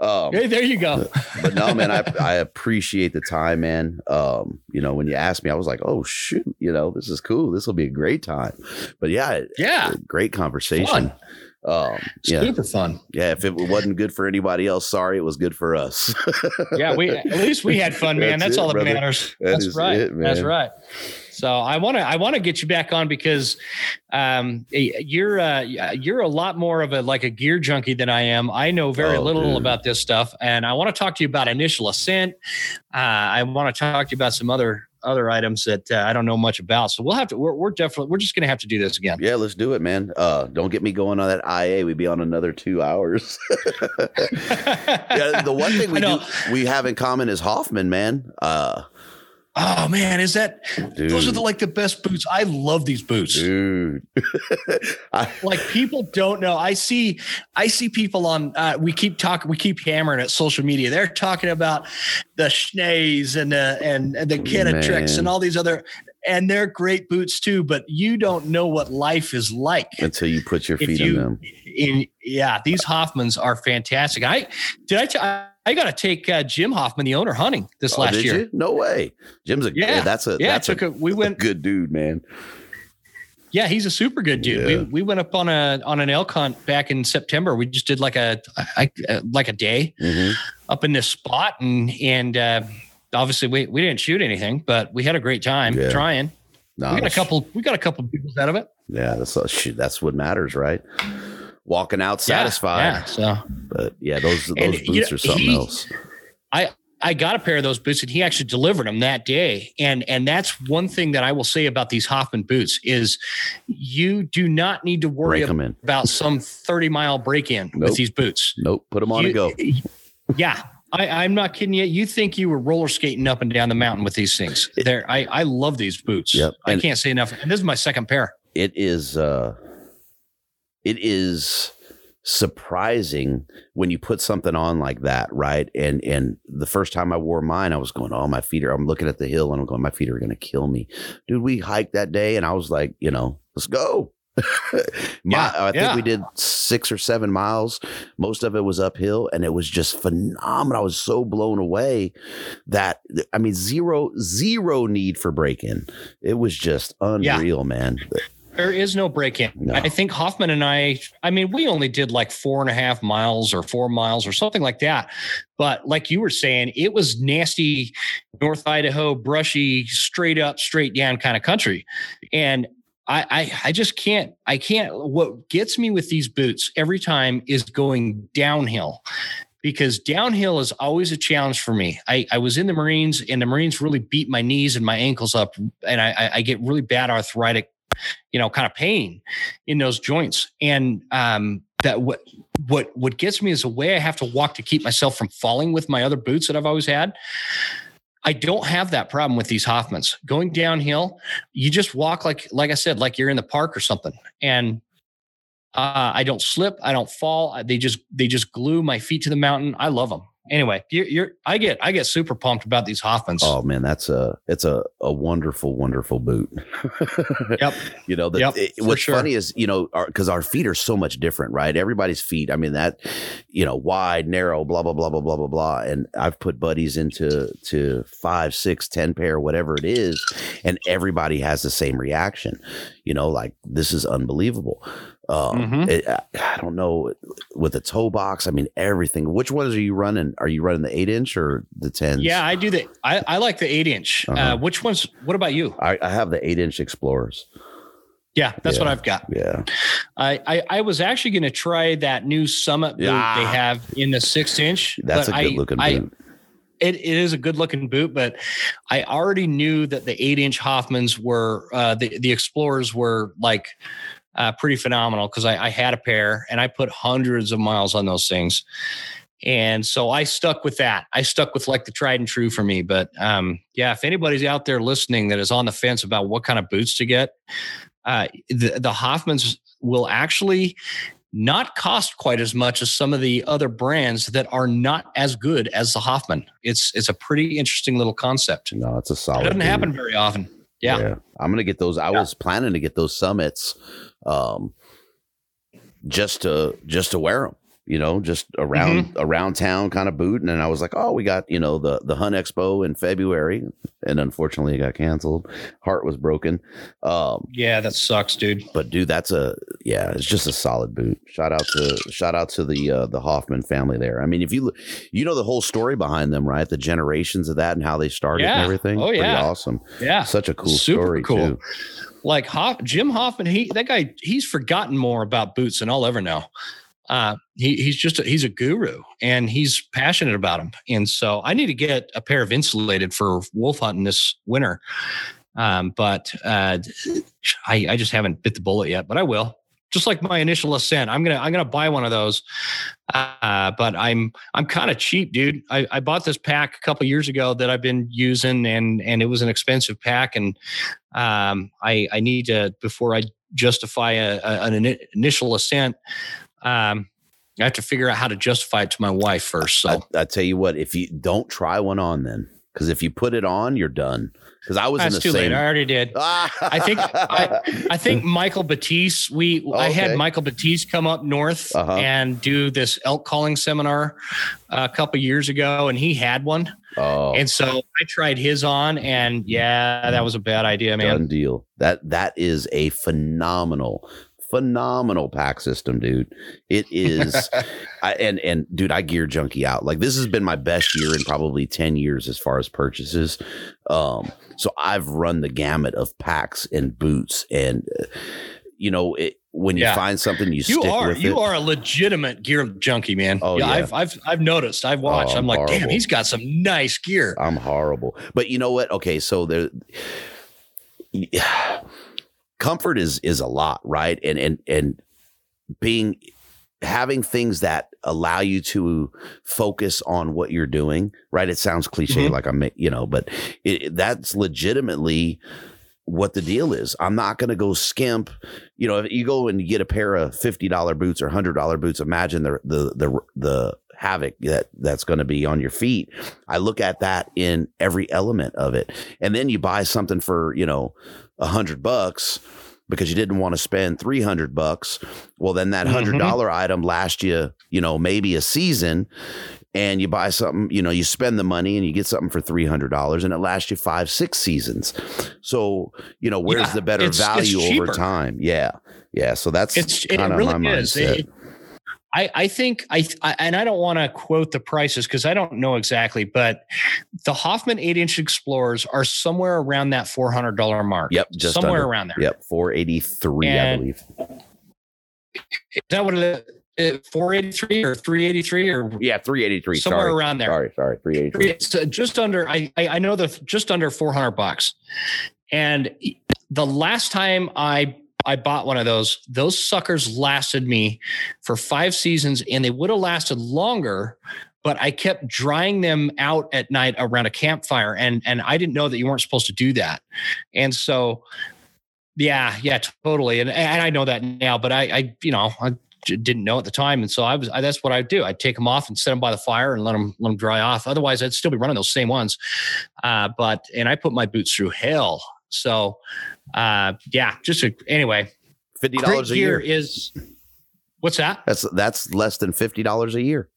Um, hey, there you go. but no, man, I, I appreciate the time, man. Um, you know, when you asked me, I was like, oh shoot, you know, this is cool. This will be a great time. But yeah, Yeah, great conversation. Fun. Um, yeah, super fun. yeah. If it wasn't good for anybody else, sorry, it was good for us. Yeah, we at least we had fun, man. That's That's, it, all that brother. matters. That That's right. it, That's right. So I want to I want to get you back on because um, you're uh, you're a lot more of a like a gear junkie than I am. I know very Oh, little dude. about this stuff, and I want to talk to you about initial ascent. Uh, I want to talk to you about some other other items that uh, I don't know much about. So we'll have to. We're, we're definitely we're just going to have to do this again. yeah, let's do it, man. Uh, don't get me going on that IA. We'd be on another two hours. yeah, the one thing we do we have in common is Hoffman, man. Uh, Oh man, is that dude, those are the like the best boots? I love these boots. dude. I, like people don't know i see i see people on uh, we keep talking we keep hammering at social media they're talking about the Schnee's and the and, and the Kenetreks Man. and all these other and they're great boots too but you don't know what life is like until you put your feet in them. in yeah these hoffmans are fantastic i did i t- I I got to take uh, Jim Hoffman, the owner, hunting this Oh, last year. you? No way. Jim's a Yeah. That's a Yeah, that's took a, we went good dude, man. Yeah, he's a super good dude. Yeah. We we went up on a on an elk hunt back in September. We just did like a uh, like a day Mhm. up in this spot, and and uh, obviously we we didn't shoot anything, but we had a great time Yeah. trying. We got a couple we got a couple peoples out of it. Yeah, that's uh, shoot, that's what matters, right? Walking out satisfied. Yeah, so But yeah, those And, those you boots know, are something he- else. I I got a pair of those boots and he actually delivered them that day. And and that's one thing that I will say about these Hoffman boots is you do not need to worry about some 30 mile break in Nope. with these boots. Nope. Put them on You- and go. Yeah. I, I'm not kidding you. You think you were roller skating up and down the mountain with these things. There, I, I love these boots. Yep. I can't say enough. And this is my second pair. It is uh it is surprising when you put something on like that, right? And and the first time I wore mine, I was going, "Oh, my feet are." I'm looking at the hill and I'm going, "My feet are going to kill me." Dude, we hiked that day, and I was like, you know, let's go. My, Yeah, I think yeah. we did six or seven miles. Most of it was uphill, and it was just phenomenal. I was so blown away that I mean, zero zero need for break in. It was just unreal, man. There is no break in. No. I think Hoffman and I, I mean, we only did like four and a half miles or four miles or something like that. But like you were saying, it was nasty North Idaho, brushy, straight up, straight down kind of country. And I, I, I just can't, I can't, what gets me with these boots every time is going downhill because downhill is always a challenge for me. I, I was in the Marines and the Marines really beat my knees and my ankles up and I, I- I get really bad arthritic you know, kind of pain in those joints. And um, that what what what gets me is the way I have to walk to keep myself from falling with my other boots that I've always had. I don't have that problem with these Hoffmans. Going downhill, you just walk like like I said, like you're in the park or something. And uh, I don't slip, I don't fall. They just they just glue my feet to the mountain. I love them. Anyway, you're, you're I get I get super pumped about these Hoffmans. Oh man, that's a it's a a wonderful wonderful boot. Yep. You know, the, Yep, it- what's sure. funny is you know because our, feet are so much different, right? Everybody's feet. I mean that, you know, wide, narrow, blah blah blah blah blah blah blah. And I've put buddies into to five, six, ten pair, whatever it is, and everybody has the same reaction. You know, like this is unbelievable. Um, Mhm. it, I, I don't know with the toe box. I mean everything. Which ones are you running? Are you running the eight inch or the ten? Yeah, I do the I, I like the eight inch. uh Uh-huh. which ones? What about you? I, I have the eight inch Explorers. Yeah, that's what I've got. Yeah. I I, I was actually going to try that new Summit boot Yeah. they have in the six inch. That's but a good I- looking I- boot. It, it is a good looking boot, but I already knew that the eight inch Hoffmans were uh, the the Explorers were like uh, pretty phenomenal because I, I had a pair and I put hundreds of miles on those things. And so I stuck with that. I stuck with like the tried and true for me. But um, yeah, if anybody's out there listening that is on the fence about what kind of boots to get, uh, the, the Hoffmans will actually not cost quite as much as some of the other brands that are not as good as the Hoffman. It's it's a pretty interesting little concept. No, it's a solid. It doesn't boot. happen very often. Yeah. I'm gonna get those. I was planning to get those summits, um, just to just to wear them. You know, just around Mm-hmm. around town kind of boot. And then I was like, oh, we got you know the the Hunt Expo in February, and unfortunately it got canceled. Heart was broken. Um, Yeah, that sucks, dude. but dude, that's a yeah, it's just a solid boot. Shout out to shout out to the uh, the Hoffman family there. I mean, if you you know the whole story behind them, right? The generations of that and how they started and everything. Oh, Pretty yeah. awesome. Yeah. Such a cool Super story cool. too. Like Hoff, Jim Hoffman, he that guy, he's forgotten more about boots than I'll ever know. Uh, he he's just a, he's a guru and he's passionate about them. And so I need to get a pair of insulated for wolf hunting this winter. Um, but uh, I I just haven't bit the bullet yet, but I will. Just like my initial ascent, I'm gonna I'm gonna buy one of those. Uh, but I'm I'm kind of cheap, dude. I, I bought this pack a couple years ago that I've been using, and and it was an expensive pack, and um, I I need to before I justify a, a, an ini- initial ascent. Um, I have to figure out how to justify it to my wife first. So I, I tell you what, if you don't try one on, then Because if you put it on, you're done. Because I was That's in the too same. late. I already did. I think I, I think Michael Batiste. We I had Michael Batiste come up north Uh-huh. and do this elk calling seminar uh, a couple years ago, and he had one, oh, and so I tried his on, and yeah, that was a bad idea, man. done deal. That that is a phenomenal, phenomenal pack system, dude. It is, I, and and dude, I gear junkie out. Like this has been my best year in probably ten years as far as purchases. Um, so I've run the gamut of packs and boots, and uh, you know, it, when you Yeah. find something, you, You stick are you it. are a legitimate gear junkie, man. Oh, yeah. I've I've I've noticed. I've watched. Oh, I'm like, damn, he's got some nice gear. I'm horrible. But you know what? Okay, so there comfort is is a lot, right? And and and being having things that allow you to focus on what you're doing, right? It sounds cliche Mhm. like I'm, you know, but it, that's legitimately what the deal is. I'm not going to go skimp. You know, if you go and you get a pair of $50 boots or $100 boots, imagine the the the the havoc that that's going to be on your feet. I look at that in every element of it. And then you buy something for, you know, a hundred bucks because you didn't want to spend 300 bucks. Well, then that hundred mm-hmm. dollars item lasts you, you know, maybe a season and you buy something, you know, you spend the money and you get something for $300 and it lasts you five, six seasons. So, you know, where's Yeah, the better it's- it's value over time? Yeah. Yeah. So that's It's it kind of really my is. mindset. It- I, I think I, I and I don't want to quote the prices because I don't know exactly, but the Hoffman eight inch Explorers are somewhere around that four hundred dollar mark. Yep, just somewhere under. around there. Yep. 483, I believe. Is that what it is? Four eighty three or three eighty three or Yeah. 383. somewhere sorry. around there. Sorry. Sorry. 383. It's uh, just under. I I I know the just under four hundred bucks, and the last time I I bought one of those, those suckers lasted me for five seasons, and they would have lasted longer. But I kept drying them out at night around a campfire, and and I didn't know that you weren't supposed to do that, and so. Yeah, yeah, totally, and and I know that now, but I, I, you know, I didn't know at the time, and so I was. I, that's what I'd do. I'd take them off and set them by the fire and let them let them dry off. Otherwise, I'd still be running those same ones. Uh, but and I put my boots through hell. So, uh, yeah, just a, anyway. $50 a year. is what's that That's that's less than fifty dollars a year.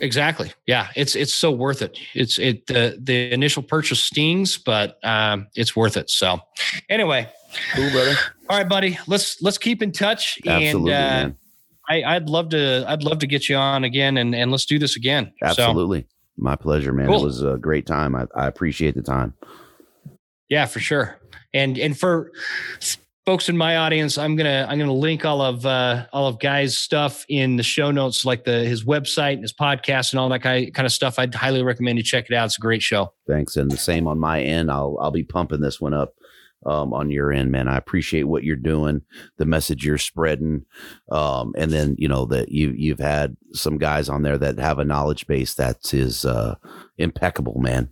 exactly? Yeah, it's it's so worth it. It's it the the initial purchase stings, but um, it's worth it. So, anyway, Cool, brother. all right, buddy. Let's let's keep in touch. Absolutely, and, uh, man. I, I'd love to. I'd love to get you on again, and and let's do this again. So, Absolutely, my pleasure, man. Cool. It was a great time. I, I appreciate the time. Yeah, for sure. And and for folks in my audience, I'm gonna I'm gonna link all of uh, all of Guy's stuff in the show notes, like the his website and his podcast and all that kind kind of stuff. I'd highly recommend you check it out. It's a great show. Thanks, and the same on my end. I'll I'll be pumping this one up um, on your end, man. I appreciate what you're doing, the message you're spreading, um, and then you know that you you've had some guys on there that have a knowledge base that is uh, impeccable, man.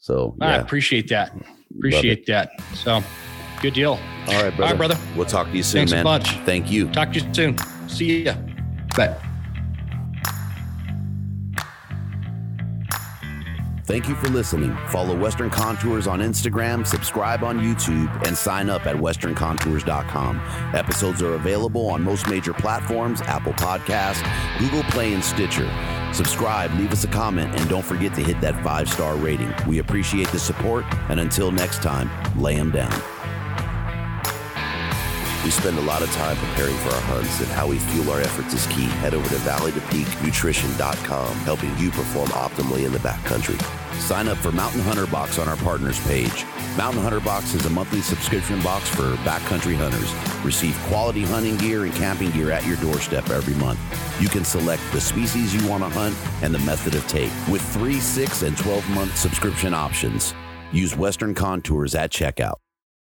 So I appreciate that. Appreciate that. So good deal. all right, brother. All right, brother. We'll talk to you soon, Thanks a man. bunch. Thank you. Talk to you soon. See ya. Bye. Thank you for listening. Follow Western Contours on Instagram, subscribe on YouTube, and sign up at westerncontours.com. Episodes are available on most major platforms Apple Podcasts, Google Play, and Stitcher. Subscribe, leave us a comment, and don't forget to hit that five star rating. We appreciate the support, and until next time, lay 'em down. We spend a lot of time preparing for our hunts, and how we fuel our efforts is key. Head over to valleytopeaknutrition.com, helping you perform optimally in the backcountry. Sign up for Mountain Hunter Box on our partners page. Mountain Hunter Box is a monthly subscription box for backcountry hunters. Receive quality hunting gear and camping gear at your doorstep every month. You can select the species you want to hunt and the method of take with three, six, and 12 month subscription options. Use Western Contours at checkout.